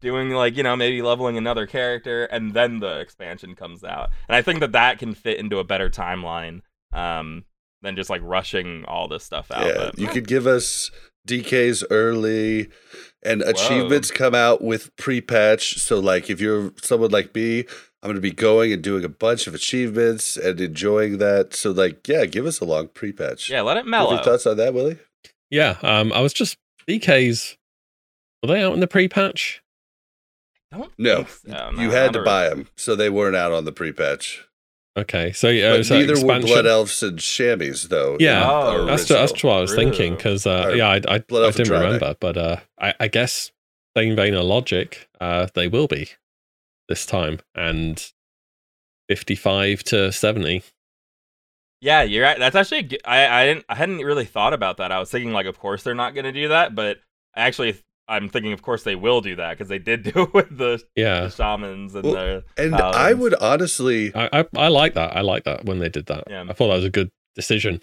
doing like, you know, maybe leveling another character, and then the expansion comes out. And I think that that can fit into a better timeline um, than just like rushing all this stuff out. yeah, but- you could give us DKs early, and achievements come out with pre-patch. So, like, if you're someone like me, I'm going to be going and doing a bunch of achievements and enjoying that. So, like, yeah, give us a long pre patch. Yeah, let it Any mellow. thoughts on that, WillE? Yeah, um, I was just DKs. Were they out in the pre-patch? No, so. No, you had to a- buy them, so they weren't out on the pre patch. Okay, so yeah, but it was neither expansion. were Blood Elves and shammies, though. Yeah, Oh. that's, ju- that's what I was thinking because uh, yeah, I, I, I didn't remember, but uh, I, I guess same vein of logic, uh, they will be this time and fifty-five to seventy. Yeah, you're right. That's actually I I didn't I hadn't really thought about that. I was thinking like, of course they're not going to do that, but actually I'm thinking, of course they will do that because they did do it with the, Yeah, the shamans and Well, the And I would honestly I, I I like that. I like that when they did that. Yeah. I thought that was a good decision.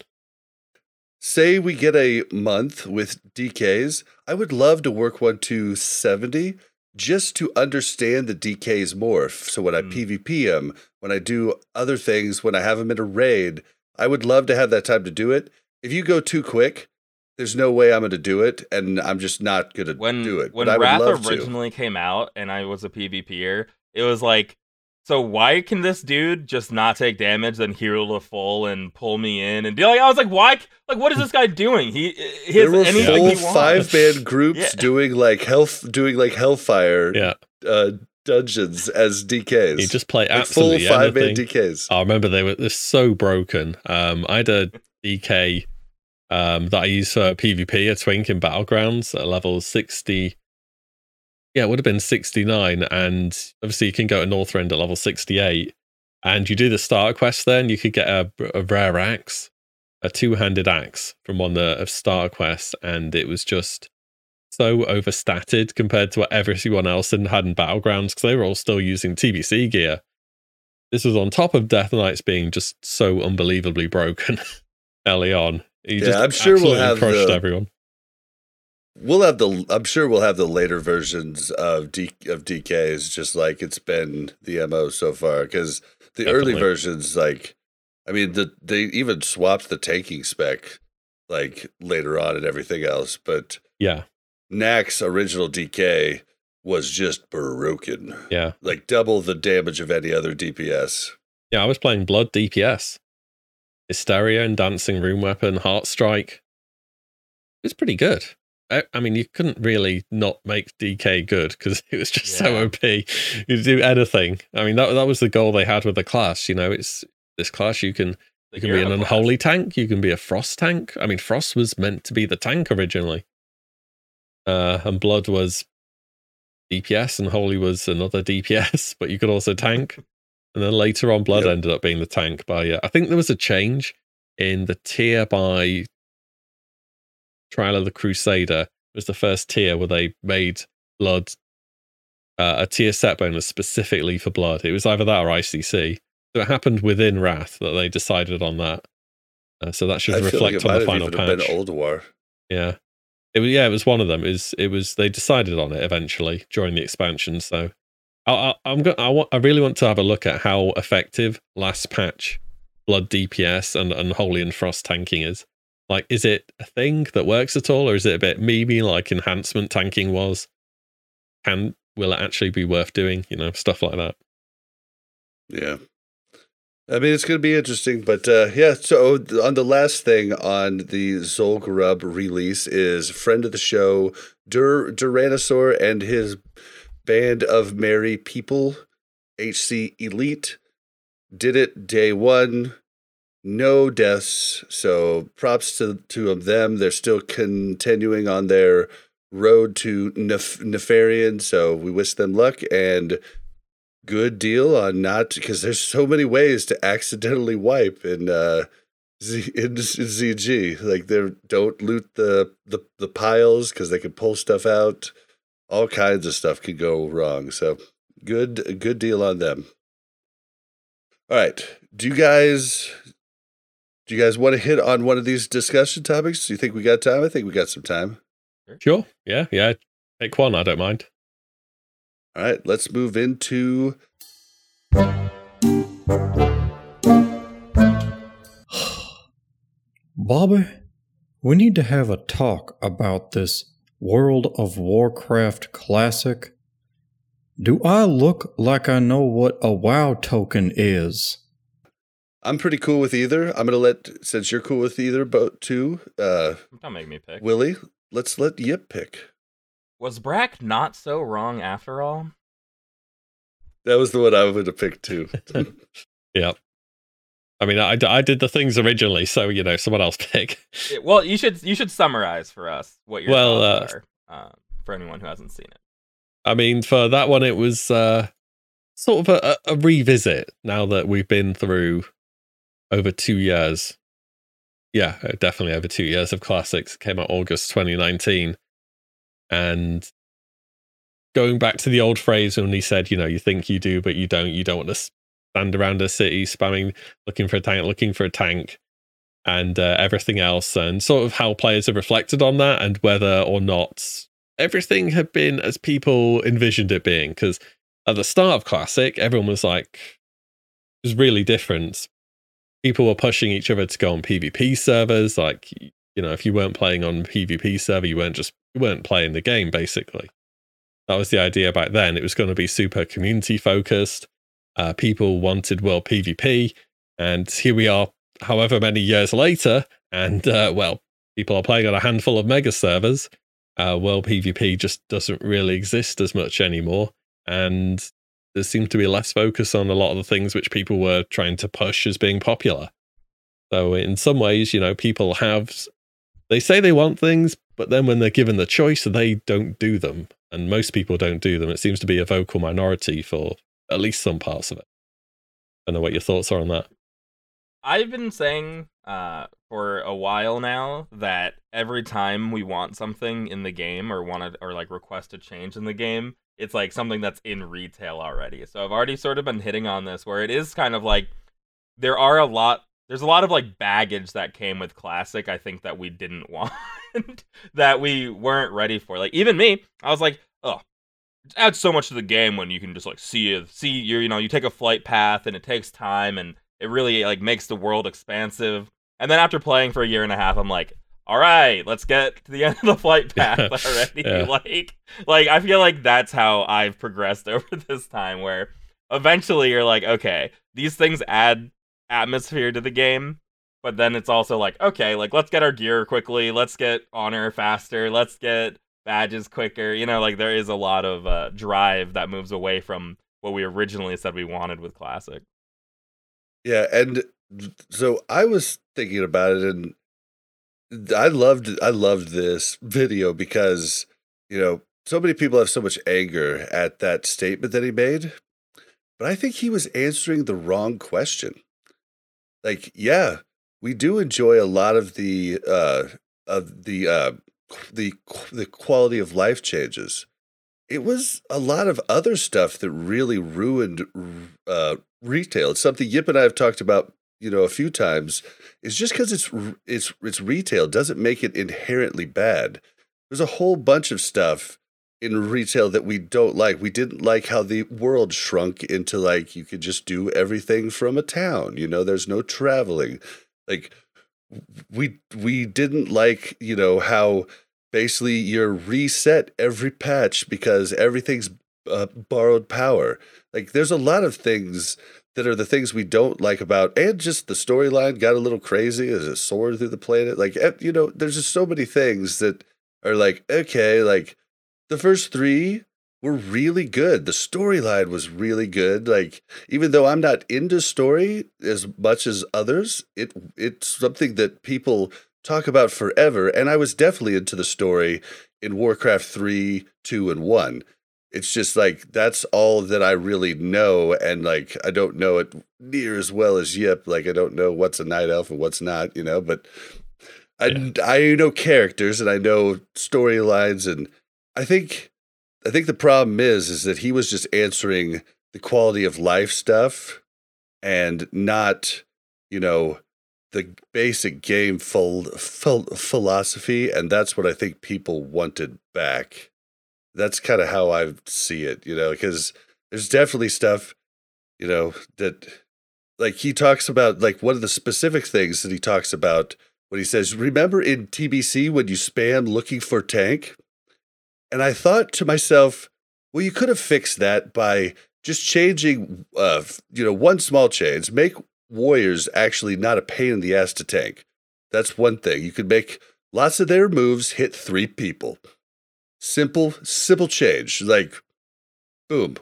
say we get a month with DKs. I would love to work one to 70 just to understand the DKs more. So when I Mm. PvP them, when I do other things, when I have them in a raid, I would love to have that time to do it. If you go too quick, there's no way I'm going to do it, and I'm just not going to do it. when but I would Wrath love to. originally came out and I was a PvPer, it was like, so why can this dude just not take damage, then heal to full and pull me in and be like, I was like, why? Like, what is this guy doing? He his There were full he five man groups Yeah. doing like health, doing like Hellfire Yeah, uh, dungeons as DKs. you just play like full five man. DKs. I remember they were they're so broken. Um, I had a DK um, that I used for PvP, a twink in Battlegrounds at level 60. Yeah, it would have been 69. And obviously, you can go to Northrend at level 68. And you do the starter quest there, and you could get a, a rare axe, a two handed axe from one of the starter quests. And it was just so overstated compared to what everyone else had in Battlegrounds because they were all still using TBC gear. This was on top of Death Knights being just so unbelievably broken early on. He Yeah, just I'm sure we'll have crushed the- everyone. We'll have the. I'm sure we'll have the later versions of D of DKs, just like it's been the mo so far. Because the early versions, like, I mean, the they even swapped the tanking spec, like later on and everything else. But Yeah, Naxx original DK was just broken, yeah, like double the damage of any other DPS. yeah. I was playing Blood DPS, Hysteria and Dancing Rune Weapon, Heart Strike. It's pretty good. I, I mean, you couldn't really not make DK good because it was just so OP. You do anything. I mean, that that was the goal they had with the class. You know, it's this class you can You can be an hero class. unholy tank. You can be a frost tank. I mean, frost was meant to be the tank originally, uh, and blood was DPS, and holy was another DPS. But you could also tank. And then later on, blood Yep. ended up being the tank. By uh, I think there was a change in the tier by Trial of the Crusader. Was the first tier where they made blood uh, a tier set bonus specifically for blood. It was either that or ICC. So it happened within Wrath that they decided on that. Uh, so that should I like reflect it on the final patch. been Ulduar. Yeah. It was yeah, it was one of them. It was it was they decided on it eventually during the expansion. So I, I, I'm going I want I really want to have a look at how effective last patch blood DPS and and Holy and frost tanking is. Like, is it a thing that works at all, or is it a bit maybe like enhancement tanking was? Can will it actually be worth doing? You know, stuff like that. Yeah. I mean, it's going to be interesting, but uh, yeah. So on the last thing on the Zul'Gurub release is friend of the show, Dur Duranosaur and his band of merry people, HC Elite, did it day one. No deaths, so props to to them. They're still continuing on their road to Nef- Nefarian, so we wish them luck and good deal on not because there's so many ways to accidentally wipe in uh Z, in, ZG. Like they don't loot the the, the piles because they can pull stuff out. All kinds of stuff can go wrong. So good good deal on them. All right. Do you guys do you guys want to hit on one of these discussion topics? Do you think we got time? I think we got some time. Sure. Yeah. Yeah. Pick one. I don't mind. All right, let's move into Bobby, we need to have a talk about this World of Warcraft classic. Do I look like I know what a WoW token is? I'm pretty cool with either. I'm gonna let since you're cool with either boat too. Uh, Don't make me pick. WillE, let's let Yip pick. Was Brack not so wrong after all? That was the one I would have picked too. yeah. I mean, I, I did the things originally, so you know, someone else pick. It- well, you should you should summarize for us what your Well, thoughts uh, are uh, for anyone who hasn't seen it. I mean, for that one, it was uh, sort of a, a revisit now that we've been through over two years. Yeah, uh, definitely over two years of classics. Came out August 2019. And going back to the old phrase when he said, you know, you think you do, but you don't. You don't want to stand around a city spamming, looking for a tank, looking for a tank, and uh, everything else, and sort of how players have reflected on that and whether or not everything had been as people envisioned it being. Because at the start of Classic, everyone was like, it was really different. People were pushing each other to go on PvP servers. Like, you know, if you weren't playing on PvP server, you weren't just you weren't playing the game. Basically, that was the idea back then. It was going to be super community focused. Uh, people wanted world PvP, and here we are, however many years later, and uh, well, people are playing on a handful of mega servers. Uh, world PvP just doesn't really exist as much anymore, and there seemed to be less focus on a lot of the things which people were trying to push as being popular. So, in some ways, you know, people have they say they want things, but then when they're given the choice, they don't do them, and most people don't do them. It seems to be a vocal minority for at least some parts of it. I don't know what your thoughts are on that. I've been saying uh, for a while now that every time we want something in the game or want to or like request a change in the game, it's like something that's in retail already. So I've already sort of been hitting on this where it is kind of like there are a lot there's a lot of like baggage that came with classic I think that we didn't want that we weren't ready for. Like even me, I was like, "Oh, adds so much to the game when you can just like see see you you know, you take a flight path and it takes time and it really like makes the world expansive. And then after playing for a year and a half, I'm like, all right, let's get to the end of the flight path already. Yeah. Like, like I feel like that's how I've progressed over this time. Where eventually you're like, okay, these things add atmosphere to the game, but then it's also like, okay, like let's get our gear quickly, let's get honor faster, let's get badges quicker. You know, like there is a lot of uh, drive that moves away from what we originally said we wanted with classic. Yeah, and so I was thinking about it, and I loved I loved this video because you know so many people have so much anger at that statement that he made, but I think he was answering the wrong question. Like, yeah, we do enjoy a lot of the uh of the uh the the quality of life changes. It was a lot of other stuff that really ruined uh, retail. It's something Yip and I have talked about, you know, a few times. Is just because it's it's it's retail doesn't make it inherently bad. There's a whole bunch of stuff in retail that we don't like. We didn't like how the world shrunk into like you could just do everything from a town. You know, there's no traveling. Like we we didn't like you know how basically you're reset every patch because everything's uh, borrowed power. Like there's a lot of things that are the things we don't like about, and just the storyline got a little crazy as it soared through the planet. Like eh, you know, there's just so many things that are like okay, like the first three were really good. The storyline was really good. Like even though I'm not into story as much as others, it it's something that people talk about forever. And I was definitely into the story in Warcraft 3, 2, and 1. It's just like that's all that I really know. And like I don't know it near as well as Yip. Like I don't know what's a night elf and what's not, you know, but I I know characters and I know storylines and I think I think the problem is is that he was just answering the quality of life stuff and not, you know, the basic game full philosophy and that's what I think people wanted back. That's kind of how I see it, you know, because there's definitely stuff, you know, that like he talks about like one of the specific things that he talks about when he says, "Remember in TBC when you spam looking for tank?" And I thought to myself, Well, you could have fixed that by just changing, uh, you know, one small change. Make warriors actually not a pain in the ass to tank. That's one thing. You could make lots of their moves hit three people. Simple, simple change. Like, boom.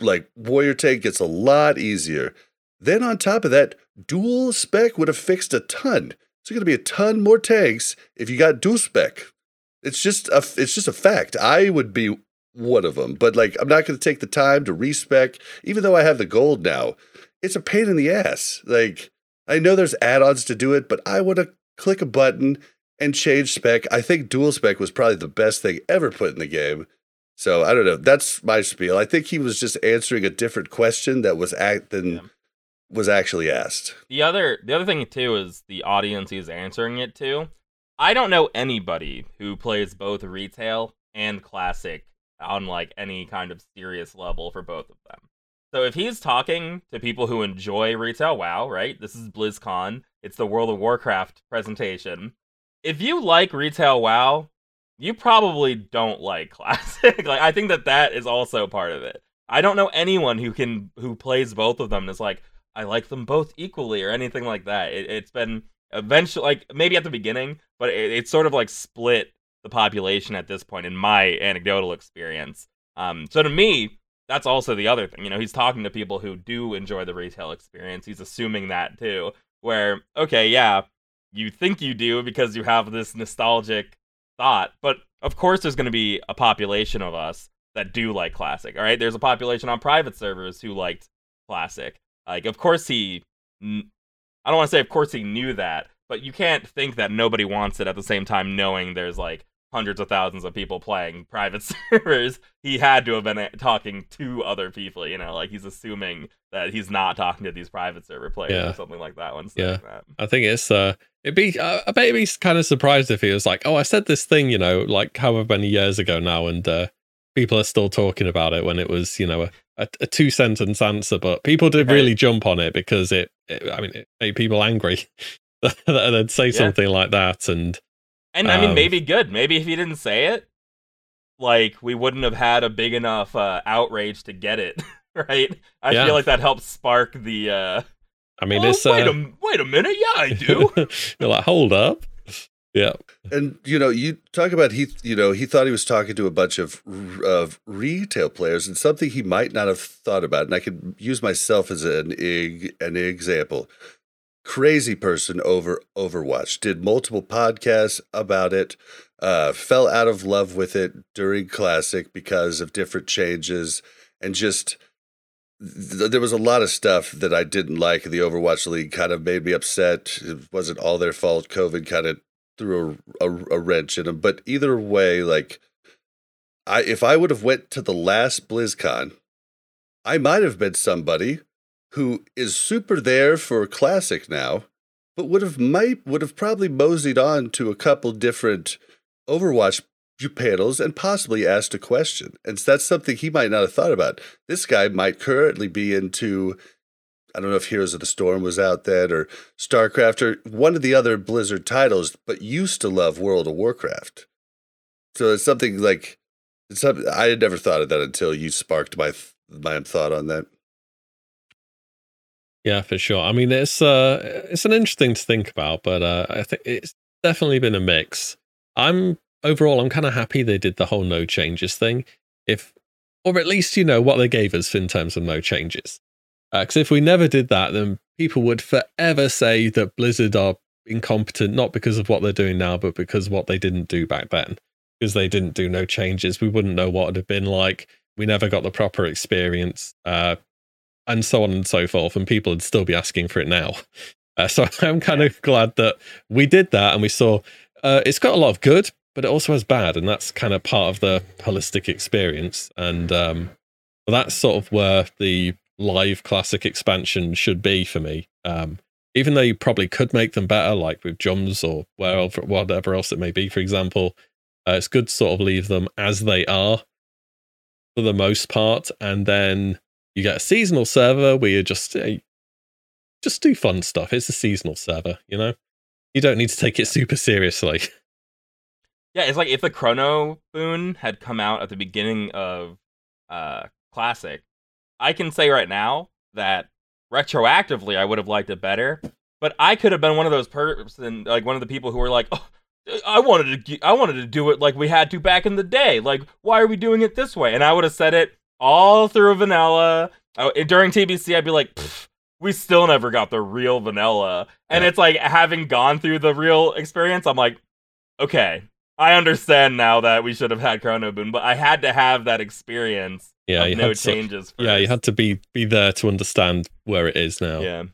Like warrior tank gets a lot easier. Then on top of that, dual spec would have fixed a ton. It's going to be a ton more tanks if you got dual spec. It's just a it's just a fact. I would be one of them, but like I'm not going to take the time to respec. Even though I have the gold now, it's a pain in the ass. Like I know there's add-ons to do it, but I want to click a button and change spec. I think dual spec was probably the best thing ever put in the game. So I don't know. That's my spiel. I think he was just answering a different question that was act than Yeah. was actually asked. The other the other thing too is the audience he's answering it to. I don't know anybody who plays both retail and classic on like any kind of serious level for both of them. So if he's talking to people who enjoy retail WoW, right? This is BlizzCon. It's the World of Warcraft presentation. If you like retail WoW, you probably don't like classic. like I think that that is also part of it. I don't know anyone who can who plays both of them is like I like them both equally or anything like that. It, it's been eventually like maybe at the beginning, but it, it's sort of like split the population at this point in my anecdotal experience. Um, so to me, that's also the other thing. You know, he's talking to people who do enjoy the retail experience. He's assuming that too. Where okay, yeah, you think you do because you have this nostalgic thought, but of course there's going to be a population of us that do like classic. All right, there's a population on private servers who liked classic. Like, of course he. I don't want to say, of course he knew that, but you can't think that nobody wants it at the same time, knowing there's like hundreds of thousands of people playing private servers. He had to have been uh, talking to other people, you know, like he's assuming that he's not talking to these private server players Yeah. or something like that saying that. I think it's uh it'd be uh, I bet he'd be kind of surprised if he was like, Oh, I said this thing, you know, like however many years ago now and uh people are still talking about it when it was, you know, a, a, a two sentence answer, but people did Right. really jump on it because it, it I mean it made people angry. they'd say Yeah. something like that and And I mean, Um, maybe good. Maybe if he didn't say it, like we wouldn't have had a big enough uh, outrage to get it, right? I Yeah. feel like that helps spark the. Uh, I mean "Oh, it's wait uh, a wait a minute, yeah, I do. you're like, hold up. Yeah. And you know, you talk about he, you know, he thought he was talking to a bunch of of retail players, and something he might not have thought about. And I could use myself as an an example. Crazy person over Overwatch did multiple podcasts about it. Uh, fell out of love with it during Classic because of different changes, and just th- there was a lot of stuff that I didn't like. The Overwatch League kind of made me upset. It wasn't all their fault. COVID kind of threw a, a, a wrench in them. But either way, like I if I would have went to the last BlizzCon, I might have been somebody who is super there for classic now, but would have might would have probably moseyed on to a couple different Overwatch panels and possibly asked a question. And that's something he might not have thought about. This guy might currently be into I don't know if Heroes of the Storm was out then or StarCraft or one of the other Blizzard titles, but used to love World of Warcraft. So it's something like it's something I had never thought of that until you sparked my my thought on that. Yeah, for sure. I mean, it's uh, it's an interesting to think about, but uh, I think it's definitely been a mix. I'm overall, I'm kind of happy they did the whole no changes thing, if or at least you know what they gave us in terms of no changes. Because if we never did that, then people would forever say that Blizzard are incompetent, not because of what they're doing now, but because what they didn't do back then. Because they didn't do no changes, we wouldn't know what it'd have been like. We never got the proper experience. Uh, and so on and so forth, and people would still be asking for it now. Uh, so I'm kind of glad that we did that and we saw uh, it's got a lot of good, but it also has bad, and that's kind of part of the holistic experience. And um, that's sort of where the live classic expansion should be for me. Um, even though you probably could make them better, like with drums or wherever, whatever else it may be, for example, uh, it's good to sort of leave them as they are for the most part, and then you get a seasonal server where you just uh, just do fun stuff. It's a seasonal server, you know. You don't need to take it super seriously. yeah, it's like if the Chrono Boon had come out at the beginning of uh, classic. I can say right now that retroactively I would have liked it better, but I could have been one of those person, like one of the people who were like, oh, I wanted to, I wanted to do it like we had to back in the day. Like, why are we doing it this way? And I would have said it all through vanilla. Oh, during TBC, I'd be like, we still never got the real vanilla. And Yeah. it's like having gone through the real experience, I'm like, okay, I understand now that we should have had Chrono Boon, but I had to have that experience Yeah, you no had to, changes. First. yeah, you had to be be there to understand where it is now. Yeah.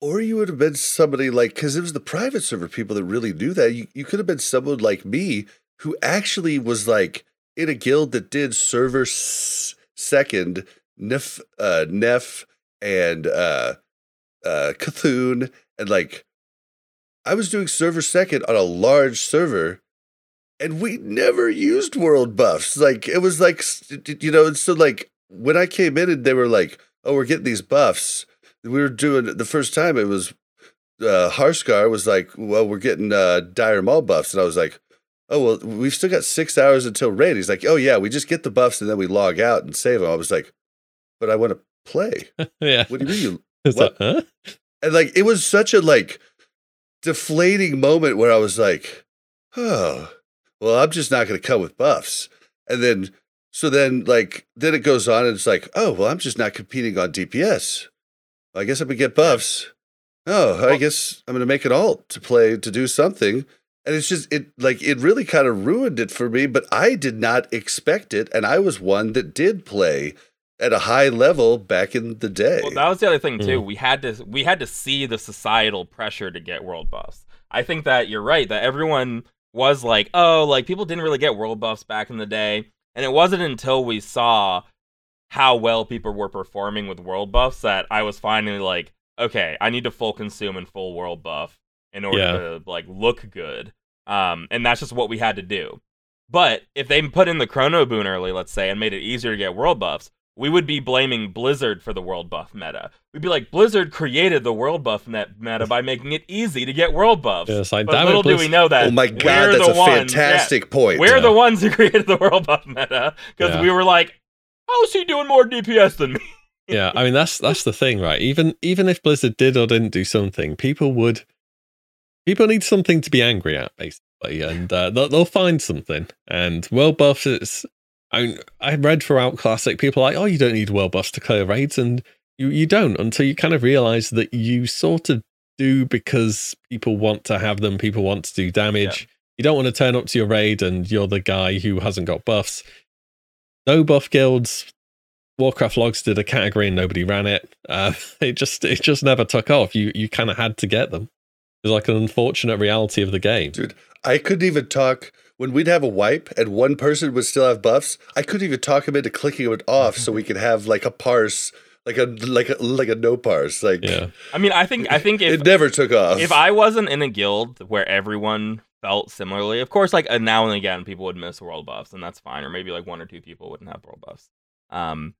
Or you would have been somebody like, because it was the private server people that really knew that. You, you could have been someone like me who actually was like in a guild that did server s- second, Nef, uh, Nef, and uh, uh, and like I was doing server second on a large server, and we never used world buffs. Like it was like you know, and so like when I came in and they were like, "Oh, we're getting these buffs." We were doing the first time. It was uh, Harskar was like, "Well, we're getting uh, Dire Maul buffs," and I was like, "Oh well, we've still got six hours until raid." He's like, "Oh yeah, we just get the buffs and then we log out and save them." I was like, "But I want to play." yeah. What do you mean you It's what? like, huh? and like it was such a like deflating moment where I was like, oh, well, I'm just not going to come with buffs. And then, so then, like, then it goes on and it's like, oh, well, I'm just not competing on DPS. I guess I'm going to get buffs. Oh, I guess I'm going to make an alt to play to do something. And it's just, it like, it really kind of ruined it for me, but I did not expect it. And I was one that did play at a high level back in the day. Well, that was the other thing too. Mm. We had to we had to see the societal pressure to get world buffs. I think that you're right that everyone was like, "Oh, like people didn't really get world buffs back in the day." And it wasn't until we saw how well people were performing with world buffs that I was finally like, "Okay, I need to full consume and full world buff in order Yeah. to like look good." Um, and that's just what we had to do. But if they put in the chrono boon early, let's say, and made it easier to get world buffs, we would be blaming Blizzard for the world buff meta. We'd be like, Blizzard created the world buff net meta by making it easy to get world buffs. Yeah, it's like, but damn it, little do we know that. oh my God, that's the a ones- yeah, fantastic point. we're Yeah. the ones who created the world buff meta because Yeah. we were like, "How's he doing more DPS than me?" yeah, I mean that's that's the thing, right? Even even if Blizzard did or didn't do something, people would people need something to be angry at, basically, and uh, they'll, they'll find something. And world buffs, it's I mean, I read throughout classic, people are like, oh, you don't need world buffs to clear raids, and you you don't until you kind of realize that you sort of do because people want to have them, people want to do damage. You don't want to turn up to your raid and you're the guy who hasn't got buffs. No buff guilds, Warcraft logs did a category and nobody ran it. Uh, it just it just never took off. You you kind of had to get them. It's like an unfortunate reality of the game. Dude, I couldn't even talk when we'd have a wipe and one person would still have buffs. I couldn't even talk him into clicking it off so we could have like a parse, like a like a like a no parse. Like Yeah, I mean, I think I think if it never took off. if I wasn't in a guild where everyone felt similarly, of course, like uh, now and again, people would miss world buffs, and that's fine. Or maybe like one or two people wouldn't have world buffs. Um,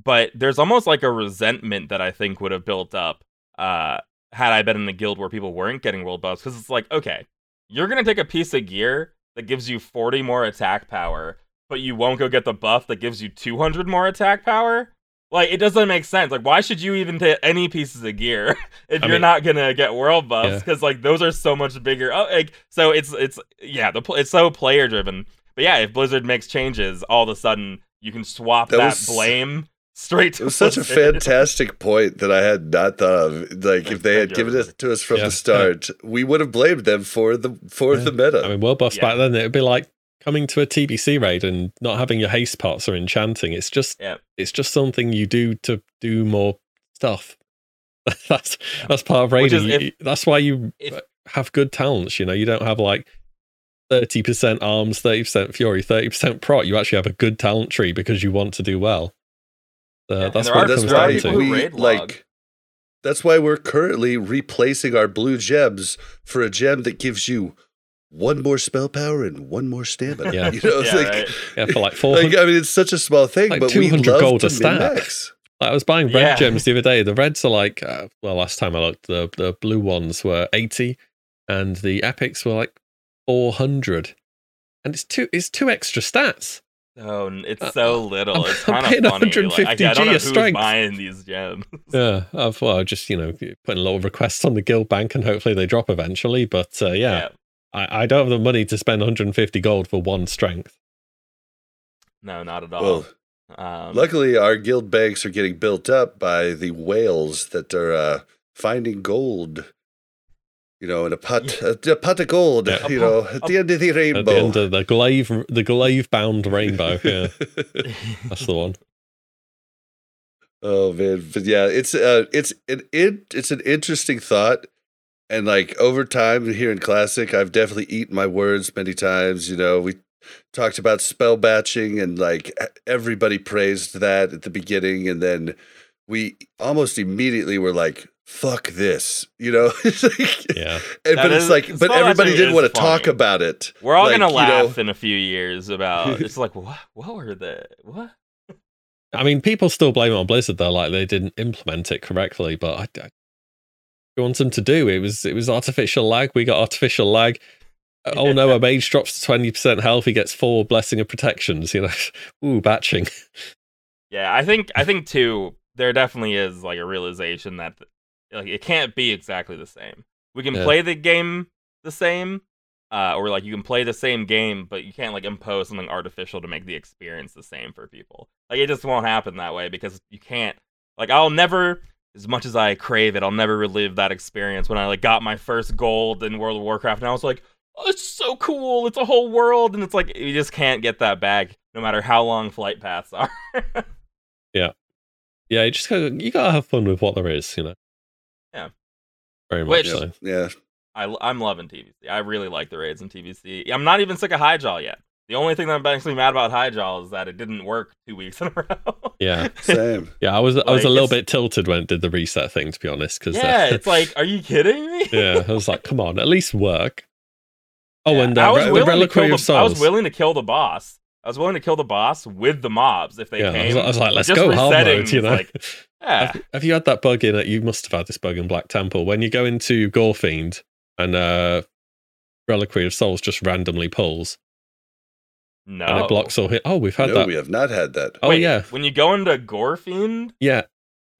but there's almost like a resentment that I think would have built up uh, had I been in the guild where people weren't getting world buffs, because it's like, okay, you're gonna take a piece of gear that gives you 40 more attack power, but you won't go get the buff that gives you 200 more attack power. Like it doesn't make sense. Like why should you even take any pieces of gear if I you're mean- not gonna get world buffs? Yeah. Because like those are so much bigger. Oh, like so it's it's yeah, the pl- it's so player driven. But yeah, if Blizzard makes changes, all of a sudden you can swap That that, blame straight to it was such a fantastic point that I had not thought of. Like if they had given it to us from Yeah. the start, we would have blamed them for the for Yeah. the meta. I mean, world buffs Yeah. back then it'd be like coming to a TBC raid and not having your haste pots or enchanting. It's just Yeah. it's just something you do to do more stuff. that's that's part of raiding. if- that's why you if- uh, have good talents. You know, you don't have like. 30% arms, 30% fury, 30% prot. You actually have a good talent tree because you want to do well. Uh, Yeah, that's there what it that's comes why down to. We, like, that's why we're currently replacing our blue gems for a gem that gives you one more spell power and one more stamina. Yeah. you know, it's Yeah, like, right. Yeah, for like 400, like I mean, it's such a small thing, Like but 200 gold to a stack. min-max. I was buying red Yeah. gems the other day. The reds are like, uh, well, last time I looked, the, the blue ones were 80 and the epics were like 400. And it's two, it's two extra stats. So it's so little. It's I'm kind of paying funny. 150 like, I, I don't know who's strength. buying these gems. Yeah, I've well, just you know putting a little requests on the guild bank, and hopefully they drop eventually. But uh, yeah, I, I don't have the money to spend 150 gold for one strength. No, not at all. Well, um, luckily, our guild banks are getting built up by the whales that are uh, finding gold. You know, in a pot, a, a pot of gold. Yeah. You know, pot- at the end of the rainbow. At the end of the glaive, the glaive bound rainbow. Yeah, that's the one. Oh man, but yeah, it's uh, it's an it, it's an interesting thought, and like over time here in classic, I've definitely eaten my words many times. You know, we talked about spell batching, and like everybody praised that at the beginning, and then we almost immediately were like, "Fuck this," you know. It's like- Yeah. and, That but it's like, but everybody didn't want to talk about it. We're all Like, gonna you laugh know- in a few years about. It's like what? What were the what? I mean, people still blame it on Blizzard though, like they didn't implement it correctly. But I, I you want them to do it was it was artificial lag. We got artificial lag. Oh no, a mage drops to twenty percent health. He gets four blessing of protections. You know, ooh, batching. Yeah, I think I think too. There definitely is like a realization that like it can't be exactly the same. We can Yeah. play the game the same, uh, or like you can play the same game, but you can't like impose something artificial to make the experience the same for people. Like it just won't happen that way because you can't. Like I'll never, as much as I crave it, I'll never relive that experience when I like got my first gold in World of Warcraft, and I was like, oh, "It's so cool! It's a whole world!" And it's like you just can't get that back, no matter how long flight paths are. Yeah, yeah, you just gotta, you gotta have fun with what there is. You know. Yeah. Very much Which- so. Yeah, I, I'm loving TBC. I really like the raids in TBC. I'm not even sick of Hyjal yet. The only thing that I'm actually mad about Hyjal is that it didn't work two weeks in a row. Yeah. same. Yeah, I was I was Like, a little bit tilted when it did the reset thing, to be honest. Because yeah, it's like, are you kidding me? yeah, I was like, come on, at least work. Oh, Yeah, and I uh, was Re- the willing to reliquary kill of the, I was willing to kill the boss. I was willing to kill the boss with the mobs if they yeah, I came. was, I was like, let's Just go hard mode, you know. like- yeah, have, have you had that bug in it? You must have had this bug in Black Temple when you go into Gorefiend and uh, Reliquary of Souls just randomly pulls no. and it blocks all hit. Oh, we've had that. no, that. we have not had that. Oh Wait, yeah, When you go into Gorefiend, yeah.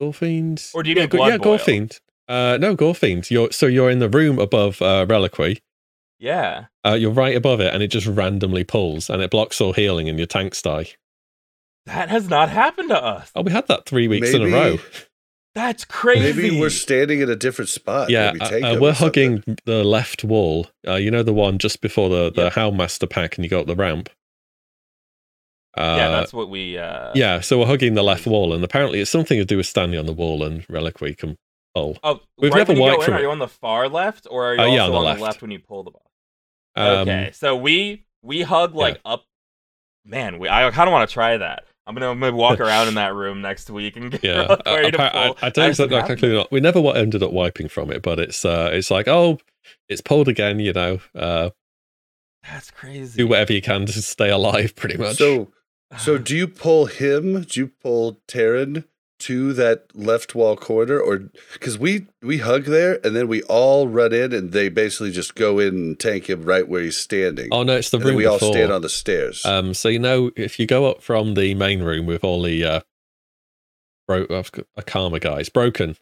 Gorefiend. Or do you yeah, mean Go- yeah, Blood Boil? Gorefiend. Uh, no, Gorefiend. You're so you're in the room above uh, Reliquary. yeah, Uh, you're right above it, and it just randomly pulls, and it blocks all healing, and your tanks die. That has not happened to us. Oh, we had that three weeks in a row. That's crazy. Maybe we're standing in a different spot. Yeah, uh, uh, we're or something. hugging the left wall. Uh, you know the one just before the the Yep. Houndmaster pack, and you go up the ramp. Uh, yeah, that's what we. Uh, yeah. So we're hugging the left wall, and apparently it's something to do with standing on the wall and reliquary can pull. Oh, We've right never when you go in, from are you on the far left or are you Uh, also yeah, on on the the left. left when you pull the boss? Um, okay, so we we hug like up. Man, we I kind of want to try that. I'm gonna maybe walk around in that room next week and get Yeah, ready to appa- pull. I, I don't Actually exactly happened. not. We never ended up wiping from it, but it's uh, it's like oh, it's pulled again. You know, uh, That's crazy. do whatever you can to stay alive, pretty much. So, so do you pull him? Do you pull Teron to that left wall corner, or because we we hug there and then we all run in and they basically just go in and tank him right where he's standing. oh no, it's the and room we all before. stand on the stairs. Um, so you know, if you go up from the main room with all the uh, bro- I've got a karma guys broken,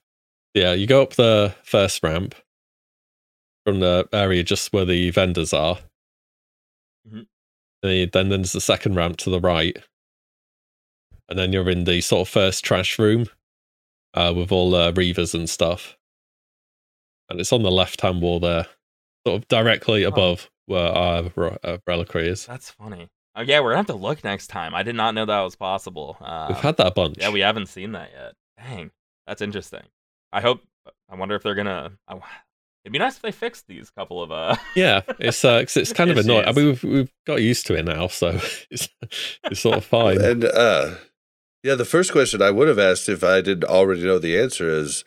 yeah, you go up the first ramp from the area just where the vendors are. Mhm. Then Then there's the second ramp to the right, and then you're in the sort of first trash room uh, with all the reavers and stuff, and it's on the left hand wall there, sort of directly above where our uh, reliquary is. That's funny. Oh yeah, we're gonna have to look next time. I did not know that was possible. Uh, We've had that a bunch. yeah, we haven't seen that yet. Dang, that's interesting. I hope. I wonder if they're gonna. I, it'd be nice if they fixed these couple of. uh Yeah, it's uh, 'cause it's kind of annoying. I mean, we've we've got used to it now, so it's it's sort of fine. and uh, yeah, the first question I would have asked if I didn't already know the answer is,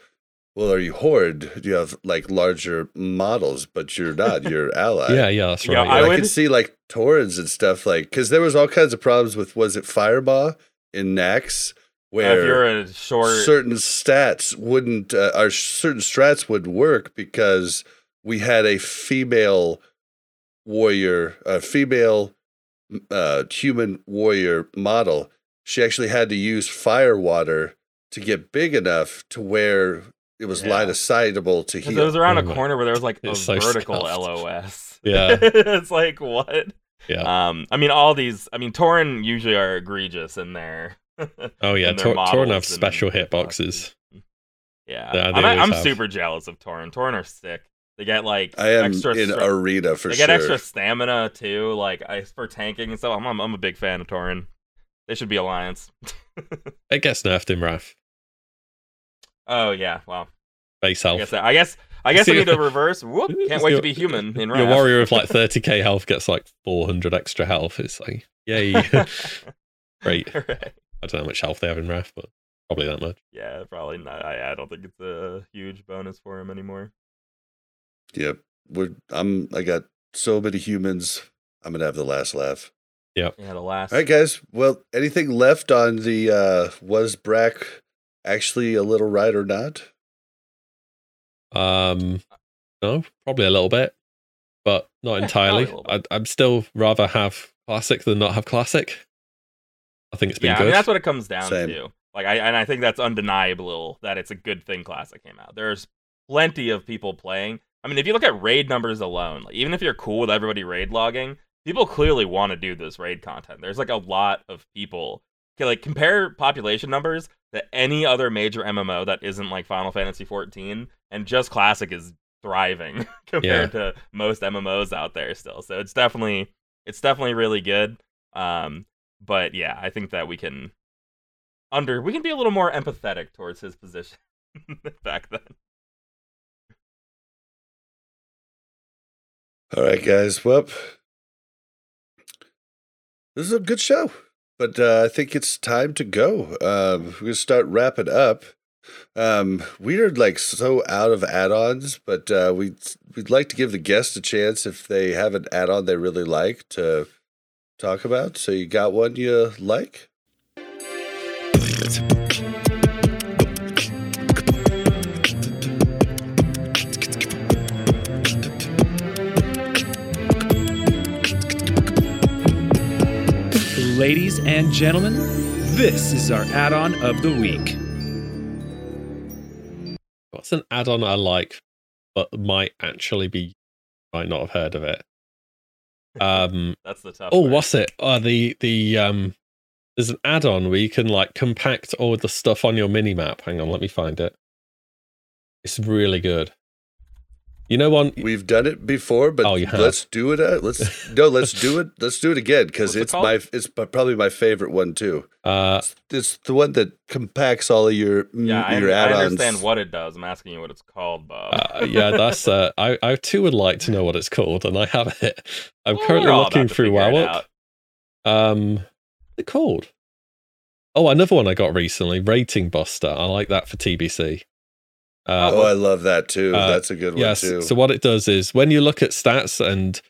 well, are you horde? Do you have like larger models? But you're not. You're ally. yeah, yeah, that's right. know, I, I yeah. would- could see like Taurens and stuff like because there was all kinds of problems with was it Fireball in Naxx where if you're a short. certain stats wouldn't uh, our certain strats would work because we had a female warrior, a female uh, human warrior model, she actually had to use fire water to get big enough to where it was Yeah. line of sightable to Because heal. it was around a Oh corner where there was like a so vertical stuffed. LOS. Yeah. it's like what? Yeah. Um, I mean, all these. I mean, Tauren usually are egregious in their. Oh yeah, Tor- Tauren have special their hitboxes. Yeah, Yeah, they I'm, I'm super jealous of Tauren. Tauren are sick. They get like I am extra. in stra- arena for they sure. get extra stamina too, like I, for tanking and stuff. I'm, I'm I'm a big fan of Tauren. They should be alliance. It gets nerfed in Wrath. oh yeah, well, Base health. I health. guess I guess I guess I need to reverse. Whoop! Can't wait Your- to be human in Wrath. Your warrior with like 30k health gets like 400 extra health. It's like, yay. Great. Right. I don't know how much health they have in Wrath, but probably that much. Yeah, probably not. I, I don't think it's a huge bonus for him anymore. Yep. We're I'm I got so many humans. I'm gonna have the last laugh. Yeah, the last. All right, guys. Well, anything left on the uh was Brack actually a little right or not? Um, no, probably a little bit, but not Yeah, entirely. probably I'd, I'd still rather have classic than not have classic. I think it's been yeah, I mean that's what it comes down Same. to. Like I and I think that's undeniable that it's a good thing Classic came out. There's plenty of people playing. I mean, if you look at raid numbers alone, like, even if you're cool with everybody raid logging, people clearly want to do this raid content. There's like a lot of people. Okay, like compare population numbers to any other major MMO that isn't like Final Fantasy 14, and just Classic is thriving compared to most MMOs out there still. So it's definitely it's definitely really good. Um, but yeah, I think that we can under we can be a little more empathetic towards his position back then. All right, guys. Well, this is a good show, but uh, I think it's time to go. Um, we're gonna start wrapping up. Um, we are like so out of add-ons, but uh, we we'd like to give the guests a chance if they have an add-on they really like to talk about. So you got one you like? Ladies and gentlemen, this is our add on of the week. What's an add-on I like, but might actually be might not have heard of it. Um. That's the tough. oh, part. what's it? Uh, the the um. There's an add-on where you can like compact all the stuff on your mini map. Hang on, let me find it. It's really good. You know one. We've done it before, but Oh, you let's do it. Uh, let's no, let's do it. Let's do it again because What's it it's my it's probably my favorite one too. Uh, It's, it's the one that compacts all of your Yeah, I, your I add-ons. understand what it does. I'm asking you what it's called, Bob. uh, yeah, that's. Uh, I I too would like to know what it's called, and I have it. I'm Well, currently looking through figure it WoW. Um, what's it called? Oh, another one I got recently, RatingBuster. I like that for TBC. Uh, oh, I love that too. Uh, That's a good one yes. too. So what it does is when you look at stats and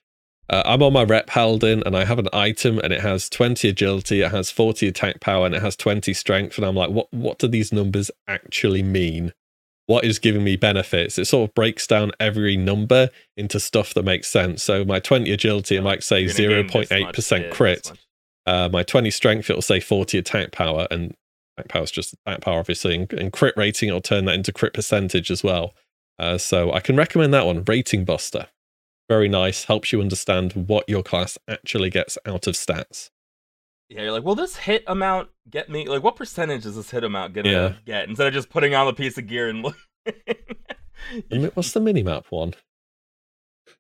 uh, I'm on my ret paladin and I have an item and it has 20 agility, it has 40 attack power, and it has 20 strength, and I'm like, what what do these numbers actually mean? What is giving me benefits? It sort of breaks down every number into stuff that makes sense. So my 20 agility, it might say You're gonna gain this 0.8% much, yeah, crit. Uh, my 20 strength, it'll say 40 attack power, and attack power is just attack power, obviously. And, and crit rating, it'll turn that into crit percentage as well. Uh, so I can recommend that one, RatingBuster. Very nice, helps you understand what your class actually gets out of stats. Yeah, you're like, will this hit amount get me? Like, what percentage is this hit amount gonna Yeah. get? Instead of just putting on the piece of gear and look. What's the minimap one?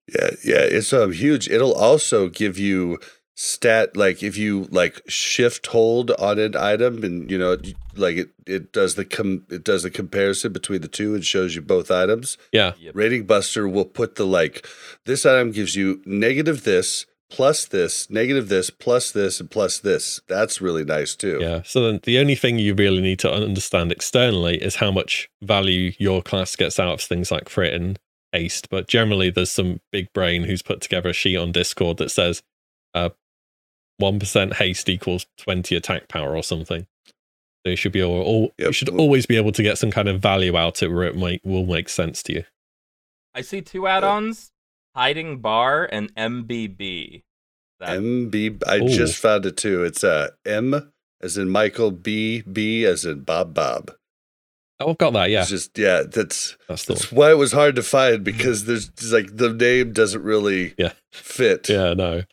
yeah, yeah, it's um huge. It'll also give you stat like if you like shift hold on an item and you know like it it does the com it does the comparison between the two and shows you both items. Yeah, Yep. RatingBuster will put the like this item gives you negative this plus this, negative this plus this and plus this. That's really nice too. yeah. So then the only thing you really need to understand externally is how much value your class gets out of things like crit and haste. But generally, there's some big brain who's put together a sheet on Discord that says 1% haste equals 20 attack power or something. So you should be able, all, you should always be able to get some kind of value out of it where it might, will make sense to you. I see two add-ons: hiding bar and MBB. That- MB. I Ooh. just found it too. It's uh, M as in Michael, B, B as in Bob, Bob. Oh, I've got that. Yeah, It's just, yeah, that's, that's that's why it was hard to find because there's just, like the name doesn't really Yeah. fit. Yeah, no.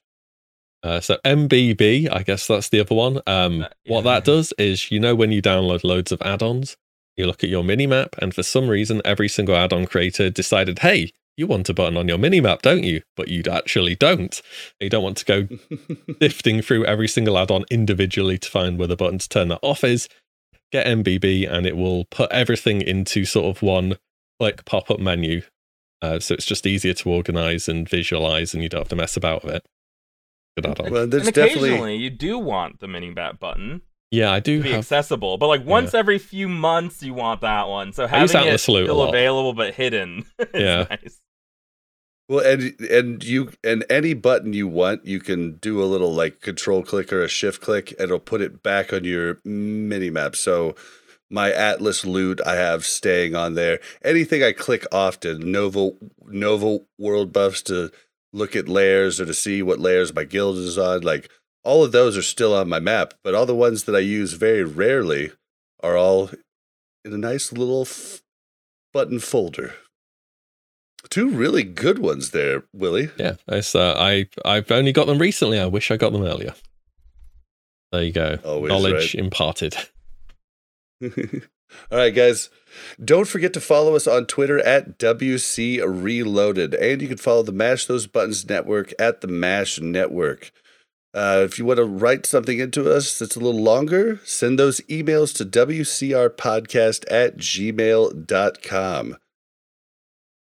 Uh, so MBB, I guess that's the other one. Um, Uh, What that does is, you know, when you download loads of add-ons, you look at your minimap, and for some reason, every single add-on creator decided, hey, you want a button on your minimap, don't you? But you actually don't. You don't want to go sifting through every single add-on individually to find where the button to turn that off is. Get MBB, and it will put everything into sort of one like pop-up menu. Uh, so it's just easier to organize and visualize, and you don't have to mess about with it. Good add-on. well, there's and definitely occasionally you do want the minimap button Yeah, I do to be have. accessible, but like once every few months you want that one. So having it Atlas Loot a still lot. available but hidden is Yeah. nice. Well, and and you and any button you want, you can do a little like control click or a shift click, and it'll put it back on your mini map. So my Atlas loot I have staying on there. Anything I click often, Nova Nova world buffs to look at layers or to see what layers my guild is on, like all of those are still on my map, but all the ones that I use very rarely are all in a nice little f- button folder. Two really good ones there, WillE. Yeah, it's, uh, I I've only got them recently. I wish I got them earlier. There you go. Always Knowledge right. imparted. All right, guys. Don't forget to follow us on Twitter at WC Reloaded. And you can follow the Mash Those Buttons Network at the Mash Network. Uh, if you want to write something into us that's a little longer, send those emails to WCRpodcast at gmail.com.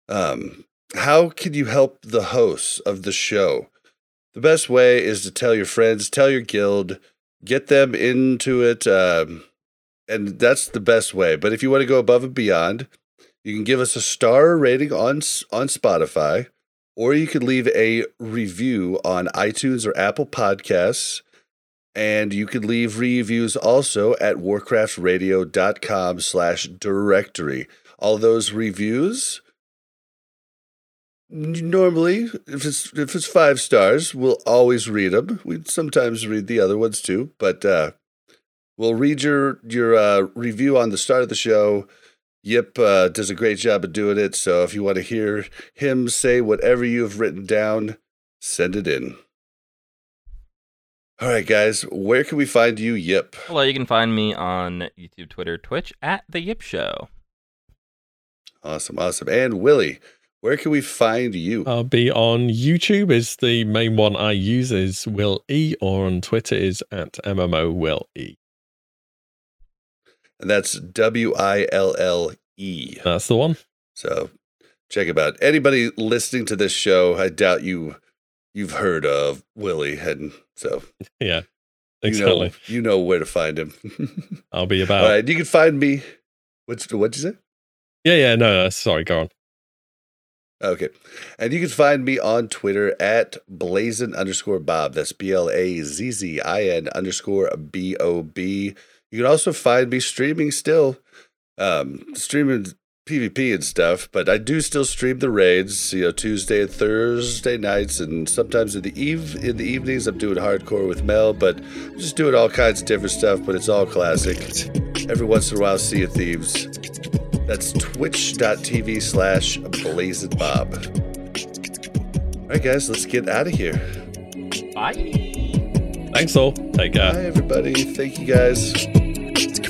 Um, how can you help the hosts of the show? The best way is to tell your friends, tell your guild, get them into it. Um, and that's the best way. But if you want to go above and beyond, you can give us a star rating on on Spotify, or you could leave a review on iTunes or Apple Podcasts. And you can leave reviews also at warcraftradio.com slash directory. All those reviews normally if it's if it's five stars, we'll always read them. We sometimes read the other ones too, but uh We'll read your your uh, review on the start of the show. Yip uh, does a great job of doing it. So if you want to hear him say whatever you have written down, send it in. All right, guys, where can we find you, Yip? Hello, you can find me on YouTube, Twitter, Twitch at the Yip Show. Awesome, awesome. And WillE, where can we find you? I'll be on YouTube. Is the main one I use is Will E, or on Twitter is at MMO Will E. and that's W I L L E. That's the one. So check him out. Anybody listening to this show, I doubt you you've heard of WillE, and so Yeah, you exactly. know you know where to find him. I'll be about. All right, you can find me. What's what'd you say? Yeah, yeah. No, no, sorry. Go on. Okay, and you can find me on Twitter at blazzin underscore bob. That's B L A Z Z I N underscore B O B. You can also find me streaming still, um, streaming PvP and stuff. But I do still stream the raids. You know, Tuesday and Thursday nights, and sometimes in the eve in the evenings. I'm doing hardcore with Mel, but I'm just doing all kinds of different stuff. But it's all classic. Every once in a while, Sea of Thieves. That's twitch.tv slash blazing bob. All right, guys, let's get out of here. Bye. Thanks all. Take care. Bye, everybody. Thank you, guys. It's